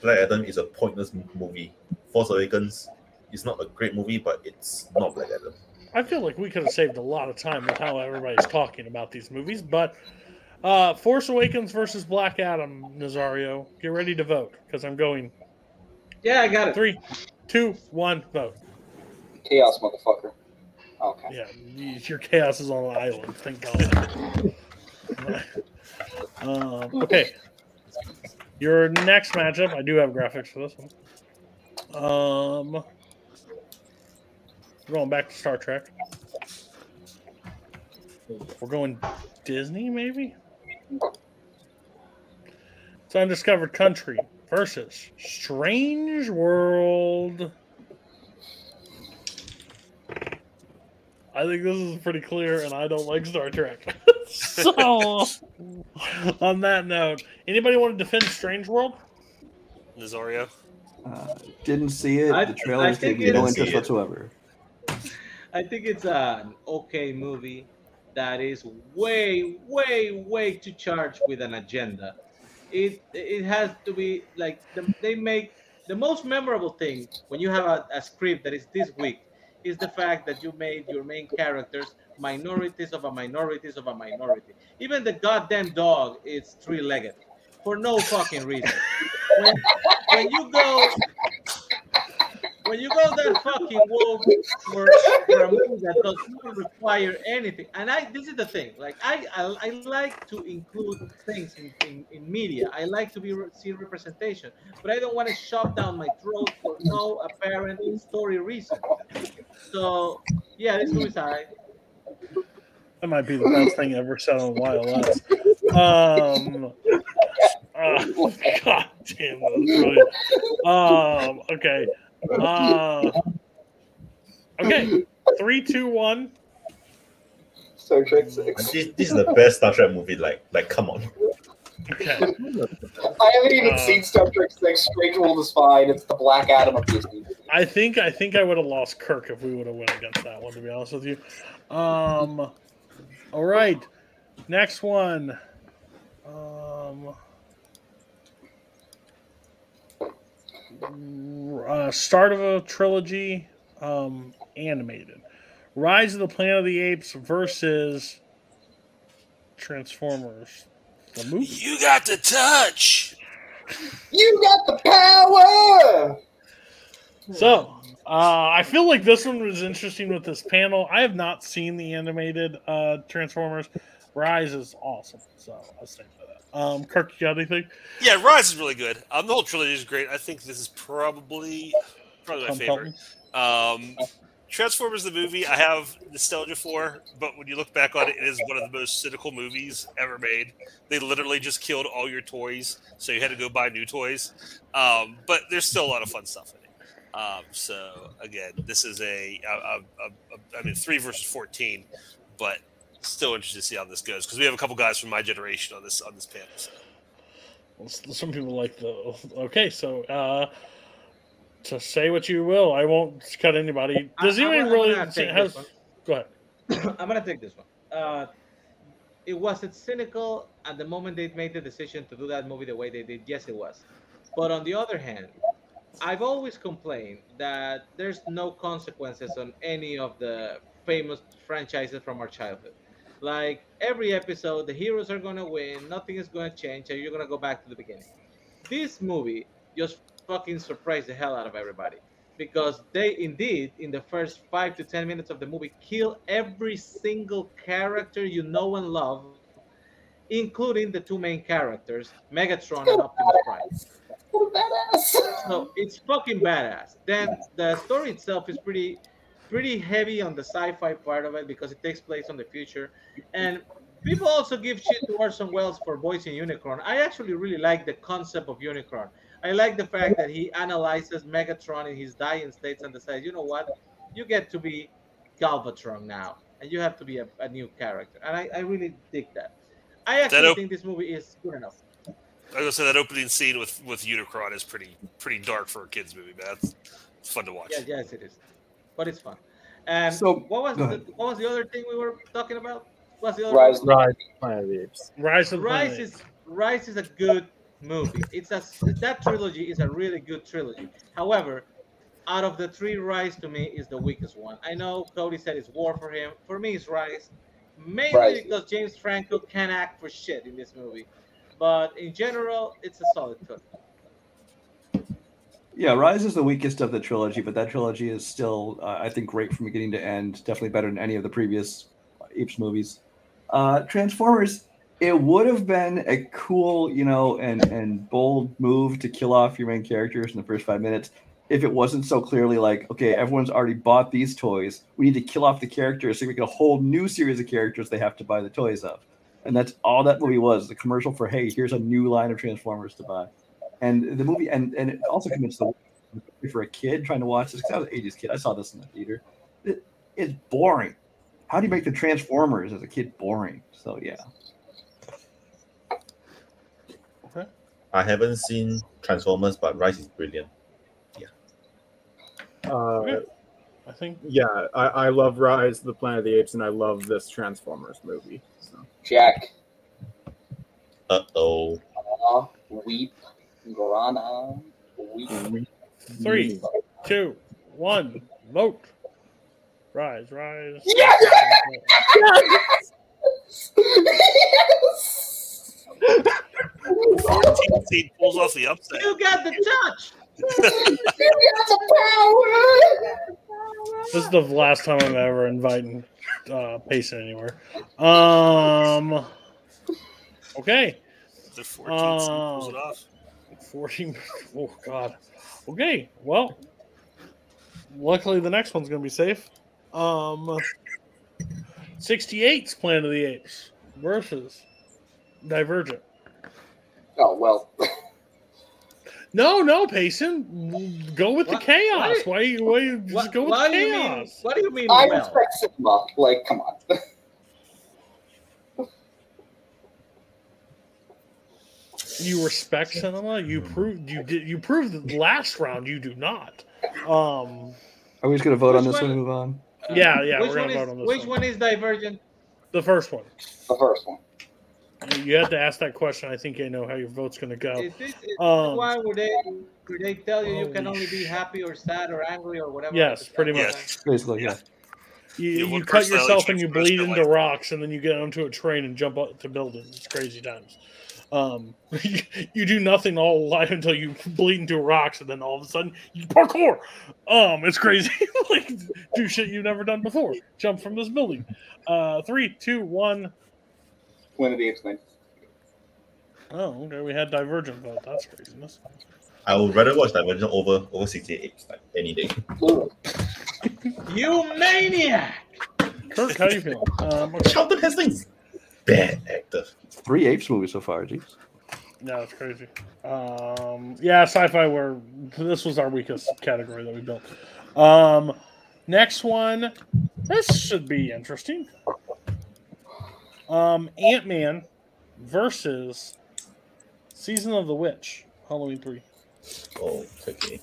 Black Adam is a pointless movie. Force Awakens is not a great movie, but it's not Black Adam. I feel like we could have saved a lot of time with how everybody's talking about these movies, but uh, Force Awakens versus Black Adam, Nazario, get ready to vote because I'm going Yeah, I got it. three, two, one, vote. Chaos, motherfucker. Okay. Yeah, your chaos is on the island. Thank God. um, <laughs> okay, your next matchup. I do have graphics for this one. Um, going back to Star Trek. We're going Disney, maybe. It's Undiscovered Country versus Strange World. I think this is pretty clear, and I don't like Star Trek. <laughs> so, on that note, anybody want to defend Strange World? Nazario. Uh, didn't see it. I- the I trailers gave me no interest whatsoever. I think it's an okay movie that is way, way, way too charged with an agenda. It it has to be like the, they make the most memorable thing when you have a, a script that is this weak is the fact that you made your main characters minorities of a minorities of a minority. Even the goddamn dog is three-legged for no fucking reason. When, when you go when you go that fucking woke for, for a movie that does not require anything, and I this is the thing, like I I, I like to include things in, in, in media. I like to be see representation, but I don't want to shove down my throat for no apparent story reason. So yeah, this movie's alright. That might be the best thing ever said on YLS. Um, <laughs> uh, God damn, that was brilliant. Um, okay. Uh, okay. Three, two, one. Star Trek Six. This, this is the best Star Trek movie. Like, like, come on. Okay. I haven't even Uh, seen Star Trek Six. Strange World is fine. It's the Black Adam of Disney. I think I think I would have lost Kirk if we would have went against that one. To be honest with you. Um. All right. Next one. Um. Uh, start of a trilogy, um, animated. Rise of the Planet of the Apes versus Transformers. The movie. You got the touch. You got the power. So, uh, I feel like this one was interesting with this panel. I have not seen the animated uh, Transformers. Rise is awesome, so I'll stay that. Um, Kirk, you got anything? Yeah, Rise is really good. Um, the whole trilogy is great. I think this is probably probably my favorite. Um, Transformers the movie I have nostalgia for, but when you look back on it, it is one of the most cynical movies ever made. They literally just killed all your toys, so you had to go buy new toys. Um, but there's still a lot of fun stuff in it. Um, so again, this is a, a, a, a, a I mean three versus fourteen, but still interested to see how this goes because we have a couple guys from my generation on this on this panel. So. Well, Some people like the. Okay, so uh, to say what you will, I won't cut anybody. Does I- I'm anyone gonna- I'm really gonna has? Go ahead. <coughs> I'm gonna take this one. Uh, it was it cynical at the moment they made the decision to do that movie the way they did. Yes, it was. But on the other hand, I've always complained that there's no consequences on any of the famous franchises from our childhood. Like every episode, the heroes are gonna win, nothing is gonna change, and you're gonna go back to the beginning. This movie just fucking surprised the hell out of everybody because they indeed in the first five to ten minutes of the movie kill every single character you know and love including the two main characters megatron and optimus prime. So it's fucking badass. Then the story itself is pretty pretty heavy on the sci-fi part of it because it takes place on the future and people also give shit to Orson Welles for voicing Unicron. I actually really like the concept of Unicron. I like the fact that he analyzes Megatron in his dying states and decides, you know what, you get to be Galvatron now, and you have to be a, a new character. And I, I really dig that. I actually op- think this movie is good enough. I was gonna say that opening scene with with Unicron is pretty pretty dark for a kids movie, but That's it's fun to watch. Yeah, yes, it is, but it's fun. And So, what was the, what was the other thing we were talking about? What's the other Rise. Rise, Rise of the Rise Planet. is Rise is a good movie. It's a that trilogy is a really good trilogy. However, out of the three, Rise to me is the weakest one. I know Cody said it's War for him. For me, it's Rise, mainly Rise. because James Franco can't act for shit in this movie. But in general, it's a solid cook. Yeah, Rise is the weakest of the trilogy, but that trilogy is still, uh, I think, great from beginning to end. Definitely better than any of the previous Apes movies. Uh, Transformers, it would have been a cool, you know, and and bold move to kill off your main characters in the first five minutes if it wasn't so clearly like, okay, everyone's already bought these toys. We need to kill off the characters so we get a whole new series of characters they have to buy the toys of. And that's all that movie was, the commercial for, hey, here's a new line of Transformers to buy. And the movie, and, and it also commits the for a kid trying to watch this, because I was an 80s kid, I saw this in the theater. It, it's boring. How do you make the Transformers as a kid boring? So, yeah. Okay. I haven't seen Transformers, but Rise is brilliant. Yeah. Uh, I think. Yeah, I, I love Rise, the Planet of the Apes, and I love this Transformers movie. So. Jack. Uh oh. Uh, weep. Grana. Weep. Three, two, one, vote. Rise, rise. Yes! Fourteen seed pulls off the upset. You got the touch. This is the last time I'm ever inviting uh, Payson anywhere. Um. Okay. The 14 seed pulls it Um, off. 14. <laughs> Oh, God. Okay. Well, luckily the next one's going to be safe. Um, 68's Planet of the Apes versus Divergent. Oh, well. No, no, Payson. Go with the chaos. Why- Why, you, why you just What, go with what the do you mean? chaos? What do you mean? I well? respect cinema. Like, come on. <laughs> You respect cinema. You proved you did. You proved the last round. You do not. Um. Are we just going to vote on this one one- and move on? Yeah, yeah. which we're one gonna is vote on this which one. one is Divergent? The first one. The first one. You had to ask that question. I think I know how your vote's going to go. Is this is Um, the one where they where they tell you you can only be happy or sad or angry or whatever? Yes, pretty much. Yes. Basically, yeah. You, Yeah, you cut yourself and you for the rest bleed into life. rocks, and then you get onto a train and jump up to buildings. It's crazy times. Um, you, <laughs> you do nothing all life until you bleed into rocks, and then all of a sudden you parkour. Um, it's crazy. <laughs> like do shit you've never done before. Jump from this building. Uh, three, two, one. Planet of the Apes thing. Oh, okay. We had divergent vote. That's craziness. I would rather watch Divergent over over 68 like any day. <laughs> You maniac! Kirk, how you feeling? Um, Charlton Heston's bad actor. Three Apes movies so far, jeez. Yeah, it's crazy. Um, yeah, sci-fi. Where this was our weakest category that we built. Um, next one. This should be interesting. Um, Ant Man versus Season of the Witch, Halloween three. Oh, okay.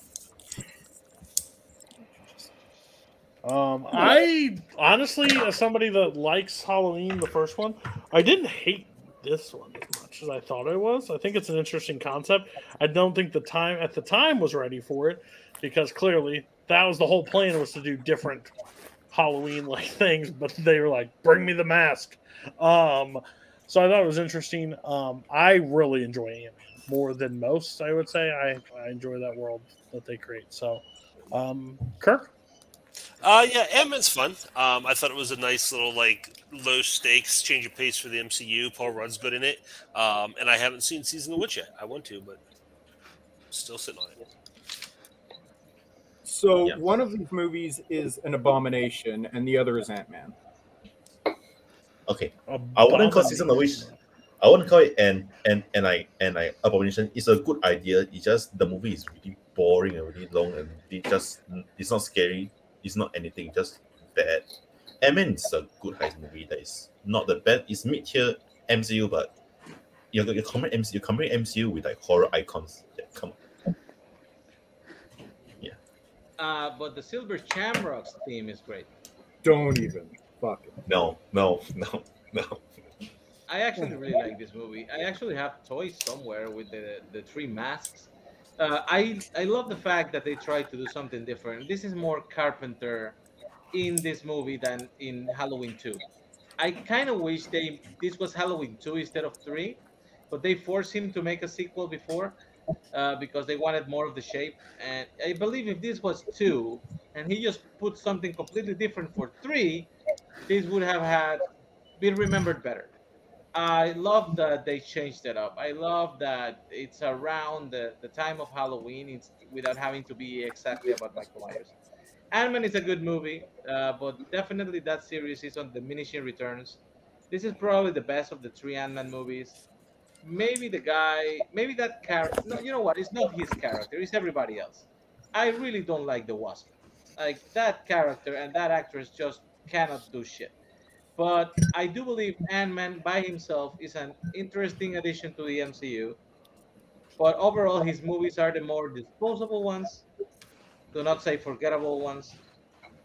Um, <laughs> I honestly, as somebody that likes Halloween, the first one, I didn't hate this one as much as I thought I was. I think it's an interesting concept. I don't think the time at the time was ready for it because clearly that was the whole plan was to do different Halloween like <laughs> things, but they were like, "Bring me the mask." Um, so I thought it was interesting. Um, I really enjoy Ant more than most. I would say I, I enjoy that world that they create. So, um, Kirk. Uh, yeah, Ant-Man's fun. Um, I thought it was a nice little like low stakes change of pace for the MCU. Paul Rudd's good in it, um, and I haven't seen Season of the Witch yet. I want to, but still sitting on it. So Yeah. one of these movies is an abomination, and the other is Ant Man. Okay. I wouldn't call season of Witch I wouldn't call it an and and I and I abomination. It's a good idea. It's just the movie is really boring and really long and it just it's not scary. It's not anything. Just bad. Ant-Man is a good heist movie that is not the bad. It's mid tier MCU, but you're you're comparing MCU, you're comparing MCU with like horror icons. Yeah, come on. Yeah. Uh, but the Silver Shamrocks theme is great. Don't even fuck it. No, no, no, no. I actually really like this movie. I actually have toys somewhere with the the three masks, uh, I I love the fact that they tried to do something different. This is more Carpenter in this movie than in Halloween Two. I kind of wish they this was Halloween Two instead of three, but they forced him to make a sequel before uh, because they wanted more of the shape. And I believe if this was two and he just put something completely different for three, this would have had been remembered better. I love that they changed it up. I love that it's around the, the time of Halloween it's, without having to be exactly about Michael Myers. Ant-Man is a good movie, uh, but definitely that series is on diminishing returns. This is probably the best of the three Ant-Man movies. Maybe the guy, maybe that character. No, you know what? It's not his character. It's everybody else. I really don't like the Wasp. Like that character and that actress just cannot do shit. But I do believe Ant-Man by himself is an interesting addition to the MCU. But overall, his movies are the more disposable ones. Do not say forgettable ones.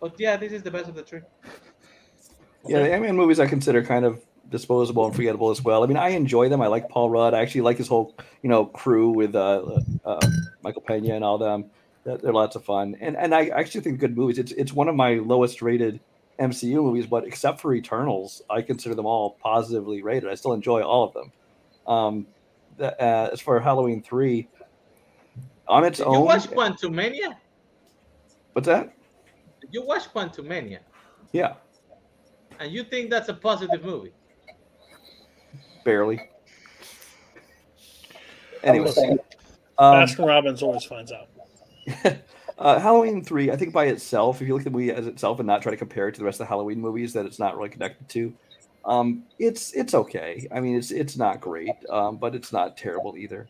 But yeah, this is the best of the three. Yeah, the Ant-Man movies I consider kind of disposable and forgettable as well. I mean, I enjoy them. I like Paul Rudd. I actually like his whole, you know, crew with uh, uh, Michael Pena and all them. They're lots of fun, and and I actually think good movies. It's it's one of my lowest rated MCU movies, but except for Eternals, I consider them all positively rated. I still enjoy all of them. Um, the, uh, as for Halloween three, on its Did own, you watch Quantumania? what's that? Did you watch Quantumania? Yeah, And you think that's a positive movie? barely. Anyway, Listen, um, Baskin Robbins always finds out. <laughs> Uh, Halloween three, I think by itself, if you look at the movie as itself and not try to compare it to the rest of the Halloween movies that it's not really connected to, um, it's it's okay. I mean, it's it's not great, um, but it's not terrible either.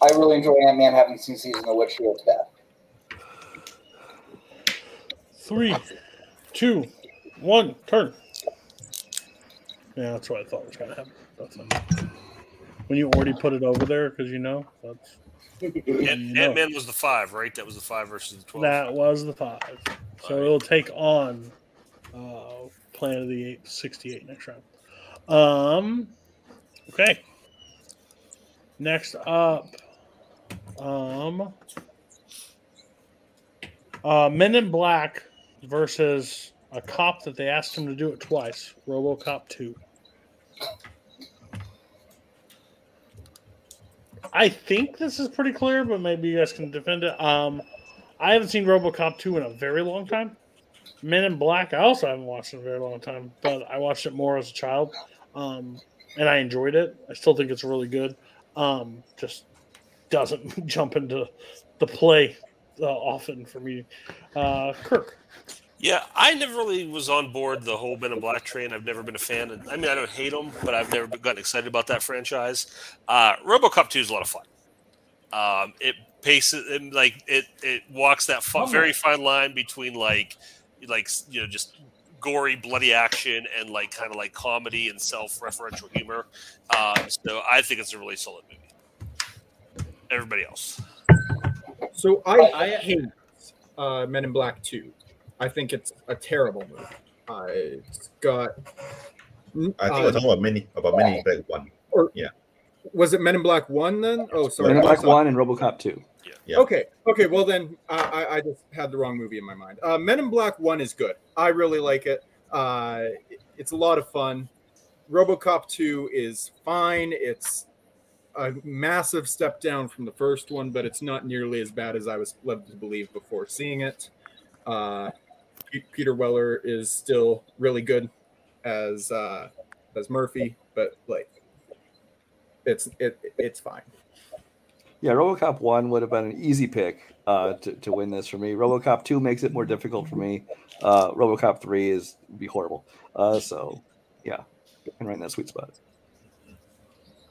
I really enjoy Ant Man. Having seen season of which it's bad. Three, two, one, turn. Yeah, that's what I thought was going to happen. That's. When you already put it over there, because you know that's Ant Man was the five, right? That was the five versus the twelve. that was the five. So it'll take on uh, Planet of the Apes 68 next round. Um, okay. Next up, um, uh, Men in Black versus a cop that they asked him to do it twice. RoboCop 2. I think this is pretty clear, but maybe you guys can defend it. Um, I haven't seen RoboCop 2 in a very long time. Men in Black, I also haven't watched in a very long time, but I watched it more as a child, um, and I enjoyed it. I still think it's really good. Um, just doesn't <laughs> jump into the play uh, often for me. Uh, Kirk, Yeah, I never really was on board the whole Men in Black train. I've never been a fan. I mean, I don't hate them, but I've never gotten excited about that franchise. Uh, RoboCop 2 is a lot of fun. Um, it paces and like it it walks that fu- very fine line between like like you know just gory bloody action and like kind of like comedy and self-referential humor. Um, so I think it's a really solid movie. Everybody else. So I, I- hate uh, Men in Black 2. I think it's a terrible movie. Uh, it's got. I think uh, we're talking about many about many black one. Or Yeah. was it Men in Black One then? Oh, sorry. Men in Black one and RoboCop two. Yeah. Okay, okay. Well then, I, I, I just had the wrong movie in my mind. Uh, Men in Black One is good. I really like it. Uh, it's a lot of fun. RoboCop Two is fine. It's a massive step down from the first one, but it's not nearly as bad as I was led to believe before seeing it. Uh, P- Peter Weller is still really good as uh, as Murphy, but like, it's it it's fine. Yeah, RoboCop one would have been an easy pick uh, to to win this for me. RoboCop two makes it more difficult for me. Uh, RoboCop three is be horrible. Uh, so yeah, and right in that sweet spot.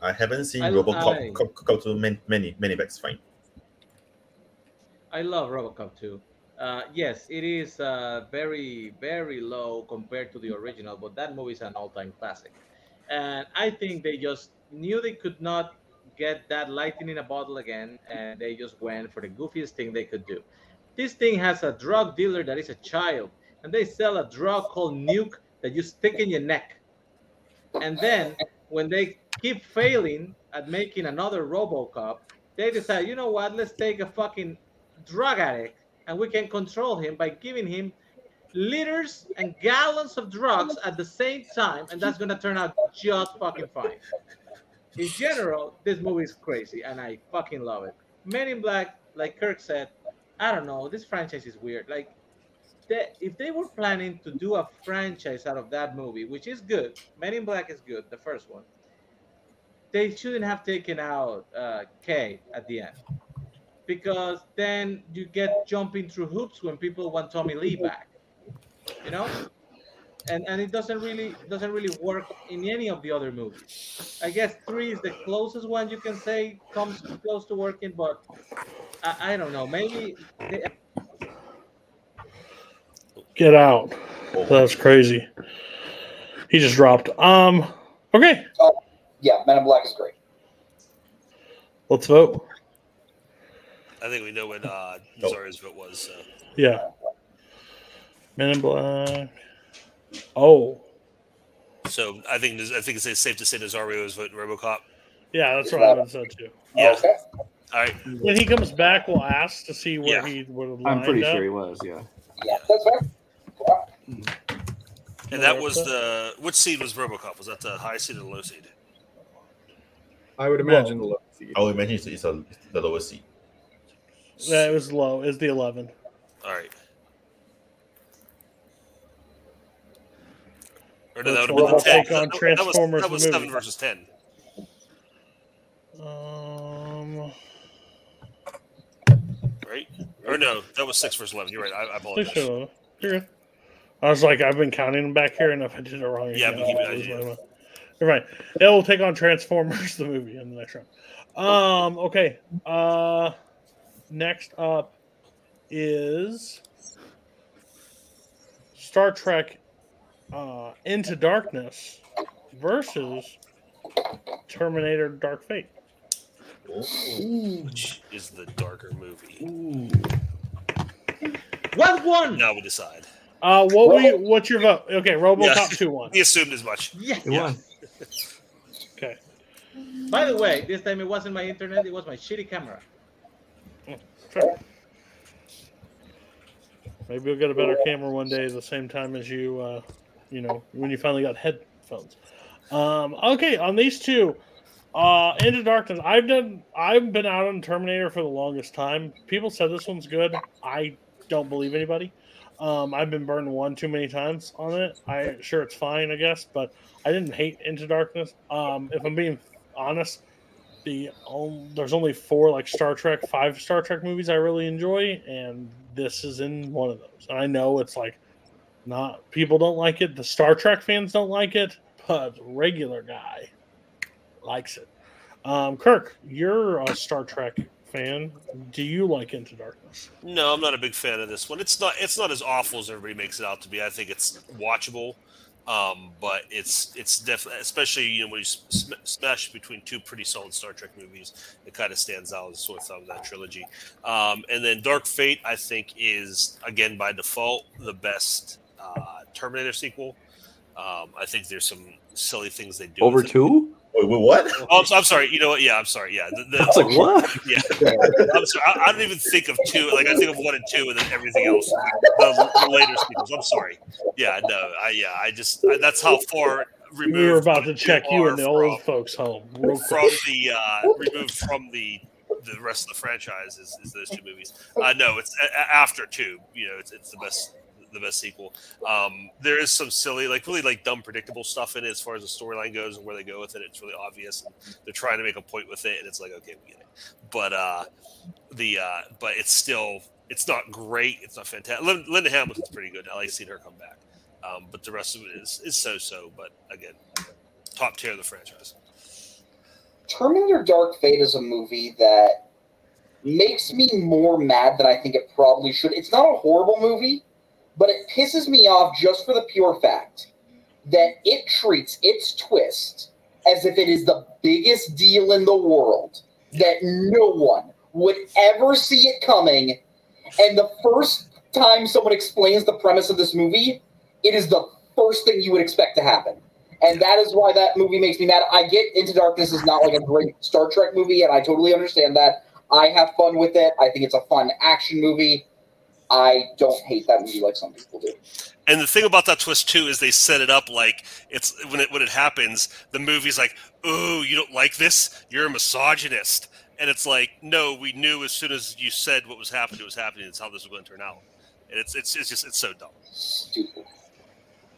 I haven't seen I- RoboCop I- Cop, Cop to many many many backs fine. I love RoboCop 2. Uh, yes, it is uh, very, very low compared to the original, but that movie is an all-time classic. And I think they just knew they could not get that lightning in a bottle again, and they just went for the goofiest thing they could do. This thing has a drug dealer that is a child, and they sell a drug called Nuke that you stick in your neck. And then when they keep failing at making another RoboCop, they decide, you know what? Let's take a fucking drug addict and we can control him by giving him liters and gallons of drugs at the same time, and that's gonna turn out just fucking fine. In general, this movie is crazy, and I fucking love it. Men in Black, like Kirk said, I don't know. This franchise is weird. Like, they, if they were planning to do a franchise out of that movie, which is good, Men in Black is good, the first one. They shouldn't have taken out uh, K at the end, because then you get jumping through hoops when people want Tommy Lee back. You know, and and it doesn't really doesn't really work in any of the other movies. I guess three is the closest one you can say comes close to working, but I, I don't know. Maybe they, Get out. That's crazy. He just dropped. Um. Okay. Oh, yeah, Men in Black is great. Let's vote. I think we know what uh, Zarya's vote was. So. Yeah. Men in Black. Oh. So I think I think it's safe to say Nazario is voting RoboCop. Yeah, that's what I would have said too. Yeah. All right. When he comes back, we'll ask to see where Yeah. he would have. I'm pretty lined sure he was. Yeah. Yeah, that's fair. And that was the which seed was RoboCop? Was that the high seed or the low seed? I would imagine the low seed. I would imagine it's, it's a, the lowest seed. It was low. It's the eleven. All right. Or no, that would have been the ten. take on That, that was, that was seven versus ten. Um. Right? Or no, that was six versus eleven. You're right. I, I apologize. Six 11. I was like, I've been counting them back here, and if I did it wrong, Yeah, but keep it my mind. You're right. It will take on Transformers <laughs> the movie in the next round. Um. Okay. Uh. Next up is Star Trek uh, Into Darkness versus Terminator Dark Fate. Which is the darker movie? What one? Now we decide. Uh, what we? What's your vote? Okay, RoboCop two one. We assumed as much. Yes. Yeah. Okay. By the way, this time it wasn't my internet; it was my shitty camera. Sure. Maybe we'll get a better camera one day, the same time as you, uh, you know, when you finally got headphones. Um, okay, on these two, uh, Into Darkness. I've done. I've been out on Terminator for the longest time. People said this one's good. I don't believe anybody. Um, I've been burned one too many times on it. I sure it's fine, I guess, but I didn't hate Into Darkness. Um, if I'm being honest, the um, there's only four like Star Trek, five Star Trek movies I really enjoy, and this is in one of those. I know it's like not people don't like it. The Star Trek fans don't like it, but regular guy likes it. Um, Kirk, you're a Star Trek fan. Do you like Into Darkness? No, I'm not a big fan of this one. It's not. It's not as awful as everybody makes it out to be. I think it's watchable, um, but it's it's definitely, especially you know when you sm- smash between two pretty solid Star Trek movies, it kind of stands out as sort of that trilogy. Um, and then Dark Fate, I think, is again by default the best uh, Terminator sequel. Um, I think there's some silly things they do. Over two. it. Two? Wait, wait, what? Oh, I'm, I'm sorry. You know what? Yeah, I'm sorry. Yeah, the, the, I was like, what? <laughs> Yeah, I'm sorry. I, I don't even think of two. Like I think of one and two, and then everything else. The, the later sequels. I'm sorry. Yeah, no. I yeah. I just I, that's how far removed We were about to check you are in the from, old folks' home. Real from the uh, removed from the the rest of the franchise is, is those two movies. Uh, no, it's a, a- after two. You know, it's, it's the best the best sequel. Um, there is some silly, like really like dumb, predictable stuff in it as far as the storyline goes and where they go with it. It's really obvious, and they're trying to make a point with it, and it's like okay, we get it. But uh, the uh, but it's still it's not great. It's not fantastic. Lin- Linda Hamilton's pretty good. I like seeing her come back. Um, but the rest of it is is so so. But again, top tier of the franchise. Terminator Dark Fate is a movie that makes me more mad than I think it probably should. It's not a horrible movie, but it pisses me off just for the pure fact that it treats its twist as if it is the biggest deal in the world, that no one would ever see it coming. And the first time someone explains the premise of this movie, it is the first thing you would expect to happen. and that is why that movie makes me mad. I get Into Darkness is not like a great Star Trek movie, and I totally understand that. I have fun with it. I think it's a fun action movie. I don't hate that movie like some people do. And the thing about that twist too is they set it up like it's when it when it happens, the movie's like, "Ooh, you don't like this? You're a misogynist." And it's like, no, we knew as soon as you said what was happening, it was happening. It's how this was going to turn out. And it's it's, it's just it's so dumb. Stupid.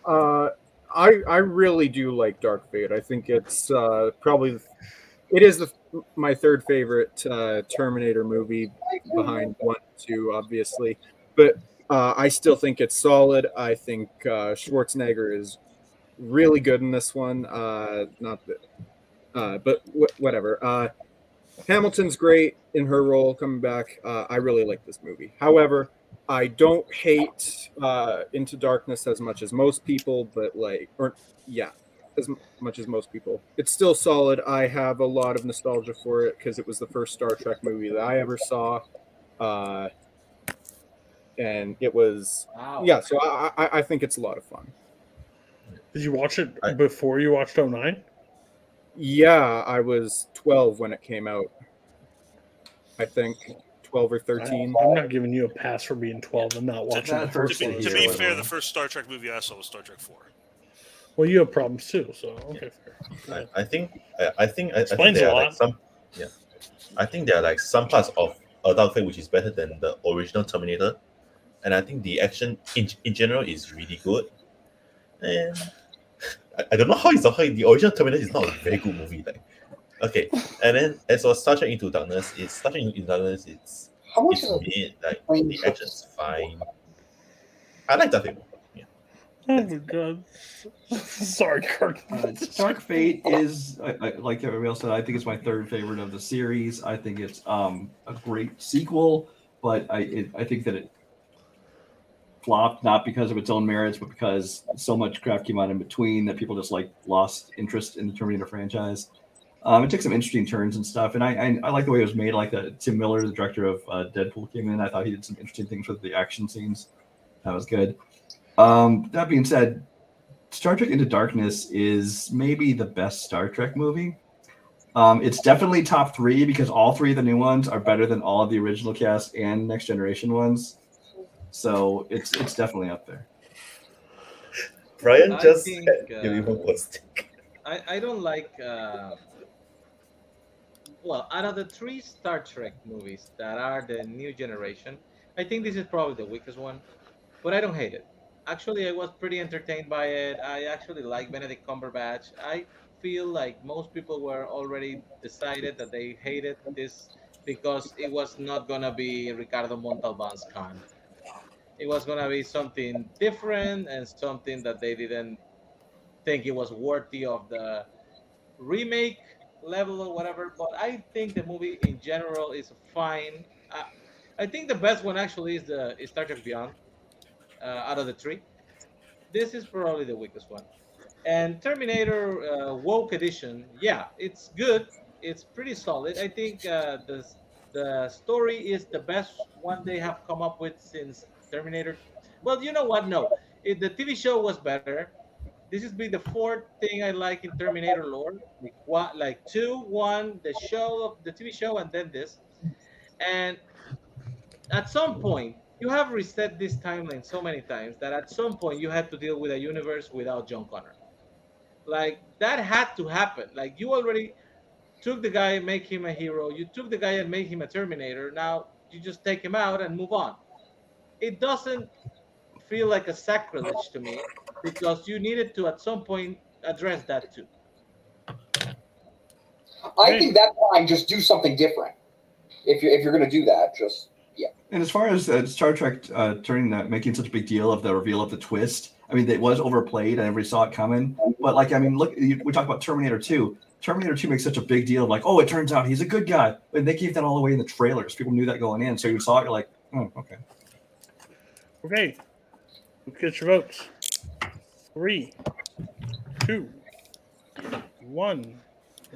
Uh, I I really do like Dark Fate. I think it's uh, probably it is the, my third favorite uh, Terminator movie behind one two, obviously. But uh, I still think it's solid. I think uh, Schwarzenegger is really good in this one. Uh, not that, uh, but wh- whatever. Uh, Hamilton's great in her role coming back. Uh, I really like this movie. However, I don't hate Into Darkness as much as most people, but like, or yeah, as m- much as most people. It's still solid. I have a lot of nostalgia for it because it was the first Star Trek movie that I ever saw, and it was Wow. yeah. So I, I I think it's a lot of fun. Did you watch it before you watched 09? Yeah, I was 12 when it came out. I think 12 or 13. I'm not giving you a pass for being 12 and not watching the To be, to be fair, the first Star Trek movie I saw was Star Trek Four. Well, you have problems too, so okay. Fair. I, I think I, I think I, I think Explains there a are like lot. some yeah. I think there are like some parts of Adult Fate which is better than the original Terminator, and I think the action in, in general is really good. And <laughs> I, I don't know how it's how the original Terminator is not a very good movie. Like, okay, and then as for Star Trek Into Darkness, it's Star Trek Into Darkness. It's How much it's is mid, like the action's fine. I like that thing. Oh my god. <laughs> Sorry, Kirk. Uh, Dark Fate is, I, I, like everybody else said, I think it's my third favorite of the series. I think it's um, a great sequel, but I it, I think that it flopped not because of its own merits, but because so much crap came out in between that people just like lost interest in the Terminator franchise. Um, it took some interesting turns and stuff, and I, I I like the way it was made. Like that Tim Miller, the director of uh, Deadpool, came in. I thought he did some interesting things with the action scenes. That was good. Um, that being said, Star Trek Into Darkness is maybe the best Star Trek movie. Um, it's definitely top three because all three of the new ones are better than all of the original cast and Next Generation ones. So it's it's definitely up there. Brian I just think, had your uh, evil post. I, I don't like. Uh, well, out of the three Star Trek movies that are the new generation, I think this is probably the weakest one, but I don't hate it. Actually, I was pretty entertained by it. I actually like Benedict Cumberbatch. I feel like most people were already decided that they hated this because it was not gonna be Ricardo Montalban's Khan. It was gonna be something different and something that they didn't think it was worthy of the remake level or whatever. But I think the movie in general is fine. Uh, I think the best one actually is the is Star Trek Beyond. Uh, out of the three, this is probably the weakest one. And Terminator uh, Woke Edition, yeah, it's good. It's pretty solid. I think uh, the the story is the best one they have come up with since Terminator. Well, you know what? No, it, the TV show was better. This is be the fourth thing I like in Terminator lore. Like, one, like two, one, the show, of the TV show, and then this. And at some point, you have reset this timeline so many times that at some point you had to deal with a universe without John Connor. Like that had to happen. Like you already took the guy and make him a hero. You took the guy and made him a Terminator. Now you just take him out and move on. It doesn't feel like a sacrilege to me because you needed to at some point address that too. I think that's fine. Just do something different. If you're if you're gonna do that, just yeah. And as far as uh, Star Trek uh, turning that, making such a big deal of the reveal of the twist, I mean, it was overplayed and everybody saw it coming. But like, I mean, look, you, we talk about Terminator 2. Terminator 2 makes such a big deal of like, oh, it turns out he's a good guy. And they gave that all away in the trailers. People knew that going in. So you saw it, you're like, oh, okay. Okay. Let's get your votes. Three, two, one.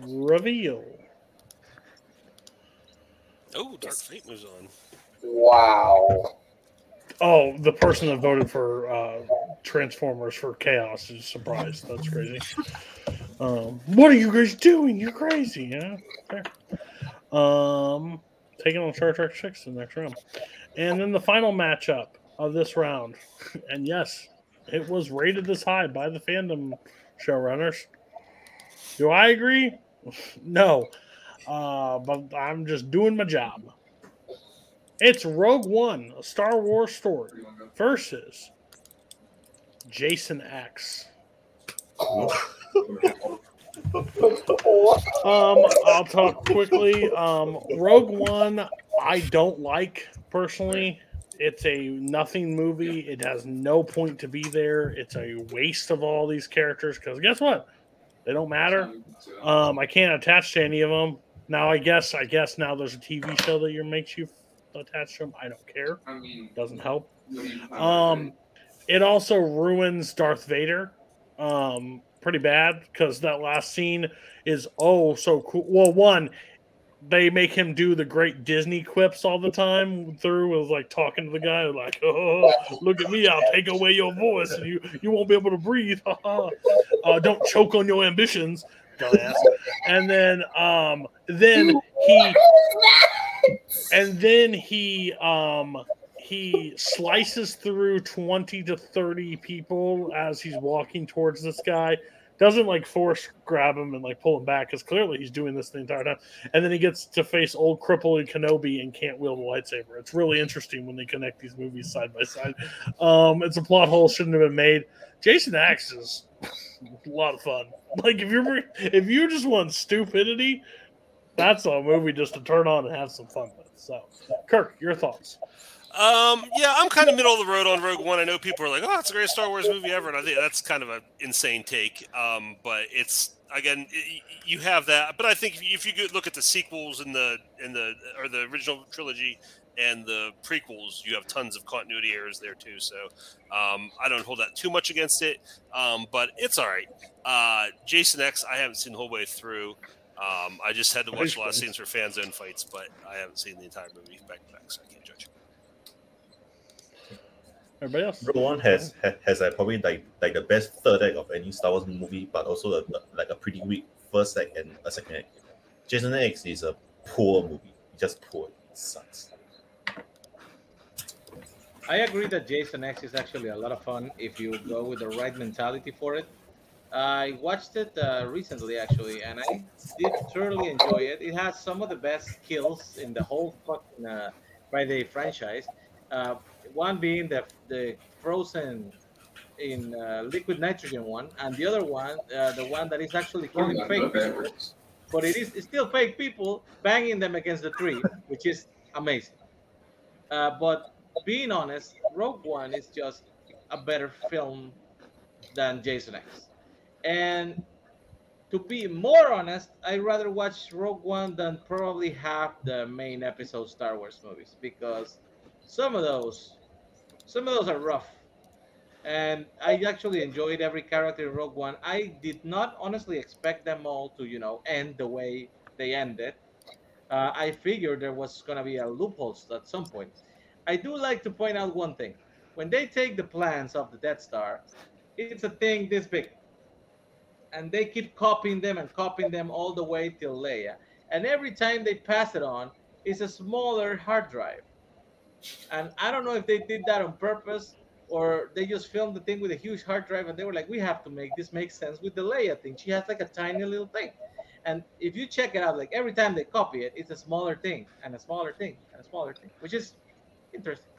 Reveal. Oh, Dark Fate moves on. Wow. Oh, the person that voted for uh, Transformers for Chaos is surprised. That's crazy. Um, what are you guys doing? You're crazy. Yeah. Okay. Um, taking on Star Trek Six in the next round, and then the final matchup of this round, <laughs> and yes, it was rated this high by the fandom showrunners. Do I agree? <laughs> No, uh, but I'm just doing my job. It's Rogue One, a Star Wars story, versus Jason X. <laughs> Um, I'll talk quickly. Um, Rogue One, I don't like personally. It's a nothing movie. It has no point to be there. It's a waste of all these characters because guess what? They don't matter. Um, I can't attach to any of them. Now, I guess, I guess now there's a TV show that you makes you attach to them. I don't care. Doesn't help. Um, it also ruins Darth Vader um, pretty bad because that last scene is oh so cool. Well, one, they make him do the great Disney quips all the time through with like talking to the guy like, oh, look at me, I'll take away your voice and you you won't be able to breathe. uh, don't choke on your ambitions, dumbass. And then um then he and then he um he slices through 20 to 30 people as he's walking towards this guy doesn't like force grab him and like pull him back because clearly he's doing this the entire time. And then he gets to face old crippled kenobi and can't wield a lightsaber. It's really interesting when they connect these movies side by side. Um it's a plot hole shouldn't have been made. Jason x is a lot of fun. Like if you're if you just want stupidity that's a movie just to turn on and have some fun with. So kirk your thoughts Um, yeah, I'm kind of middle of the road on Rogue One. I know people are like, "Oh, it's the greatest Star Wars movie ever," and I think that's kind of an insane take. Um, but it's again, y- you have that. But I think if you, if you could look at the sequels in the in the or the original trilogy and the prequels, you have tons of continuity errors there too. So um, I don't hold that too much against it. Um, but it's all right. Uh, Jason X, I haven't seen the whole way through. Um, I just had to watch a lot of scenes for fan zone fights, but I haven't seen the entire movie back to back, so I can't. Everybody else? Rogue One has ha- has like probably like like the best third act of any Star Wars movie, but also a, like a pretty weak first act and a second act. Jason X is a poor movie, just poor. It sucks. I agree that Jason X is actually a lot of fun if you go with the right mentality for it. I watched it uh, recently actually, and I did thoroughly enjoy it. It has some of the best kills in the whole fucking uh, Friday franchise. Uh, one being the the frozen in uh, liquid nitrogen one, and the other one, uh, the one that is actually killing fake people. But it is it's still fake people banging them against the tree, which is amazing. Uh, but being honest, Rogue One is just a better film than Jason X. And to be more honest, I'd rather watch Rogue One than probably half the main episode Star Wars movies because some of those, some of those are rough. And I actually enjoyed every character in Rogue One. I did not honestly expect them all to, you know, end the way they ended. Uh, I figured there was gonna be a loopholes at some point. I do like to point out one thing: when they take the plans of the Death Star, it's a thing this big, and they keep copying them and copying them all the way till Leia. And every time they pass it on, it's a smaller hard drive. And I don't know if they did that on purpose or they just filmed the thing with a huge hard drive and they were like, we have to make this make sense with the Leia thing. She has like a tiny little thing. And if you check it out, like every time they copy it, it's a smaller thing and a smaller thing and a smaller thing, which is interesting.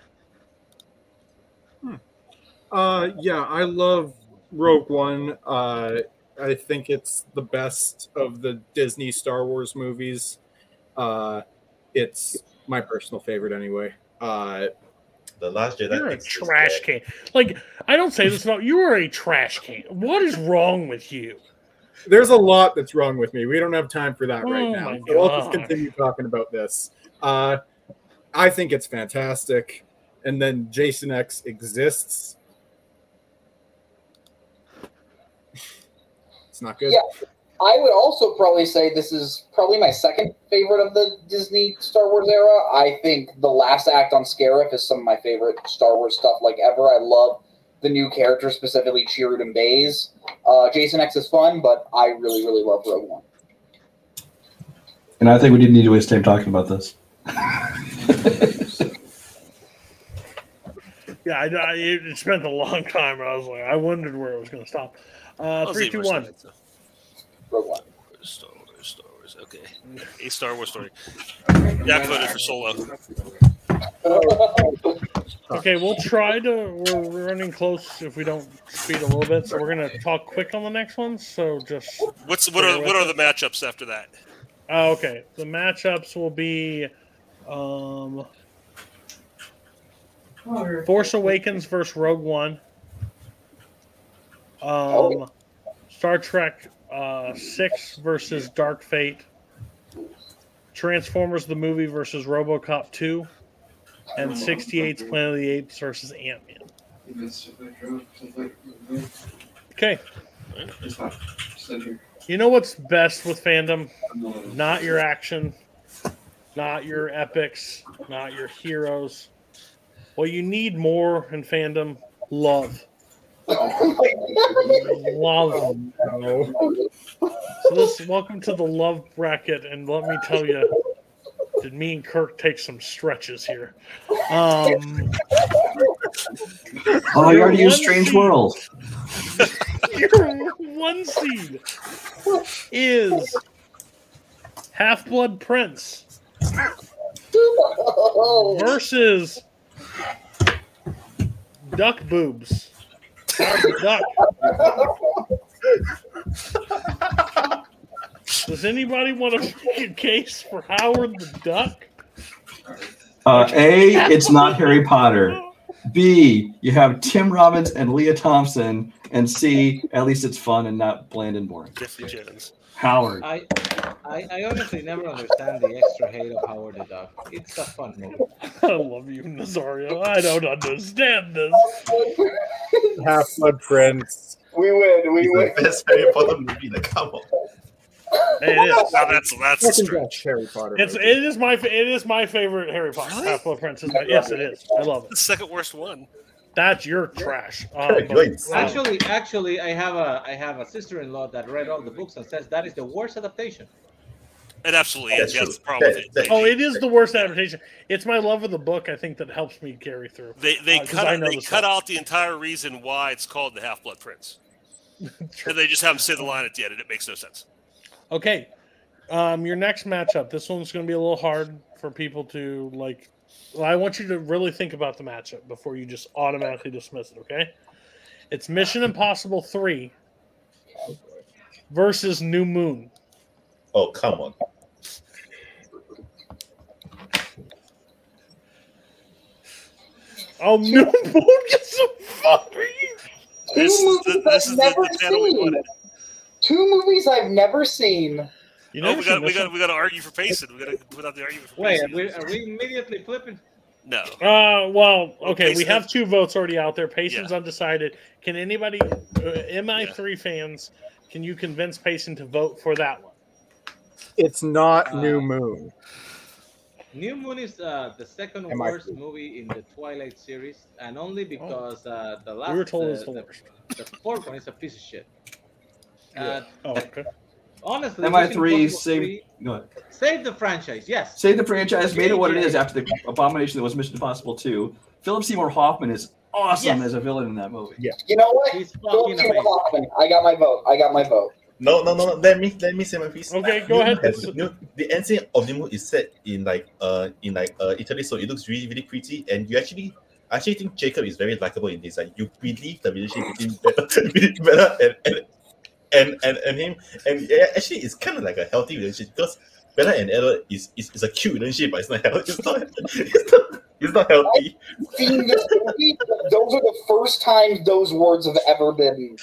Uh, yeah, I love Rogue One. Uh, I think it's the best of the Disney Star Wars movies. Uh, it's my personal favorite anyway. Uh, the Last Jedi. You're a trash can. Like I don't say this about you. Are a trash can. What is wrong with you? There's a lot that's wrong with me. We don't have time for that right Oh now. my So I'll just continue talking about this. Uh, I think it's fantastic. And then Jason X exists. It's not good. Yeah. I would also probably say this is probably my second favorite of the Disney Star Wars era. I think the last act on Scarif is some of my favorite Star Wars stuff like ever. I love the new characters, specifically Chirrut and Baze. Uh, Jason X is fun, but I really, really love Rogue One. And I think we didn't need to waste time talking about this. <laughs> Yeah, I, I, it spent a long time. I was like, I wondered where it was going to stop. Uh, I'll three, see two, where one. It's at. Rogue One. Star Wars, Star Wars. Okay, <laughs> a Star Wars story. Jack voted for Solo. <laughs> Okay, we'll try to. We're we're running close if we don't speed a little bit, so we're gonna talk quick on the next one. So just What's what are what are the matchups after that? Oh, okay. The matchups will be um, Force Awakens versus Rogue One. Um, Star Trek uh, Six versus Dark Fate. Transformers the movie versus RoboCop Two, and 68's Planet of the Apes versus Ant Man. Okay. You know what's best with fandom? Not your action, not your epics, not your heroes. What you need more in fandom, love. Love. So this welcome to the love bracket, and let me tell you, did me and Kirk take some stretches here? Um, Oh, you already used Strange seed- World. <laughs> Your one seed is Half Blood Prince versus Duck Boobs. Howard the Duck. Does anybody want to make a case for Howard the Duck? Uh, a, it's not Harry Potter. B, you have Tim Robbins and Lea Thompson. And C, at least it's fun and not bland and boring. Jeffrey Jones. Howard. I, I, I honestly never understand the extra hate of Howard the Duck. It's a fun movie. I love you, Nazario. I don't understand this. Half Blood Prince. We win. We win. It's the best Harry Potter movie. Like, come on. It is. Now that's that's a Second stretch. Harry Potter. It's movie. it is my it is my favorite Harry Potter. Really? Half Blood Prince is my, yes, it is. I love it. The second worst one. That's your trash. Um, Kirk. Actually, actually, I have a I have a sister-in-law that read all the books and says that is the worst adaptation. It absolutely is. That's That's true. the problem That- that- Oh, it is the worst adaptation. It's my love of the book. I think that helps me carry through. They they Uh, 'cause cut out, they the cut stuff. out the entire reason why it's called the Half Blood Prince. <laughs> and they just haven't said the line at the end, and it makes no sense. Okay, um, your next matchup. This one's going to be a little hard for people to like. Well, I want you to really think about the matchup before you just automatically dismiss it. Okay, it's Mission Impossible Three versus New Moon. Oh, come on. Oh, New Moon gets some fucking. Two This is movies the- this I've is never the channel we seen. Two movies I've never seen. You Oh, never we got we got we got to argue for Payson. We got to put out the argument for Wait, are Payson. we, are we immediately flipping? No. Uh, well, okay, we have two votes already out there. Payson's Yeah. undecided. Can anybody, uh, MI3 fans, can you convince Payson to vote for that one? It's not Uh, New Moon. New Moon is uh, the second Am I- worst movie in the Twilight series, and only because uh, the last we were told the, it's the the, the fourth one is a piece of shit. Uh, Oh, okay. honestly, MI3 save, 3 go ahead. save the franchise. Yes, save the franchise, made it what it is after the abomination that was Mission Impossible 2. Philip Seymour Hoffman is awesome Yes. as a villain in that movie. Yeah. You know what? he's Philip Seymour. Hoffman. I got my vote. I got my vote. No, no, no, no. Let me let me say my piece. Okay, go New ahead. Moon has- New- the end scene of the moon is set in like uh in like uh Italy, so it looks really really pretty, and you actually I actually think Jacob is very likable in this. Like you believe the relationship between <laughs> Bella, between and, and and and and him, and yeah, actually it's kind of like a healthy relationship because Bella and Ella is is, is a cute relationship, but it's not healthy. <laughs> It's not it's not, it's not healthy. Seen this movie? Those are the first times those words have ever been.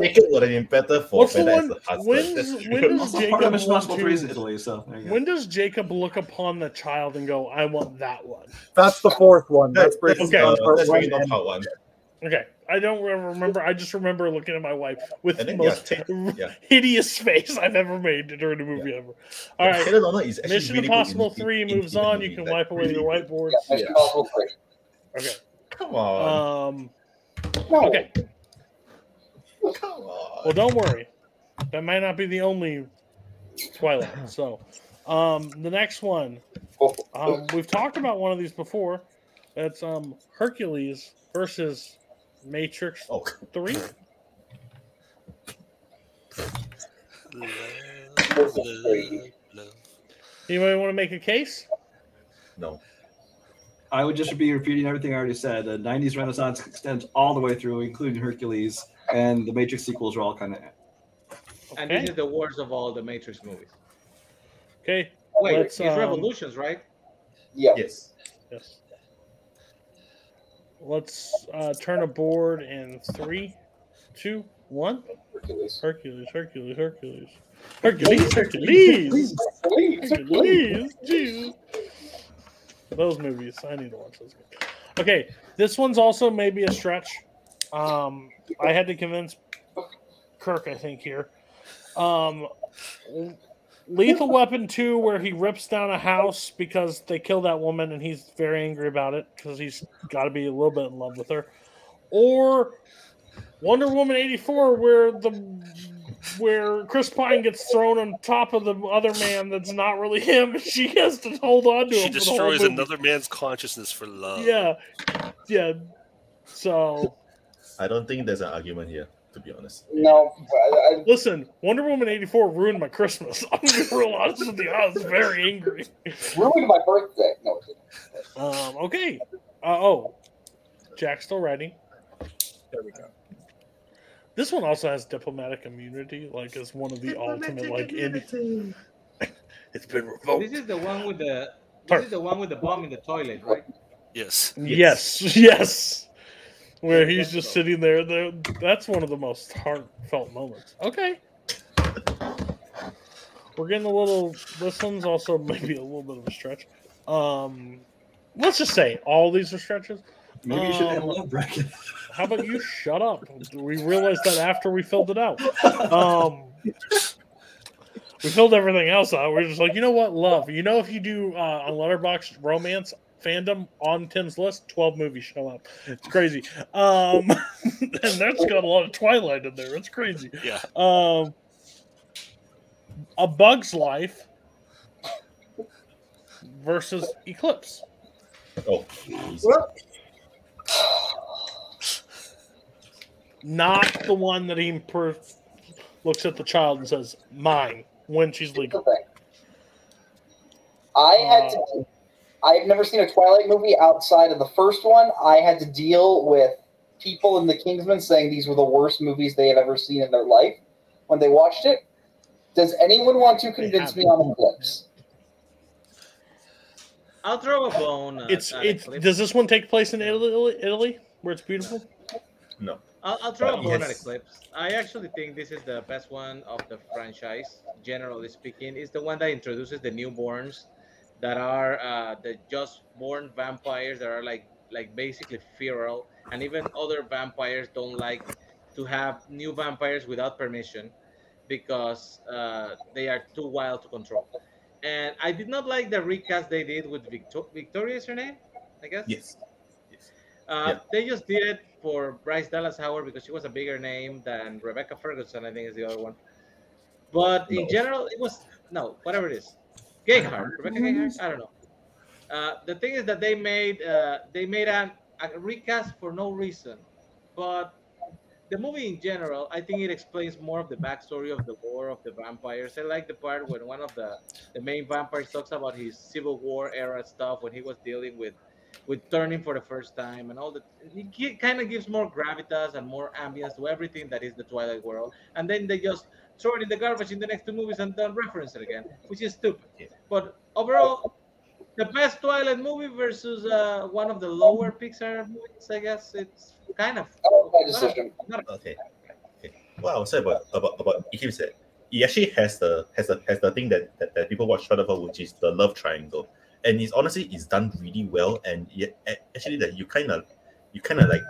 Jacob would have been better for What's the one? as a husband. When, That's when does <laughs> Jacob of Mission want Impossible 3 is in to, Italy, so there you go. when does Jacob look upon the child and go, "I want that one"? That's the fourth one. That's that's, Okay. uh, that's one breaking down one. Okay, I don't remember. I just remember looking at my wife with And the then, yeah, most <laughs> yeah. hideous face I've ever made during a movie ever. All right, Taylor Lautner is Mission really Impossible in- Three in- moves in on. You can like, wipe away really your good. whiteboards. Yeah, Mission Impossible three. Okay. Come on. Um. No. Okay. Come on. Well, don't worry. That might not be the only Twilight. <clears throat> So, um, the next one, um, we've talked about one of these before. That's um Hercules versus Matrix Oh. Three. Anybody want to make a case? No. I would just be repeating everything I already said. The '90s Renaissance extends all the way through, including Hercules, and the Matrix sequels are all kind of. And Okay. this is the worst of all the Matrix movies. Okay. Wait, let's, it's um, Revolutions, right? Yeah. Yes. Yes. Let's uh, turn a board in three, two, one. Hercules. Hercules, Hercules, Hercules. Hercules, Hercules. Hercules. Hercules. Jeez. Those movies. I need to watch those. Okay, this one's also maybe a stretch. Um, I had to convince Kirk, I think, here. Um, Lethal Weapon 2, where he rips down a house because they kill that woman and he's very angry about it because he's got to be a little bit in love with her. Or Wonder Woman 84, where the where Chris Pine gets thrown on top of the other man that's not really him. She has to hold on to She him. She destroys another man's consciousness for love. Yeah, yeah. So I don't think there's an argument here, to be honest. No. I, I, listen, Wonder Woman eighty four ruined my Christmas. <laughs> I'm gonna real honest with you. I was very angry. ruined my birthday. No. it didn't. Um, okay. Uh, oh, Jack's still writing. There we go. This one also has diplomatic immunity, like as one of the ultimate like in. <laughs> it's been revoked. This is the one with the. This Sorry. is the one with the bomb in the toilet, right? Yes. Yes, <laughs> yes. Where he's just sitting there. there. That's one of the most heartfelt moments. Okay. We're getting a little. This one's also <laughs> maybe a little bit of a stretch. Um, let's just say all these are stretches. Maybe you should add a Um, love bracket. How about you shut up? We realized that after we filled it out. Um, we filled everything else out. We're just like, you know what, love. You know, if you do uh, on Letterboxd romance fandom on Tim's list, twelve movies show up. It's crazy. Um, <laughs> and that's got a lot of Twilight in there. It's crazy. Yeah. Um, a Bug's Life versus Eclipse. Oh, easy. Not the one that he per- looks at the child and says, "Mine," when she's legal. I had to. I've never seen a Twilight movie outside of the first one. I had to deal with people in the Kingsman saying these were the worst movies they have ever seen in their life when they watched it. Does anyone want to convince me on the Eclipse? I'll throw a bone. At, It's at it's. Eclipse. Does this one take place in Italy? Italy, where it's beautiful. No. I'll, I'll throw But a bone at yes. Eclipse. I actually think this is the best one of the franchise, generally speaking. It's the one that introduces the newborns that are uh, the just born vampires that are like like basically feral, and even other vampires don't like to have new vampires without permission because uh, they are too wild to control. And I did not like the recast they did with Victor- Victoria. Is her name? I guess. Yes. Uh, Yeah. They just did it for Bryce Dallas Howard because she was a bigger name than Rebecca Ferguson. I think is the other one. But in No. general, it was no whatever it is. Gayheart, Rebecca Gayheart. I don't know. Uh, the thing is that they made uh, they made an, a recast for no reason, but the movie in general, I think it explains more of the backstory of the war of the vampires. I like the part when one of the the main vampires talks about his Civil War era stuff when he was dealing with with turning for the first time and all that. It kind of gives more gravitas and more ambience to everything that is the Twilight world. And then they just throw it in the garbage in the next two movies and don't reference it again, which is stupid. But overall, the best Twilight movie versus uh, one of the lower Pixar movies, I guess it's kind of. my decision. Okay. okay. What I would say about about about Eclipse, that it actually has the has the has the thing that that, that people watch Twilight for, which is the love triangle, and it's honestly it's done really well, and yet a- actually that you kind of you kind of like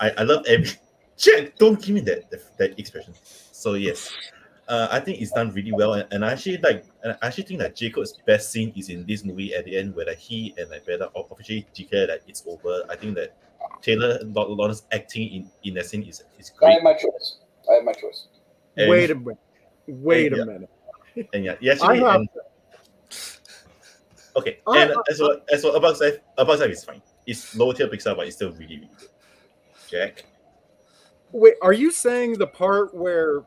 I, I love every. <laughs> Jack, don't give me that that, that expression. So yes, uh, I think it's done really well, and, and I actually like. And I actually think that Jacob's best scene is in this movie at the end, where like he and like Bella officially declare that it's over. I think that Taylor Laut- Lautner's acting in in that scene is is great. I have my choice. I have my choice. And- Wait a minute. Wait Yeah. a minute. And yeah, yeah, actually, have and, okay. I- and as well as well, about life, about life is fine. It's lower tier Pixar, but it's still really, really good. Jack, Wait, are you saying the part where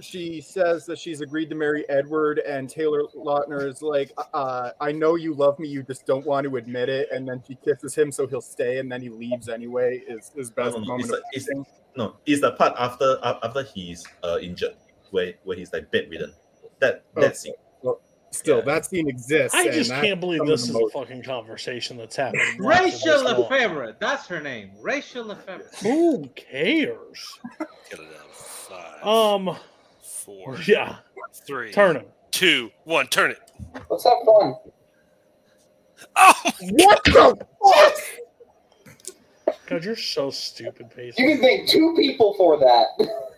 she says that she's agreed to marry Edward and Taylor Lautner is like, uh, I know you love me, you just don't want to admit it, and then she kisses him so he'll stay and then he leaves anyway is his best no, no, moment it's, the- it's, no, it's the part after after he's uh, injured, where where he's like bedridden. That Oh, that scene. Well, still, that scene exists. I just can't believe this is a fucking conversation that's happening. live for Rachel. Lefevre. That's her name. Rachel Lefevre. Who cares? Get it out. of Five, Um, four, yeah. three, Turn it. two, one. Turn it. Let's have fun. Oh, What the <laughs> fuck? God, you're so stupid, Pace. You can thank two people for that. <laughs>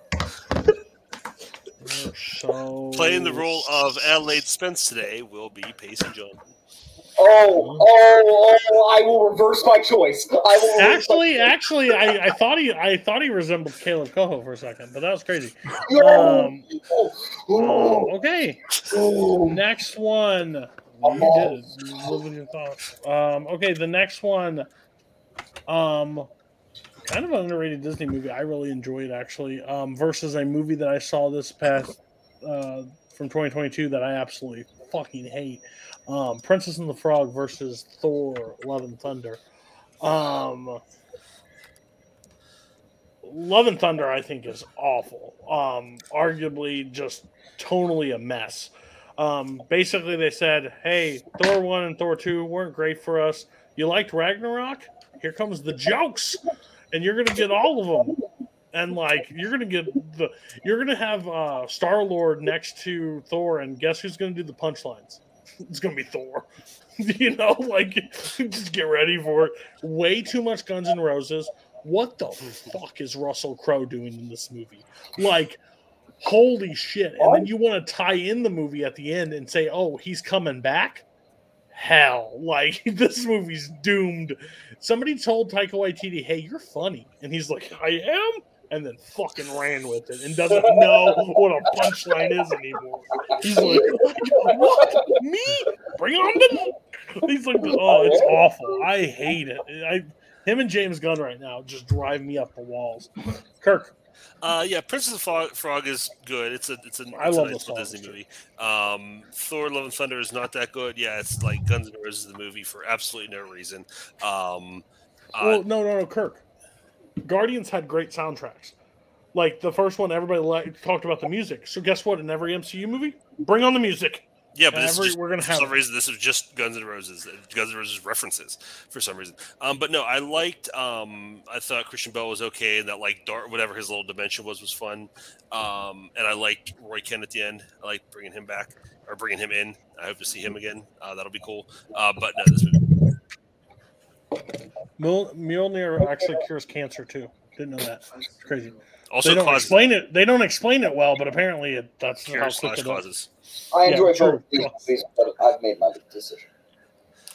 You're so Playing the role of Adelaide Spence today will be Pacey Johnson. Oh, oh, oh! I will reverse my choice. I will. reverse Actually, actually, I, I thought he I thought he resembled Caleb Coho for a second, but that was crazy. Um, um, okay, next one. You did it. Live with your thoughts. Um, okay, the next one. Um, kind of an underrated Disney movie. I really enjoyed actually. Um, versus a movie that I saw this past uh, from 2022 that I absolutely fucking hate. Um, Princess and the Frog versus Thor: Love and Thunder. Um, Love and Thunder, I think, is awful. Um, arguably, just totally a mess. Um, basically, they said, "Hey, Thor one and Thor two weren't great for us. You liked Ragnarok? Here comes the jokes, and you're gonna get all of them. And like, you're gonna get the, you're gonna have uh, Star Lord next to Thor, and guess who's gonna do the punchlines? <laughs> It's gonna be Thor. <laughs> you know, like, <laughs> just get ready for it. Way too much Guns N' Roses. What the fuck is Russell Crowe doing in this movie? Like, holy shit! And then you want to tie in the movie at the end and say, "Oh, he's coming back." Hell, like this movie's doomed. Somebody told Taika Waititi, "Hey, you're funny," and he's like, "I am." And then fucking ran with it and doesn't know what a punchline is anymore. He's like, "What? Me? Bring on the." He's like, "Oh, it's awful. I hate it. I, him and James Gunn right now just drive me up the walls." Kirk, Uh, yeah, Princess of Frog, Frog is good. It's a it's a, I it's a love nice the little Disney movie. Um, Thor: Love and Thunder is not that good. Yeah, it's like Guns N' Roses the movie for absolutely no reason. Um, uh, Well, no, no, no, Kirk. Guardians had great soundtracks. Like the first one, everybody li- talked about the music. So guess what? In every MCU movie, bring on the music. yeah, but And this is every- just, we're gonna for have some reason this is just Guns N' Roses. uh, Guns N' Roses references for some reason. Um, but no, I liked. Um, I thought Christian Bale was okay, and that like dark whatever his little dimension was was fun. Um, and I like Roy Kent at the end. I like bringing him back or bringing him in. I hope to see him again. Uh, that'll be cool. Uh, but no, this movie. Mil- Mjolnir actually cures cancer too. Didn't know that. It's crazy. Also they don't causes- explain it. They don't explain it well, but apparently it, that's how quick slash it is. causes. I enjoy true. both these movies, but I've made my decision.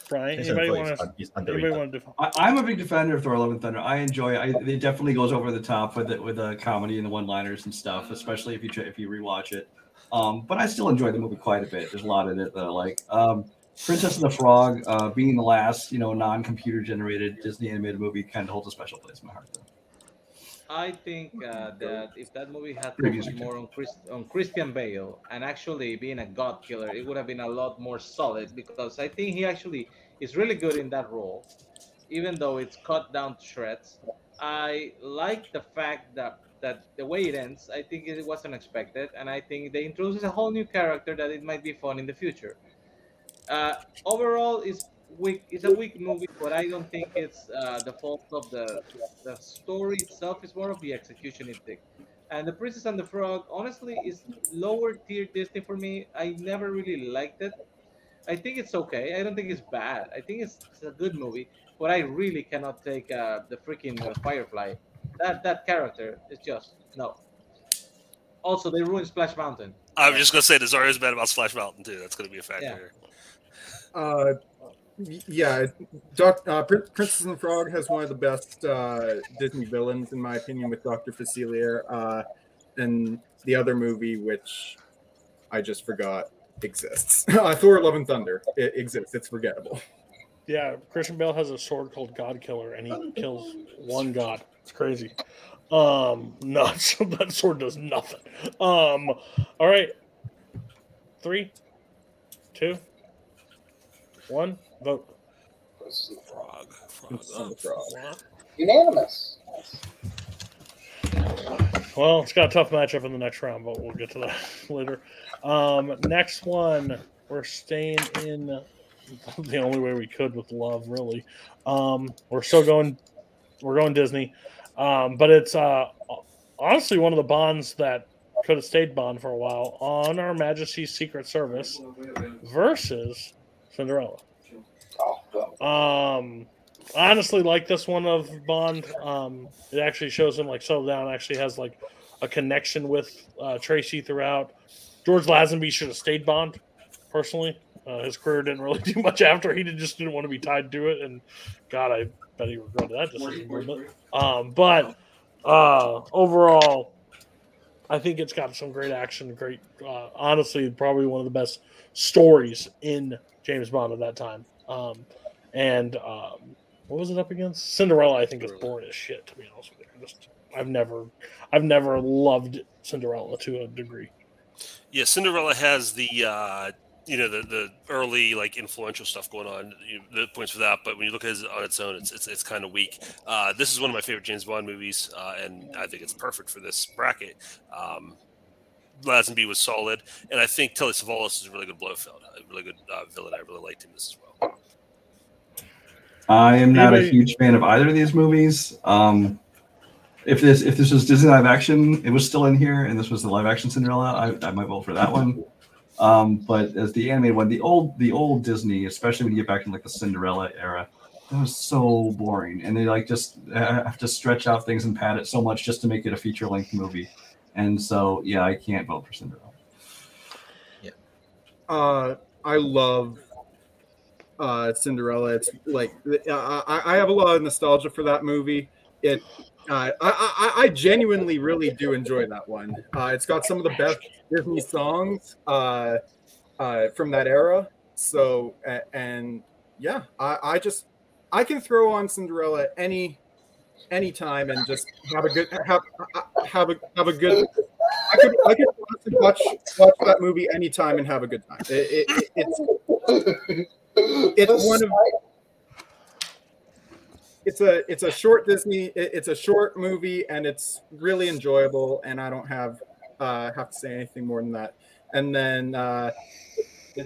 Brian, Jason anybody Bourne want to? Anybody want to? Def- I, I'm a big defender of Thor: Love and Thunder. I enjoy. I it definitely goes over the top with it with the comedy and the one-liners and stuff, especially if you if you rewatch it. Um, but I still enjoy the movie quite a bit. There's a lot in it that I like. Um, Princess and the Frog, uh, being the last, you know, non-computer generated Disney animated movie, kind of holds a special place in my heart. Though. I think uh, that if that movie had focused more on Chris, on Christian Bale and actually being a god killer, it would have been a lot more solid because I think he actually is really good in that role, even though it's cut down to shreds. I like the fact that that the way it ends, I think it was unexpected, and I think they introduce a whole new character that it might be fun in the future. Uh, overall, it's weak. It's a weak movie, but I don't think it's uh, the fault of the the story itself. It's more of the execution it did. And the Princess and the Frog, honestly, is lower tier Disney for me. I never really liked it. I think it's okay. I don't think it's bad. I think it's, it's a good movie, but I really cannot take uh, the freaking uh, Firefly. That that character is just no. Also, they ruined Splash Mountain. I was just gonna say Nazario's bad about Splash Mountain too. That's gonna be a factor. Yeah. Uh, yeah, Doc, uh, Prin- Princess and the Frog has one of the best uh, Disney villains, in my opinion, with Doctor Facilier. Uh, and the other movie, which I just forgot, exists. <laughs> uh, Thor: Love and Thunder it exists. It's forgettable. Yeah, Christian Bale has a sword called God Killer, and he kills one god. It's crazy. Um, <laughs> nuts. <laughs> that sword does nothing. Um, all right. Three, two, one, vote. Frog. Princess and the Frog. Unanimous. Well, it's got a tough matchup in the next round, but we'll get to that <laughs> later. Um, next one, we're staying in <laughs> the only way we could with love, really. Um, we're still going, we're going Disney, um, but it's uh, honestly one of the bonds that could have stayed Bond for a while on Her Majesty's Secret Service versus Cinderella. Um, I honestly like this one of Bond. Um, it actually shows him like settle down. Actually has like a connection with uh, Tracy throughout. George Lazenby should have stayed Bond. Personally, uh, his career didn't really <laughs> do much after. He just didn't want to be tied to it, and God, I bet he regretted that decision. Um, but uh, overall, I think it's got some great action. Great, uh, honestly, probably one of the best stories in James Bond at that time. Um, and um, what was it up against? Cinderella, I think, is boring as shit. To be honest with you, just I've never, I've never loved Cinderella to a degree. Yeah, Cinderella has the uh, you know the the early like influential stuff going on. You, the points for that, but when you look at it on its own, it's it's, it's kind of weak. Uh, this is one of my favorite James Bond movies, uh, and I think it's perfect for this bracket. Um, Lazenby was solid, and I think Telly Savalas is a really good Blofeld, a really good uh, villain. I really liked him this as well. I am not a huge fan of either of these movies. Um, if this if this was Disney live action, it was still in here, and this was the live action Cinderella, I, I might vote for that one. Um, but as the animated one, the old the old Disney, especially when you get back in like the Cinderella era, that was so boring, and they like just uh, have to stretch out things and pad it so much just to make it a feature length movie. And so, yeah, I can't vote for Cinderella. Yeah. Uh, I love uh, Cinderella. It's like I, I I have a lot of nostalgia for that movie. It, uh, I, I I genuinely really do enjoy that one. Uh, it's got some of the best Disney songs uh, uh, from that era. So and yeah, I, I just I can throw on Cinderella any anytime and just have a good have have a have a good. I could I could watch watch that movie anytime and have a good time. It, it, it, it's it's one of it's a it's a short Disney. it- It's a short movie and it's really enjoyable. And I don't have uh, have to say anything more than that. And then uh,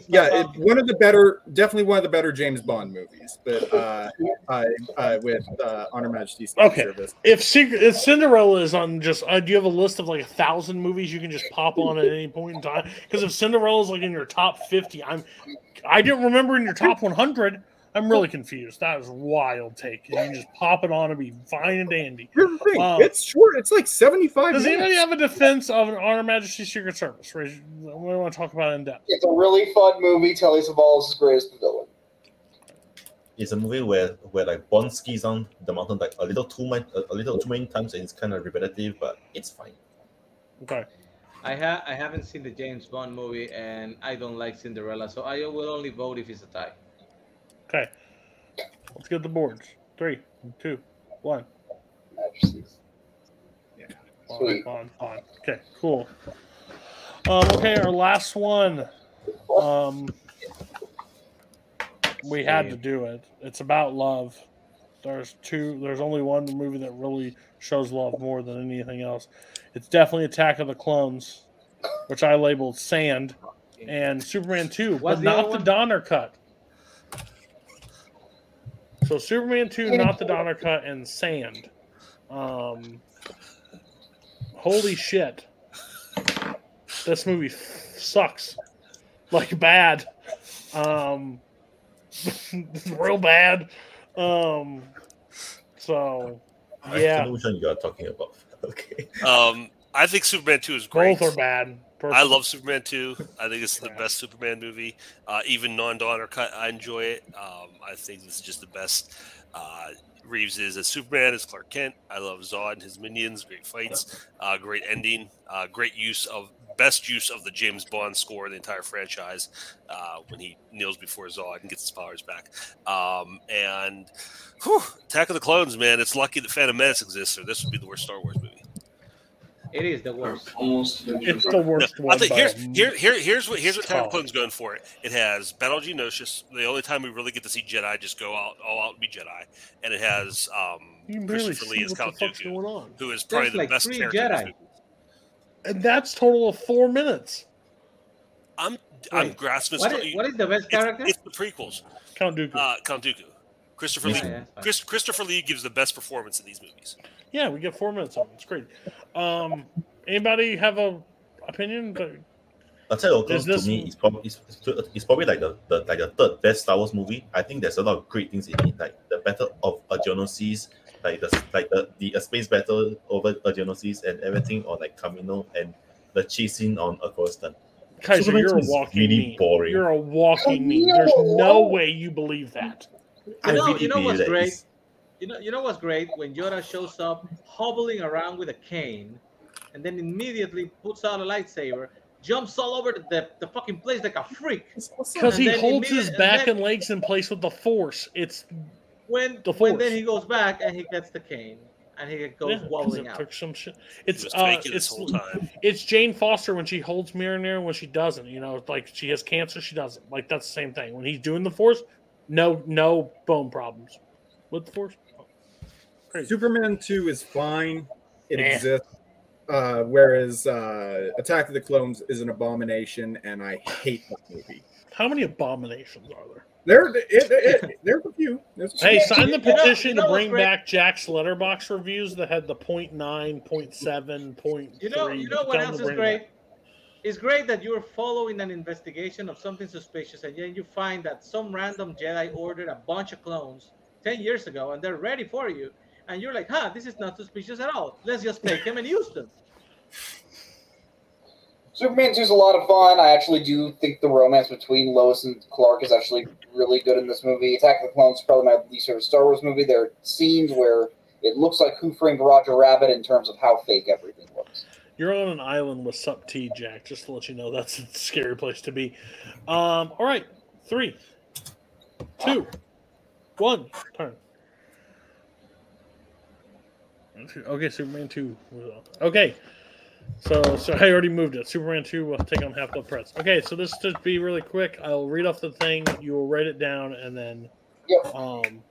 yeah, it, one of the better, definitely one of the better James Bond movies. But uh, uh, uh, with uh, On Her Majesty's Okay, Service. if Secret, if Cinderella is on just, uh, do you have a list of like a thousand movies you can just pop on at any point in time? Because if Cinderella is like in your top fifty, I'm, I didn't remember in your top one hundred. I'm really confused. That is a wild take. You can just pop it on and be fine and dandy. Here's the thing, Um, it's short. It's like seventy five. Does anybody have a defense of an On Her Majesty's Secret Service? We want to talk about it in depth. It's a really fun movie. Telly Savalas is great as the villain. It's a movie where where like Bond skis on the mountain like a little too much, a, a little too many times, and it's kind of repetitive, but it's fine. Okay. I ha I haven't seen the James Bond movie, and I don't like Cinderella, so I will only vote if it's a tie. Okay. Let's get the boards. Three, two, one. On, on, on. Okay, cool. Um, okay, our last one. Um, we had to do it. It's about love. There's two. There's only one movie that really shows love more than anything else. It's definitely Attack of the Clones, which I labeled Sand, and Superman Two, but not the one? Donner cut. So Superman Two, not the Donner cut, and Sand. Um, holy shit! This movie sucks, like bad, um, <laughs> real bad. Um, so I Yeah. don't know which one you are talking about. <laughs> Okay. Um, I think Superman Two is great. Both are bad. I love Superman 2. I think it's the best Superman movie. Uh, even non-Donner cut, I enjoy it. Um, I think this is just the best. Uh, Reeves is as Superman, as Clark Kent. I love Zod and his minions. Great fights. Uh, great ending. Uh, great use of best use of the James Bond score in the entire franchise uh, when he kneels before Zod and gets his powers back. Um, and whew, Attack of the Clones, man, it's lucky that Phantom Menace exists, or this would be the worst Star Wars movie. It is the worst. It's the worst No, one. I think here's here, here here's what here's what Attack of the. Clones going for it. It has Battle of Geonosis, the only time we really get to see Jedi just go out all out and be Jedi, and it has um, You Christopher Lee as Count Dooku, who is probably There's the like best three character. in this Jedi. movie. And that's total of four minutes. I'm I'm grasping. what straw- is- what is the best character? It's, the prequels. Count Dooku. Uh, Count Dooku. Christopher Yeah, Lee. yeah. Chris, Christopher Lee gives the best performance in these movies. Yeah, we get four minutes on. It's great. Um, anybody have a opinion? Attack of the Is Clones this- to me is probably is, is probably like the, the like the third best Star Wars movie. I think there's a lot of great things in it, like the Battle of Geonosis, like the like the, the space battle over Geonosis and everything, or like Kamino and the chasing on Coruscant. Kaiser, Superman you're a walking really meme. boring. You're a walking meme. There's no way you believe that. I You know, really you know what's great? it's- You know, you know what's great when Yoda shows up hobbling around with a cane, and then immediately puts out a lightsaber, jumps all over the, the fucking place like a freak. Because he holds his back and and legs in place with the force. It's when the when then he goes back and he gets the cane and he goes Yeah, 'cause wobbling it out. took some shit. It's uh, it's whole time. it's Jane Foster when she holds Mjolnir and when she doesn't. You know, like she has cancer, she doesn't. Like that's the same thing. When he's doing the force, no no bone problems with the force. Crazy. Superman 2 is fine. It Nah. exists. Uh, whereas uh, Attack of the Clones is an abomination, and I hate that movie. How many abominations are there? There, it, it, there's a few. There's a Hey, sign the You know- petition you know to bring great? back Jack's Letterboxd reviews that had the point nine, point seven, point You know, you know what else is great? back. It's great that you're following an investigation of something suspicious, and then you find that some random Jedi ordered a bunch of clones ten years ago, and they're ready for you, and you're like, "Huh, this is not suspicious at all. Let's just take them and use them." Superman 2 is a lot of fun. I actually do think the romance between Lois and Clark is actually really good in this movie. Attack of the Clones is probably my least favorite Star Wars movie. There are scenes where it looks like Who Framed Roger Rabbit in terms of how fake everything looks. You're on an island with Sup T, Jack. Just to let you know, that's a scary place to be. Um, all right, three, two, one, turn. Okay, Superman two. Okay, so so I already moved it. Superman two will take on Half the Prince. Okay, so this should be really quick. I'll read off the thing. You will write it down, and then yep. um,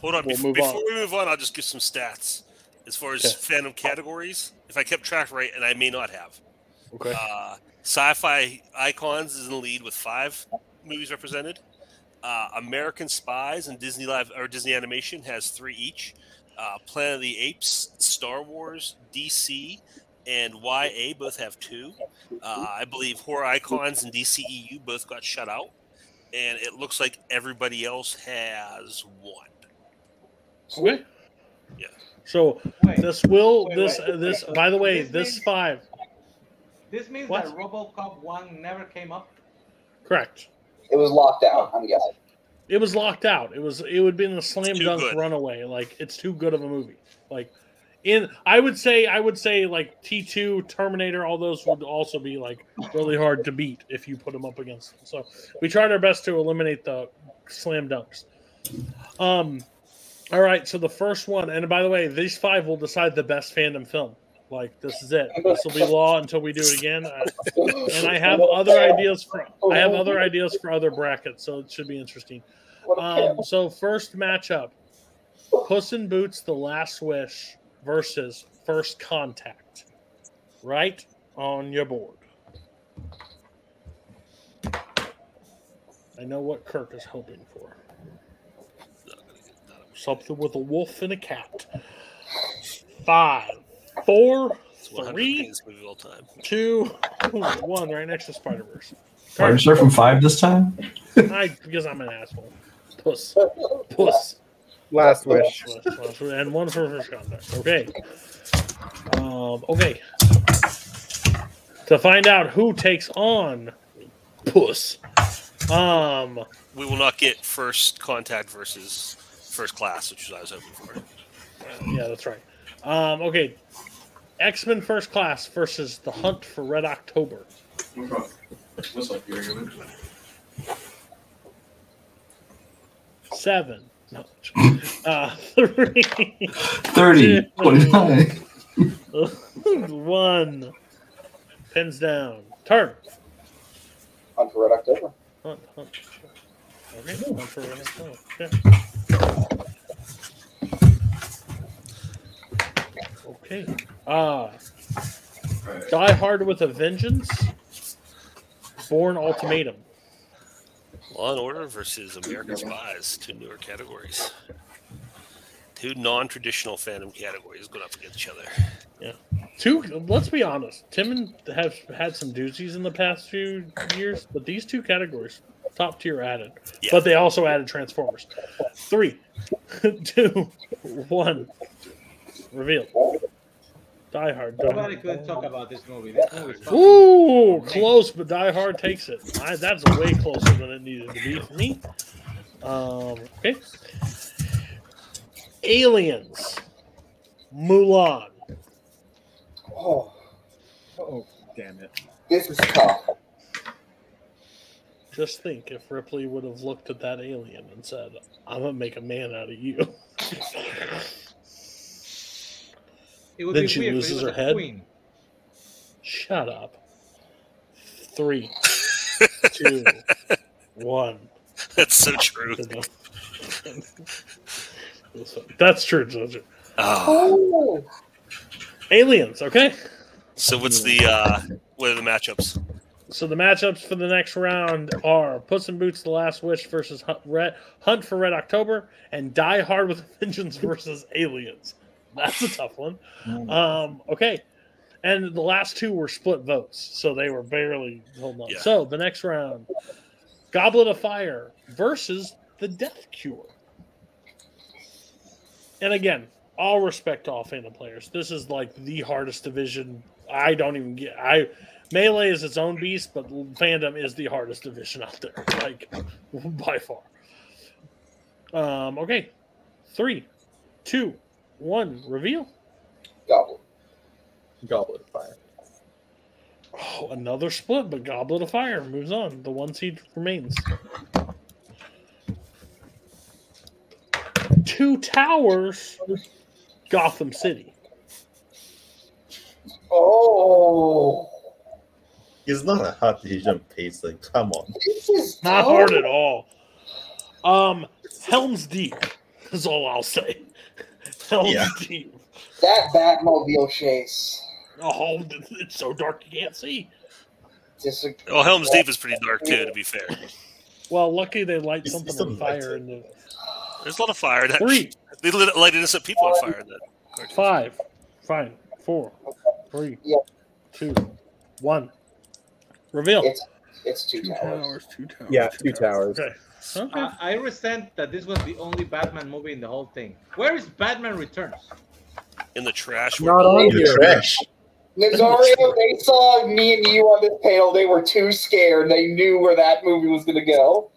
Hold on, We'll before, move before on. we move on, I'll just give some stats as far as Okay. fandom categories. If I kept track right, and I may not have. Okay. Uh, Sci-fi Icons is in the lead with five movies represented. Uh, American Spies and Disney Live or Disney Animation has three each. Uh, Planet of the Apes, Star Wars, DC, and YA both have two. Uh, I believe Horror Icons and DCEU both got shut out, and it looks like everybody else has one. okay. Yeah. So Wait, this will wait, this wait. this by the way This this means- five This means What? that RoboCop one never came up. correct. It was locked out, I'm guessing. It was locked out. It was it would been a slam dunk good. runaway. Like it's too good of a movie. Like in I would say I would say like T two Terminator. All those would also be like really hard to beat if you put them up against. Them. So we tried our best to eliminate the slam dunks. Um. All right. So the first one, and by the way, these five will decide the best fandom film. Like this is it. This will be <laughs> law until we do it again. I- and I have other ideas for I have other ideas for other brackets, so it should be interesting. Um, so first matchup: Puss in Boots: The Last Wish versus First Contact. Right on your board. I know what Kirk is hoping for. Something with a wolf and a cat. Five, four, It's one hundred three, greatest movie of all time. two, one. Right next to Spider Verse. Are you start from five this time? I because I'm an asshole. Puss. Puss. Last wish. Last- last wish, and one for first contact. Okay. Um, okay. To find out who takes on Puss. Um, We will not get first contact versus first class, which is what I was hoping for. yeah, that's right. Um, okay. X Men First Class versus The Hunt for Red October. What's up, here? Seven. No. Uh, <laughs> three. 30, 29. <laughs> One. Pins down. Turn. Hunt for Red October. Hunt, hunt. Okay, hunt for Red October. Okay. Okay. Uh, Die Hard with a Vengeance. Bourne Ultimatum. Law and Order versus American Spies, two newer categories. Two non-traditional fandom categories going up against each other. Yeah. Two. Let's be honest. Timon have had some doozies in the past few years, but these two categories, top tier added. Yeah. But they also added Transformers. Three, <laughs> two, one. Reveal. Die Hard. Nobody could talk about this movie. This movie is Ooh, amazing. close, but Die Hard takes it. I, that's way closer than it needed to be for me. Um, okay. Aliens. Mulan. Oh, Oh, damn it. this is tough. Just think if Ripley would have looked at that alien and said, I'm going to make a man out of you. <laughs> It would Then be she weird, loses her a head? Queen. Shut up. Three, <laughs> two, one. That's so true. <laughs> That's true, Jojo. Oh. Aliens, okay? So what's the uh what are the matchups? So the matchups for the next round are Puss in Boots: The Last Wish versus Hunt, Red, Hunt for Red October, and Die Hard with a Vengeance versus Aliens. <laughs> That's a tough one. Um, okay, and the last two were split votes, so they were barely holding on. Yeah. So the next round, Goblet of Fire versus the Death Cure. And again, all respect to all fandom players. This is like the hardest division. I don't even get. I melee is its own beast, but fandom is the hardest division out there, <laughs> like by far. Um. Okay, three, two, one. Reveal. Goblet. Goblet of Fire. Oh, another split, but Goblet of Fire moves on. The one seed remains. Two Towers, Gotham City. Oh, It's not a hard decision, Payson. Come on. this is Not hard at all. Um, Helm's Deep is all I'll say. Helm's Yeah. Deep. That Batmobile chase. Oh, it's so dark you can't see. Disagree. Well, Helm's Deep is pretty dark too, to be fair. Well, lucky they light It's- something it's on fire in the There's a lot of fire. That three, <laughs> they lit, light innocent people on fire. in That five, fine, four, three, Yeah. two, one. Reveal. It's it's two towers. two towers. Yeah, two towers. Okay. Okay. I, I resent that this was the only Batman movie in the whole thing. Where is Batman Returns? in the trash. Not on here. trash. Nazario, they saw me and you on this panel. They were too scared. They knew where that movie was going to go.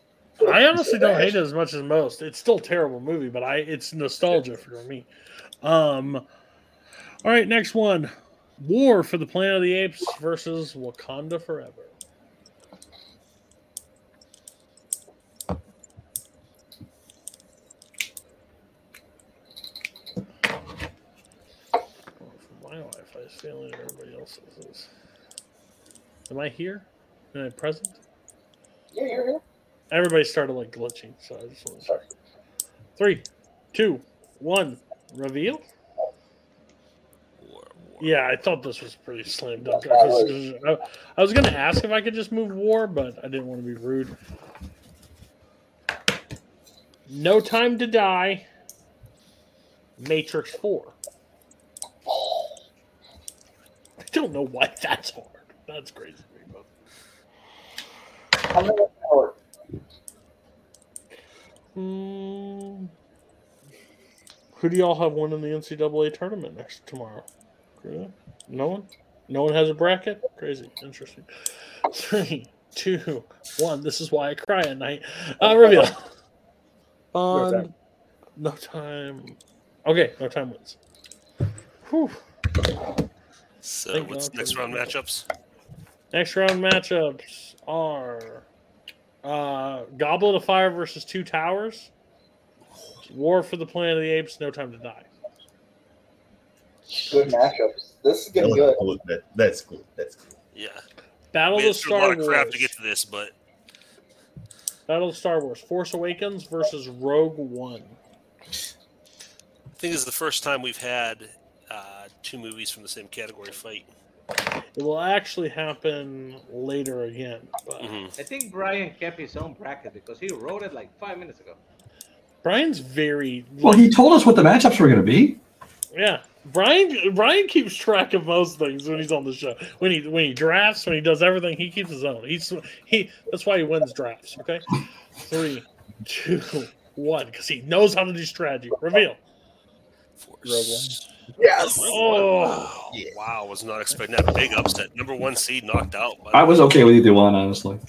I honestly don't hate it as much as most. It's still a terrible movie, but I it's nostalgia for me. Um all right, next one. War for the Planet of the Apes versus Wakanda Forever. My Wi-Fi is failing and everybody else's is. Am I here? Am I present? Yeah, you're here. Everybody started like glitching, so I just want to check. Three, two, one, reveal. Yeah, I thought this was pretty slam dunk. I was, I- I was going to ask if I could just move war, but I didn't want to be rude. No Time to Die. Matrix 4. I don't know why <laughs> that's hard. That's crazy. to me, but- How many hours? Hmm. Who do y'all have winning the NCAA tournament next tomorrow? No one. No one has a bracket. Crazy. Interesting. Three, two, one. This is why I cry at night. Uh, reveal. On time. no time. Okay, no time wins. Whew. So Thank what's God next round matchups? Next round matchups are uh, Goblet of Fire versus Two Towers, War for the Planet of the Apes, No Time to Die. Good matchups. This is getting was good. cool. That, that's cool. That's cool. Yeah. Battle We of had through a Star lot of crap Wars. to get to this, but Battle of Star Wars. Force Awakens versus Rogue One. I think this is the first time we've had uh, two movies from the same category fight. It will actually happen later again. But Mm-hmm. I think Brian kept his own bracket because he wrote it like five minutes ago. Brian's very Well, he told us what the matchups were going to be. yeah. Brian Brian keeps track of most things when he's on the show. When he when he drafts, when he does everything, he keeps his own. He's he that's why he wins drafts. Okay, three, two, one, because he knows how to do strategy. Reveal. Rogue One. Yes. Oh, Wow. wow, was not expecting that big upset. Number one seed knocked out. By I was okay with either one, honestly.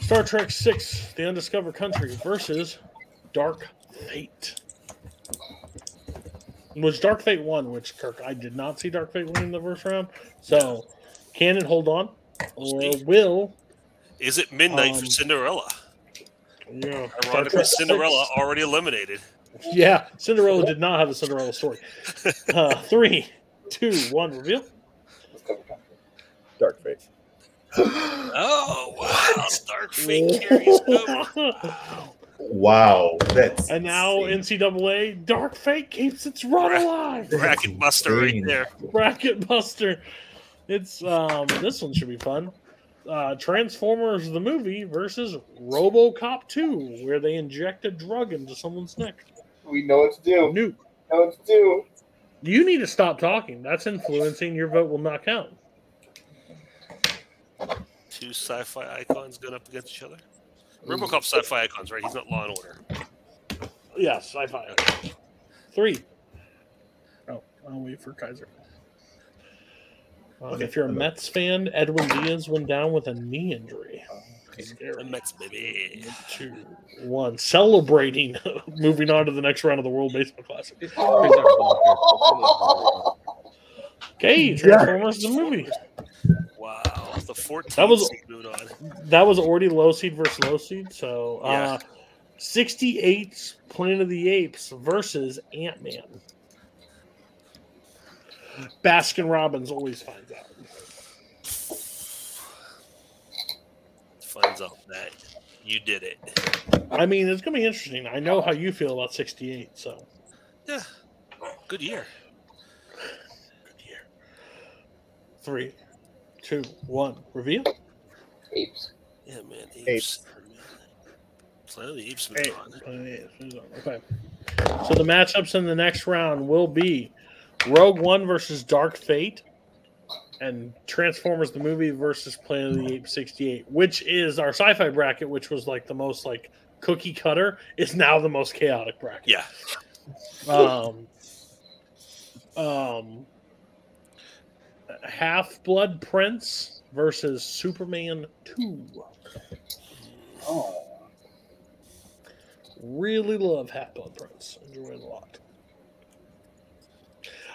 Star Trek Six: The Undiscovered Country versus Dark Fate. Which Dark Fate won? Which Kirk? I did not see Dark Fate win in the first round. So, can it hold on, or will? Is it midnight for Um, Cinderella? Yeah, Ironically, Cinderella 6 already eliminated. <laughs> Yeah, Cinderella did not have a Cinderella story. <laughs> Uh, three, two, one. Reveal. Dark Fate. Oh wow! Dark Fate carries over. <laughs> Wow, that's And now NCAA Dark Fate keeps its run alive. Bracket buster right there. Bracket Buster. It's um this one should be fun. Uh Transformers the movie versus RoboCop 2, where they inject a drug into someone's neck. We know what to do. Nuke. Know what to do. You need to stop talking. That's influencing. Your vote will not count. Two sci-fi icons going up against each other. RoboCop sci-fi icons, right? He's not Law and Order. Yes, sci-fi. Three. Oh, I'll wait for Kaiser. Uh, Okay. If you're a Mets fan, Edwin Diaz went down with a knee injury. The Mets, baby. Two, one. Celebrating. <laughs> Moving on to the next round of the World Baseball Classic. These stories are bonkers. Okay, Transformers the movie. Wow, the 14th That was- seed moved on. That was already low seed versus low seed. So, uh, Yeah. 68 Planet of the Apes versus Ant Man. Baskin Robbins always finds out. Finds out that you did it. I mean, it's going to be interesting. I know how you feel about 68. So, Yeah, good year. Good year. three, two, one. Reveal. Apes. Yeah, man. Apes. Apes. Planet of the Apes moved Eight. on. Okay. So the matchups in the next round will be Rogue One versus Dark Fate and Transformers the movie versus Planet of the Apes 68, which is our sci-fi bracket, which was like the most like cookie cutter, is now the most chaotic bracket. Yeah. Um um Half Blood Prince versus Superman 2. Oh. Really love Half Blood Prince. Enjoy it a lot.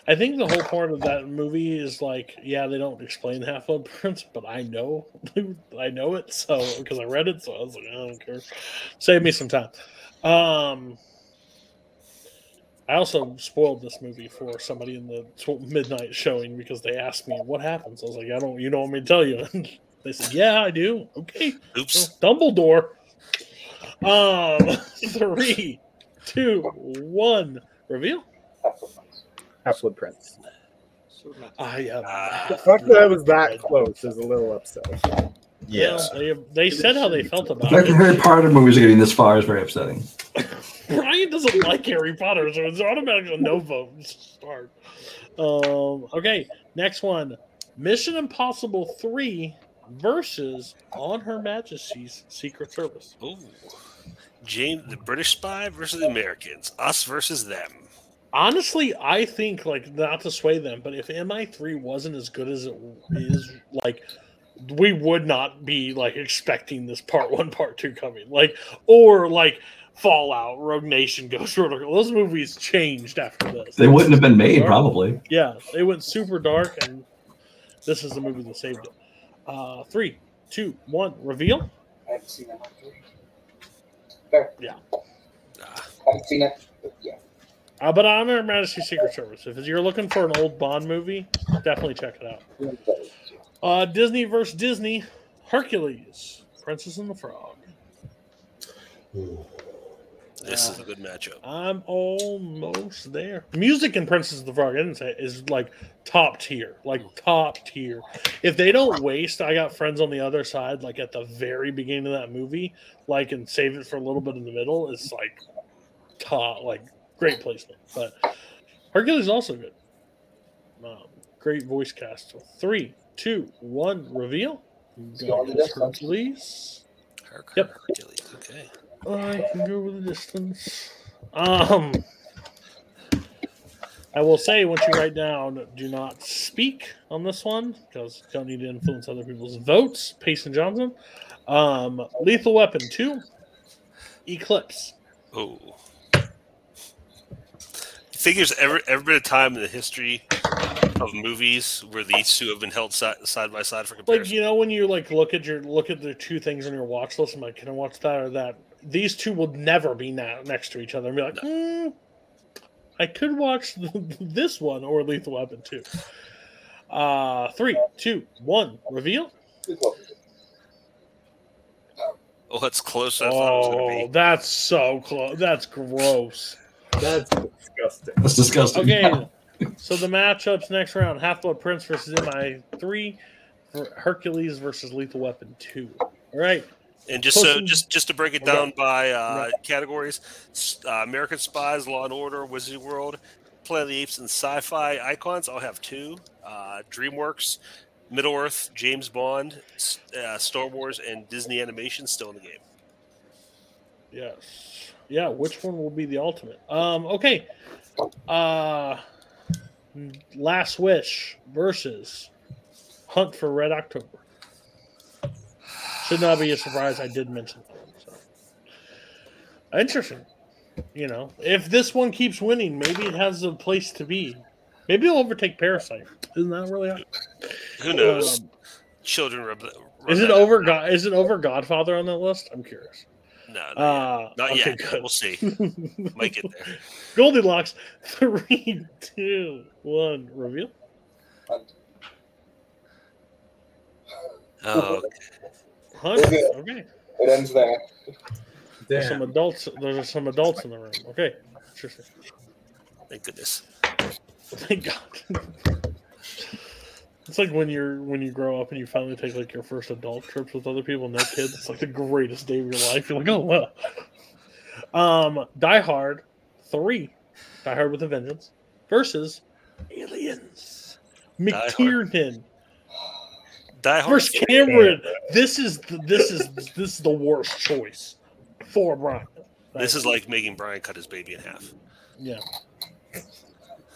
I think the whole point of that movie is like, yeah, they don't explain Half Blood Prince, but I know, <laughs> I know it, so because I read it, so I was like, I don't care. Save me some time. Um, I also spoiled this movie for somebody in the tw- midnight showing because they asked me what happens. I was like, I don't, you don't want me to tell you. And <laughs> they said, Yeah, I do. Okay. Oops. Dumbledore. Um, <laughs> three, two, one. Reveal. Half Blood Prince. I am. The fact that I was that close is a little upsetting. Yeah. they, they said how they felt The about fact that it. Harry Potter movies are getting this far is very upsetting. <laughs> Brian doesn't like Harry Potter, so it's automatically a no vote. Start. Um, okay, next one. Mission Impossible 3 versus On Her Majesty's Secret Service. Ooh. James, the British spy versus the Americans. Us versus them. Honestly, I think like not to sway them, but if MI3 wasn't as good as it is, like we would not be like expecting this part one, <laughs> part two coming. Like or like Fallout, Rogue Nation, <laughs> Ghost Protocol. Those movies changed after this. They wouldn't have been made, probably. Yeah, they went super dark, and this is the movie that saved it. Uh, three, two, one, reveal. I haven't seen that one. Fair. Yeah. I haven't seen it. But yeah. Uh, but on Her Majesty's Secret Service. If you're looking for an old Bond movie, definitely check it out. Uh, Disney versus Disney, Hercules, Princess and the Frog. This is a good matchup. I'm almost there. Music in Princess of the Frog, I didn't say, is like top tier, like top tier. If they don't waste, I got friends on the other side, like at the very beginning of that movie, like and save it for a little bit in the middle. It's like top, like great placement. But Hercules is also good. Um, great voice cast. So three, two, one, reveal. Go Hercules. Yep. Hercules. Okay. I can go with the distance. Um, I will say once you write down, do not speak on this one because you don't need to influence other people's votes. Payson Johnson, um, Lethal Weapon two, Eclipse. Oh. Think there's ever ever been a time in the history of movies where these two have been held side, side by side for comparison? Like you know when you like look at your look at the two things on your watch list, I'm like, can I watch that or that? These two will never be na- next to each other and be like, hmm, I could watch <laughs> this one or Lethal Weapon two. Uh, three, two, one, reveal. Oh, that's close. I thought it was going to Oh, that's so close. That's gross. That's disgusting. That's disgusting. Okay, so the matchups next round: Half Blood Prince versus MI three, Hercules versus Lethal Weapon two. All right. And just so Close- just just to break it Okay. down by uh, Right. categories: uh, American Spies, Law and Order, Wizarding World, Planet of the Apes, and Sci-Fi icons. I'll have two: uh, DreamWorks, Middle Earth, James Bond, uh, Star Wars, and Disney Animation still in the game. Yes. Yeah, which one will be the ultimate? Um, okay. Uh Last Wish versus Hunt for Red October. Should not be a surprise I did mention that. So. Interesting. You know, if this one keeps winning, maybe it has a place to be. Maybe it'll overtake Parasite. Isn't that really? high? Who knows? Um, Children rub, rub is it over? God, is it over Godfather on that list? I'm curious. No, not, Uh, yet. not okay, yet. good. We'll see. <laughs> Might get there. Goldilocks. <laughs> Three, two, one. Reveal. Oh, Hunt. Okay. Okay. It ends there. There's some adults. There's some adults in the room. Okay. Thank goodness. Thank God. <laughs> It's like when you're when you grow up and you finally take like your first adult trips with other people, and no kids. It's like the greatest day of your life. You're like, oh well. Um, Die Hard three, Die Hard with a Vengeance versus Aliens. McTiernan Die Hard. versus Cameron. This is the, this is this is the worst choice for Brian. This is like making Brian cut his baby in half. Yeah.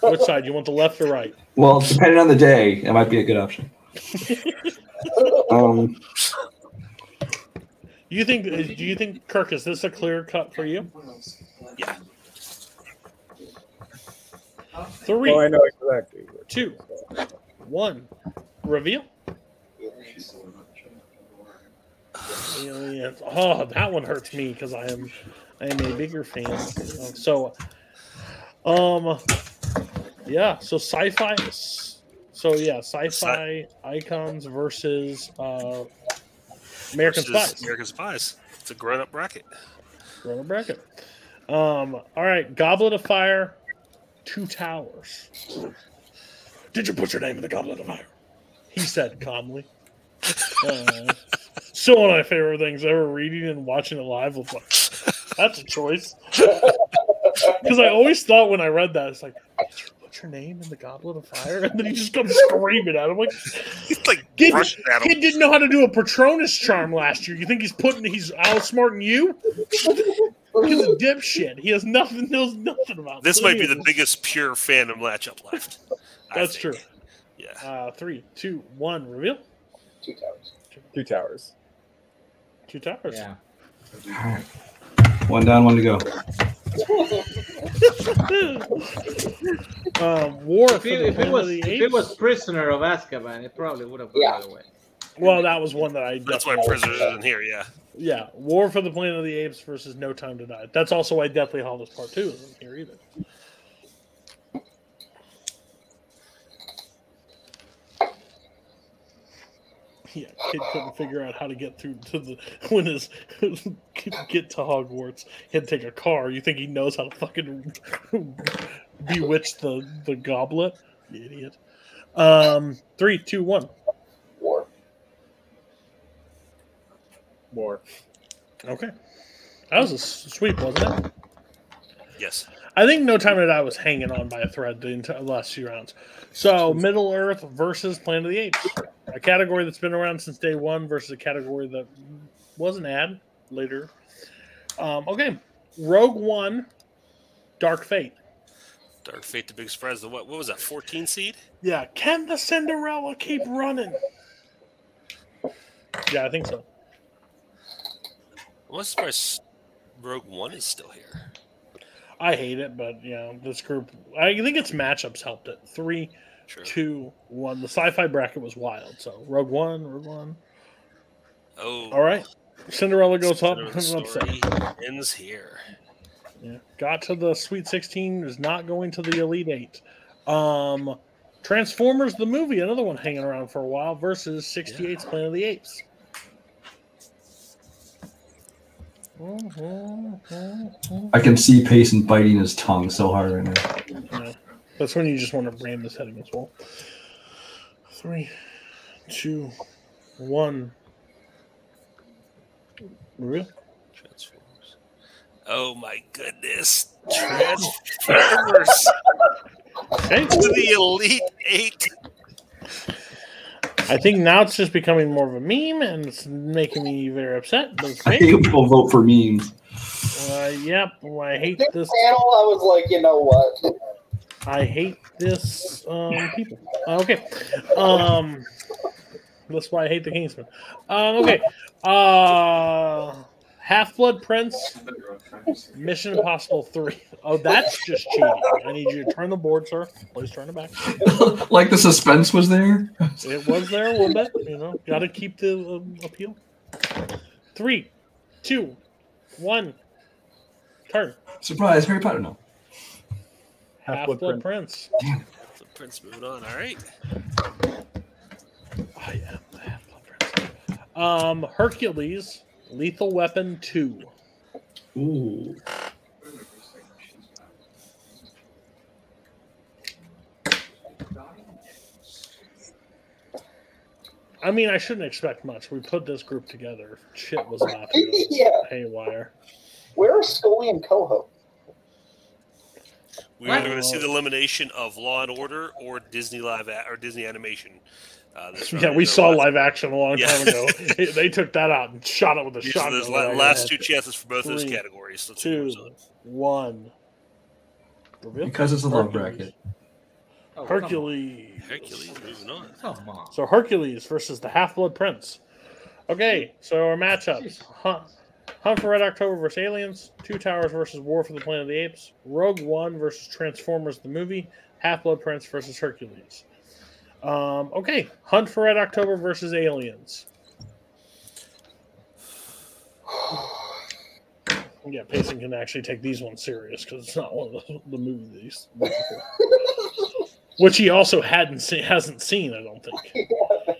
Which side? You want the left or right? Well, depending on the day, it might be a good option. <laughs> um, You think? Do you think Kirk is this a clear cut for you? Yeah. Three, Oh, I know exactly. two, one. Reveal. Aliens. Oh, that one hurts me because I am I am a bigger fan. So, um, yeah. So sci-fi. So yeah, sci-fi icons versus uh, American Versus Spies. American Spies. It's a grown-up bracket. Grown-up bracket. Um, all right, Goblet of Fire, Two Towers. Did you put your name in the Goblet of Fire? He said calmly. Uh, still one of my favorite things ever. Reading and watching it live was like, that's a choice. <laughs> Because I always thought when I read that, it's like, did you put your name in the Goblet of Fire?" And then he just comes screaming at him like, <laughs> He's like kid, at him. kid didn't know how to do a Patronus charm last year. You think he's putting he's outsmarting you? <laughs> He's a dipshit. He has nothing knows nothing about This any might be the biggest pure fandom matchup left. <laughs> That's true. Yeah. Uh, three, two, one. Reveal. Two towers. Two towers. Two towers. Yeah. One down, one to go. <laughs> um, War If for it, if it was if it was Prisoner of Azkaban, it probably would have gone Yeah. the other way. Well, that was one that I. Did. That's why definitely- Prisoners isn't here. Yeah. Yeah, War for the Planet of the Apes versus No Time to Die. That's also why Deathly Hallows Part Two isn't here either. <laughs> Yeah, kid couldn't figure out how to get through to the <laughs> when his <laughs> get to Hogwarts. He had to take a car. You think he knows how to fucking bewitch the the goblet? You idiot. Um, three, two, one. War. War. Okay, that was a sweep, wasn't it? Yes. I think No Time to Die was hanging on by a thread the entire last few rounds. So Middle Earth versus Planet of the Apes, a category that's been around since day one versus a category that was an ad later. Um, okay, Rogue One, Dark Fate. Dark Fate, the big surprise. The what? What was that? 14 seed? Yeah, can the Cinderella keep running? Yeah, I think so. I'm surprised Rogue One is still here. I hate it, but you know this group. I think its matchups helped it. Three, two, one. The sci-fi bracket was wild. So Rogue One, Rogue One. Oh. All right, Cinderella goes up. Cinderella <laughs> upset. story ends here. Yeah, got to the Sweet Sixteen. Is not going to the Elite Eight. Um, Transformers the movie, another one hanging around for a while versus 68's Planet of the Apes. I can see Payson biting his tongue so hard right now. Yeah. That's when you just want to ram this heading as well. Three, two, one. Real? Transformers. Oh my goodness. Transformers Okay. <laughs> to the Elite Eight. I think now it's just becoming more of a meme, and it's making me very upset. But I great. hate people vote for memes. Uh, yep, I hate This this. panel, I was like, you know what? I hate this. Um, people. Uh, okay. Um, that's why I hate the Kingsman. Um, okay. Uh, Half Blood Prince. Mission Impossible Three. Oh, that's just cheating. I need you to turn the board, sir. Please turn it back. <laughs> like the suspense was there. It was there a little bit. You know, got to keep the um, appeal. Three, two, one. Turn. Surprise, Harry Potter. No. Half Blood Prince. The Prince moving on. All right. I am the Half Blood Prince. Um, Hercules, Lethal Weapon Two. Ooh. I mean, I shouldn't expect much. We put this group together. Shit was about to go Yeah. haywire. Where are Scully and Coho? We are going to see the elimination of Law and Order or Disney live a- or Disney animation. Uh, this <laughs> round. Yeah, we saw last- live action a long Yeah. time ago. <laughs> they took that out and shot it with a These are shotgun. those right la- last two chances for both those categories. Let's Two, one. Reveal? Because it's a love bracket. Oh, come on. Hercules. Hercules moving on. Come on. So Hercules versus the Half Blood Prince. Okay, so our matchups: Hunt, Hunt for Red October versus Aliens, Two Towers versus War for the Planet of the Apes, Rogue One versus Transformers the movie, Half Blood Prince versus Hercules. Um, okay, Hunt for Red October versus Aliens. <sighs> Yeah, Payson can actually take these ones serious because it's not one of the, the movies, which he also hadn't seen, hasn't seen. I don't think. <laughs>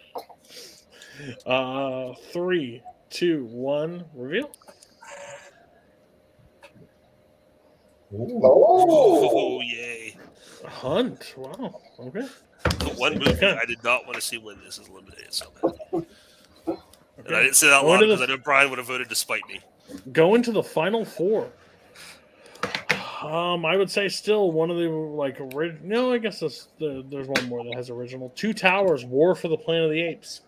Uh, three, two, one, reveal. Oh, yay. Hunt. Wow. Okay. The one movie I did not want to see win this is eliminated so bad. <laughs> And I didn't say that out Going loud to the- because I know Brian would have voted despite me. Go into the final four. Um, I would say still one of the like ori- no, I guess this, the, there's one more that has original. Two Towers, War for the Planet of the Apes.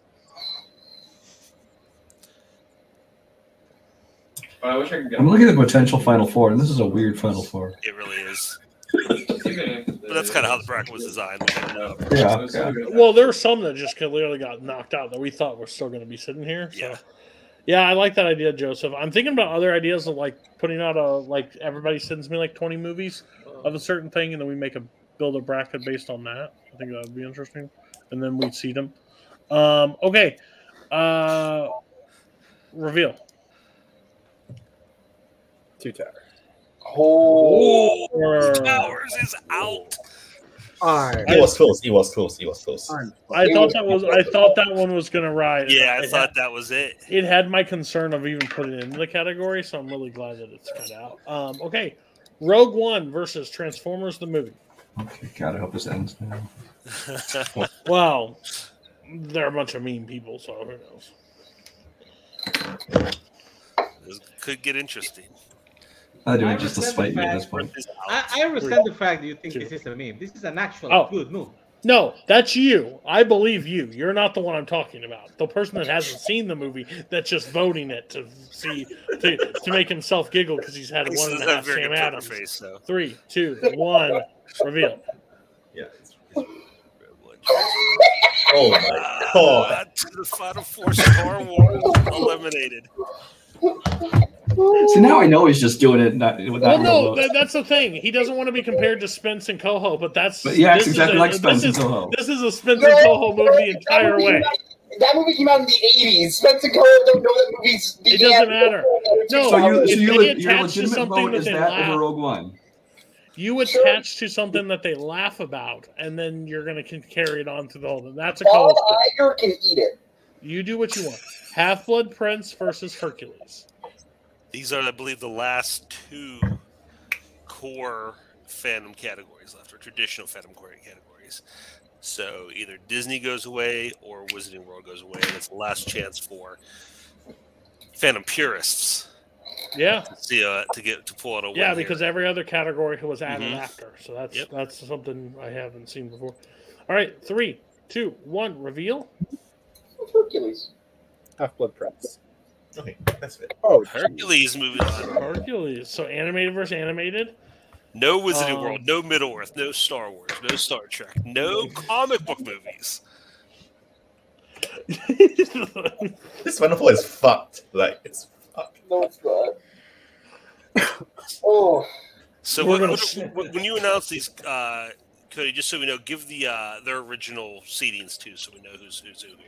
I wish I could get. I'm looking at the potential Final Four, and this is a weird Final Four. It really is. But that's kind of how the bracket was designed. We kinda. Yeah, yeah. Well, there were some that just clearly got knocked out that we thought were still going to be sitting here. So. Yeah. Yeah, I like that idea, Joseph. I'm thinking about other ideas of like putting out a like everybody sends me like 20 movies of a certain thing, and then we make a build a bracket based on that. I think that would be interesting, and then we'd see them. Um, okay, uh, reveal. Two Towers. Oh, Towers is out. It was close. It was close. It was close. I thought that was I thought that one was gonna ride. Yeah, I It thought had- that was it. it had my concern of even putting it in the category, so I'm really glad that it's cut out. Um, okay, Rogue One versus Transformers the movie. Okay, God, I hope this ends now. <laughs> Well, they're a bunch of mean people, so who knows? This could get interesting. I do I it just to resent spite the you at this point. I, I resent the fact that you think this is a meme. This is an actual Oh. good move. No, that's you. I believe you. You're not the one I'm talking about. The person that hasn't seen the movie that's just voting it to see to, to make himself giggle because he's had He one and doesn't a have half very Sam good poker Adams. face, though. Three, two, one, reveal. Yeah. <laughs> Oh my god. Uh, to the final four, Star Wars eliminated. <laughs> See, now I know he's just doing it not with Well, no, that, that's the thing. He doesn't want to be compared to Spence and Coho, but that's But yeah, it's this is exactly a- like Spence this and is- Coho. This is a Spence and Coho movie the entire that way. came out- That movie came out in the 80s. Spencer Cohen don't know that movies It doesn't matter. No, so you, so you, they your attach to legitimate something vote that is they that laugh, over Rogue One. you attach to something that they laugh about, and then you're going to carry it on through the whole thing. That's a Bob Coho. Iger can eat it. You do what you want. Half Blood Prince versus Hercules. These are, I believe, the last two core fandom categories left, or traditional fandom core categories. So either Disney goes away or Wizarding World goes away, and it's the last chance for Phantom purists Yeah. to see uh, to get to pull out a win Yeah, here. because every other category was added Mhm. after. So that's Yep. that's something I haven't seen before. All right, three, two, one, reveal. Hercules. Half Blood Prince. Okay, that's it. Oh, Hercules moving on. Hercules. So animated versus animated. No Wizarding Um, World, no Middle Earth, no Star Wars, no Star Trek, no comic book movies. <laughs> This Final Four is fucked. Like it's fucked. No, it's not. oh. So We're what, gonna what- what- when you announce these, uh, Cody, just so we know, give the uh, their original seedings too, so we know who's who's who here,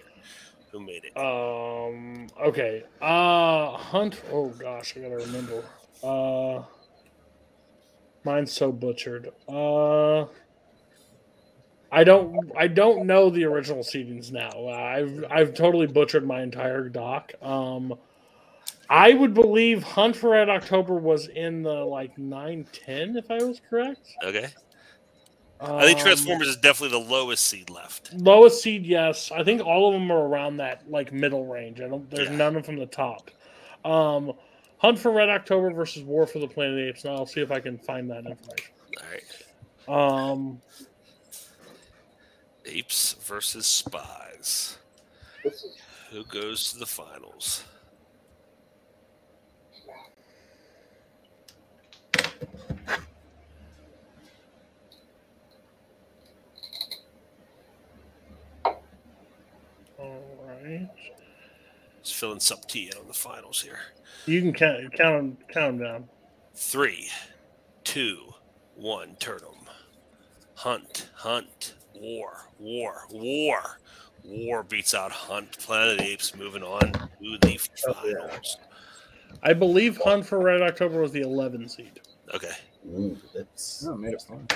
who made it. Um. Okay. Uh. Hunt. Oh gosh, I gotta remember. Uh. Mine's so butchered. Uh. I don't. I don't know the original seedings now. I've I've totally butchered my entire doc. Um. I would believe Hunt for Red October was in the like nine ten, if I was correct. Okay, I think Um, Transformers is definitely the lowest seed left. Lowest seed, yes. I think all of them are around that like middle range. I don't. There's none from the top. Um, Hunt for Red October versus War for the Planet of the Apes. Now I'll see if I can find that information. All right, Um, apes versus spies. Who goes to the finals? Right. Just filling some tea in on the finals here. You can count count, count them down. Three, two, one. Turn them. Hunt, hunt, war, war, war. War beats out Hunt. Planet of the Apes moving on to the oh, finals. I believe Hunt for Red October was the 11 seed. Okay. Ooh, that's Oh, made it fun.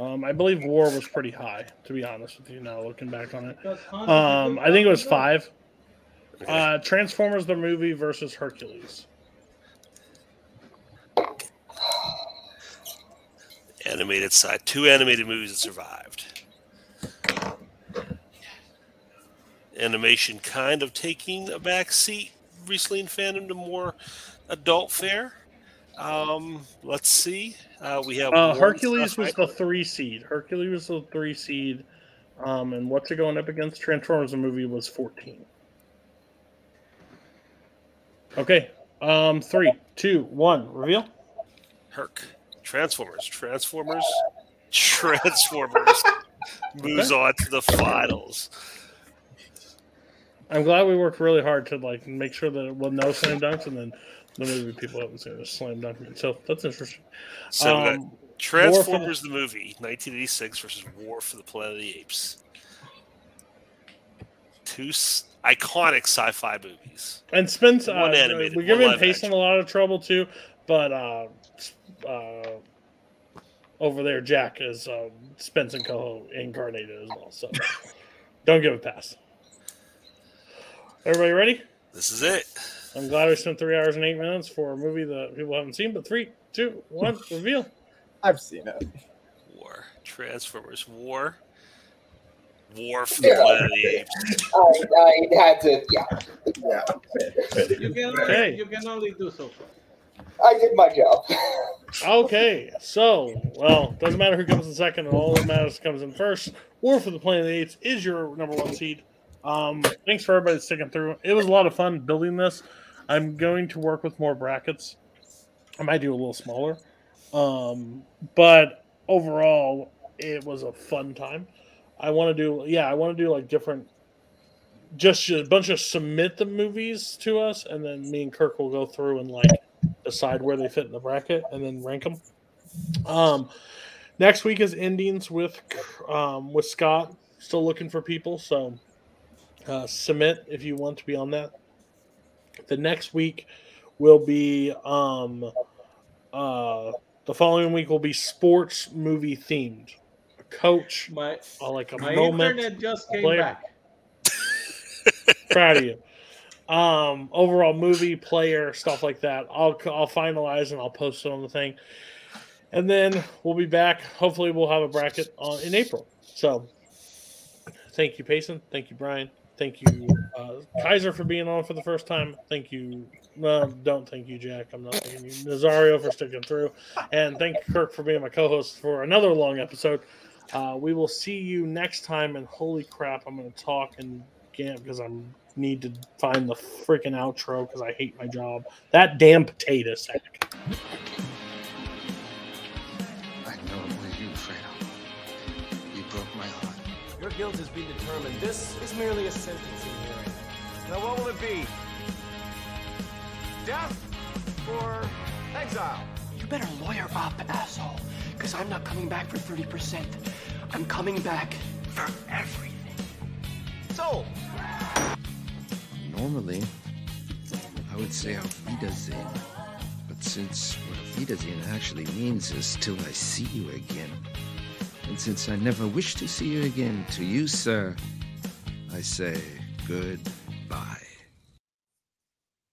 Um, I believe War was pretty high, to be honest with you. Now looking back on it, Because Hunt is um, I think it was five. Uh, Transformers the movie versus Hercules. Animated side. Two animated movies that survived. Animation kind of taking a back seat recently in fandom to more adult fare. Um, let's see. Uh, we have Uh, Hercules stuff, was the three seed. Hercules was the three seed. Um, and what's it going up against? Transformers the movie was fourteen. Okay. Um, three, two, one. Reveal. Herc. Transformers. Transformers. Transformers. <laughs> Moves on to the finals. I'm glad we worked really hard to like make sure that it was no slam dunks, and then the movie people haven't seen a slam dunk. So that's interesting. So Um, Transformers the movie, 1986 versus War for the Planet of the Apes. Two s- iconic sci-fi movies. And Spence, uh, One animated, we're giving Payson a lot of trouble too, but uh, uh, over there, Jack is um, Spence and Coho incarnated as well. So <laughs> don't give a pass. Everybody ready? This is it. I'm glad we spent three hours and eight minutes for a movie that people haven't seen. But three, two, one, <laughs> reveal. I've seen it. War. Transformers. War. War for the Yeah. Planet of the Apes. I, I had to, yeah. Yeah. You can only, Okay. you can only do so far. I did my job. Okay, so well, doesn't matter who comes in second. All that matters comes in first. War for the Planet of the Apes is your number one seed. Um, thanks for everybody sticking through. It was a lot of fun building this. I'm going to work with more brackets. I might do a little smaller, um, but overall, it was a fun time. I want to do, yeah, I want to do like different, just a bunch of submit the movies to us, and then me and Kirk will go through and like decide where they fit in the bracket and then rank them. Um, next week is endings with um, with Scott. Still looking for people, so uh, submit if you want to be on that. The next week will be um, uh, the following week will be sports movie themed. A coach, My uh, like a my moment. internet just came player. back. <laughs> Proud of you. Um, overall movie player stuff like that. I'll I'll finalize and I'll post it on the thing, and then we'll be back. Hopefully, we'll have a bracket on in April. So, thank you, Payson. Thank you, Brian. Thank you, uh, Kaiser, for being on for the first time. Thank you. No, don't thank you, Jack. I'm not thanking you. Nazario for sticking through, and thank Kirk, for being my co-host for another long episode. Uh, we will see you next time. And holy crap, I'm going to talk and get because I need to find the freaking outro because I hate my job. That damn potato sack. Guilt has been determined. This is merely a sentencing hearing. Now, what will it be? Death or exile? You better lawyer up, asshole. Because I'm not coming back for 30%. I'm coming back for everything. Sold. Normally, I would say auf Wiedersehen. But since what auf Wiedersehen actually means is till I see you again, and since I never wish to see you again, to you, sir, I say good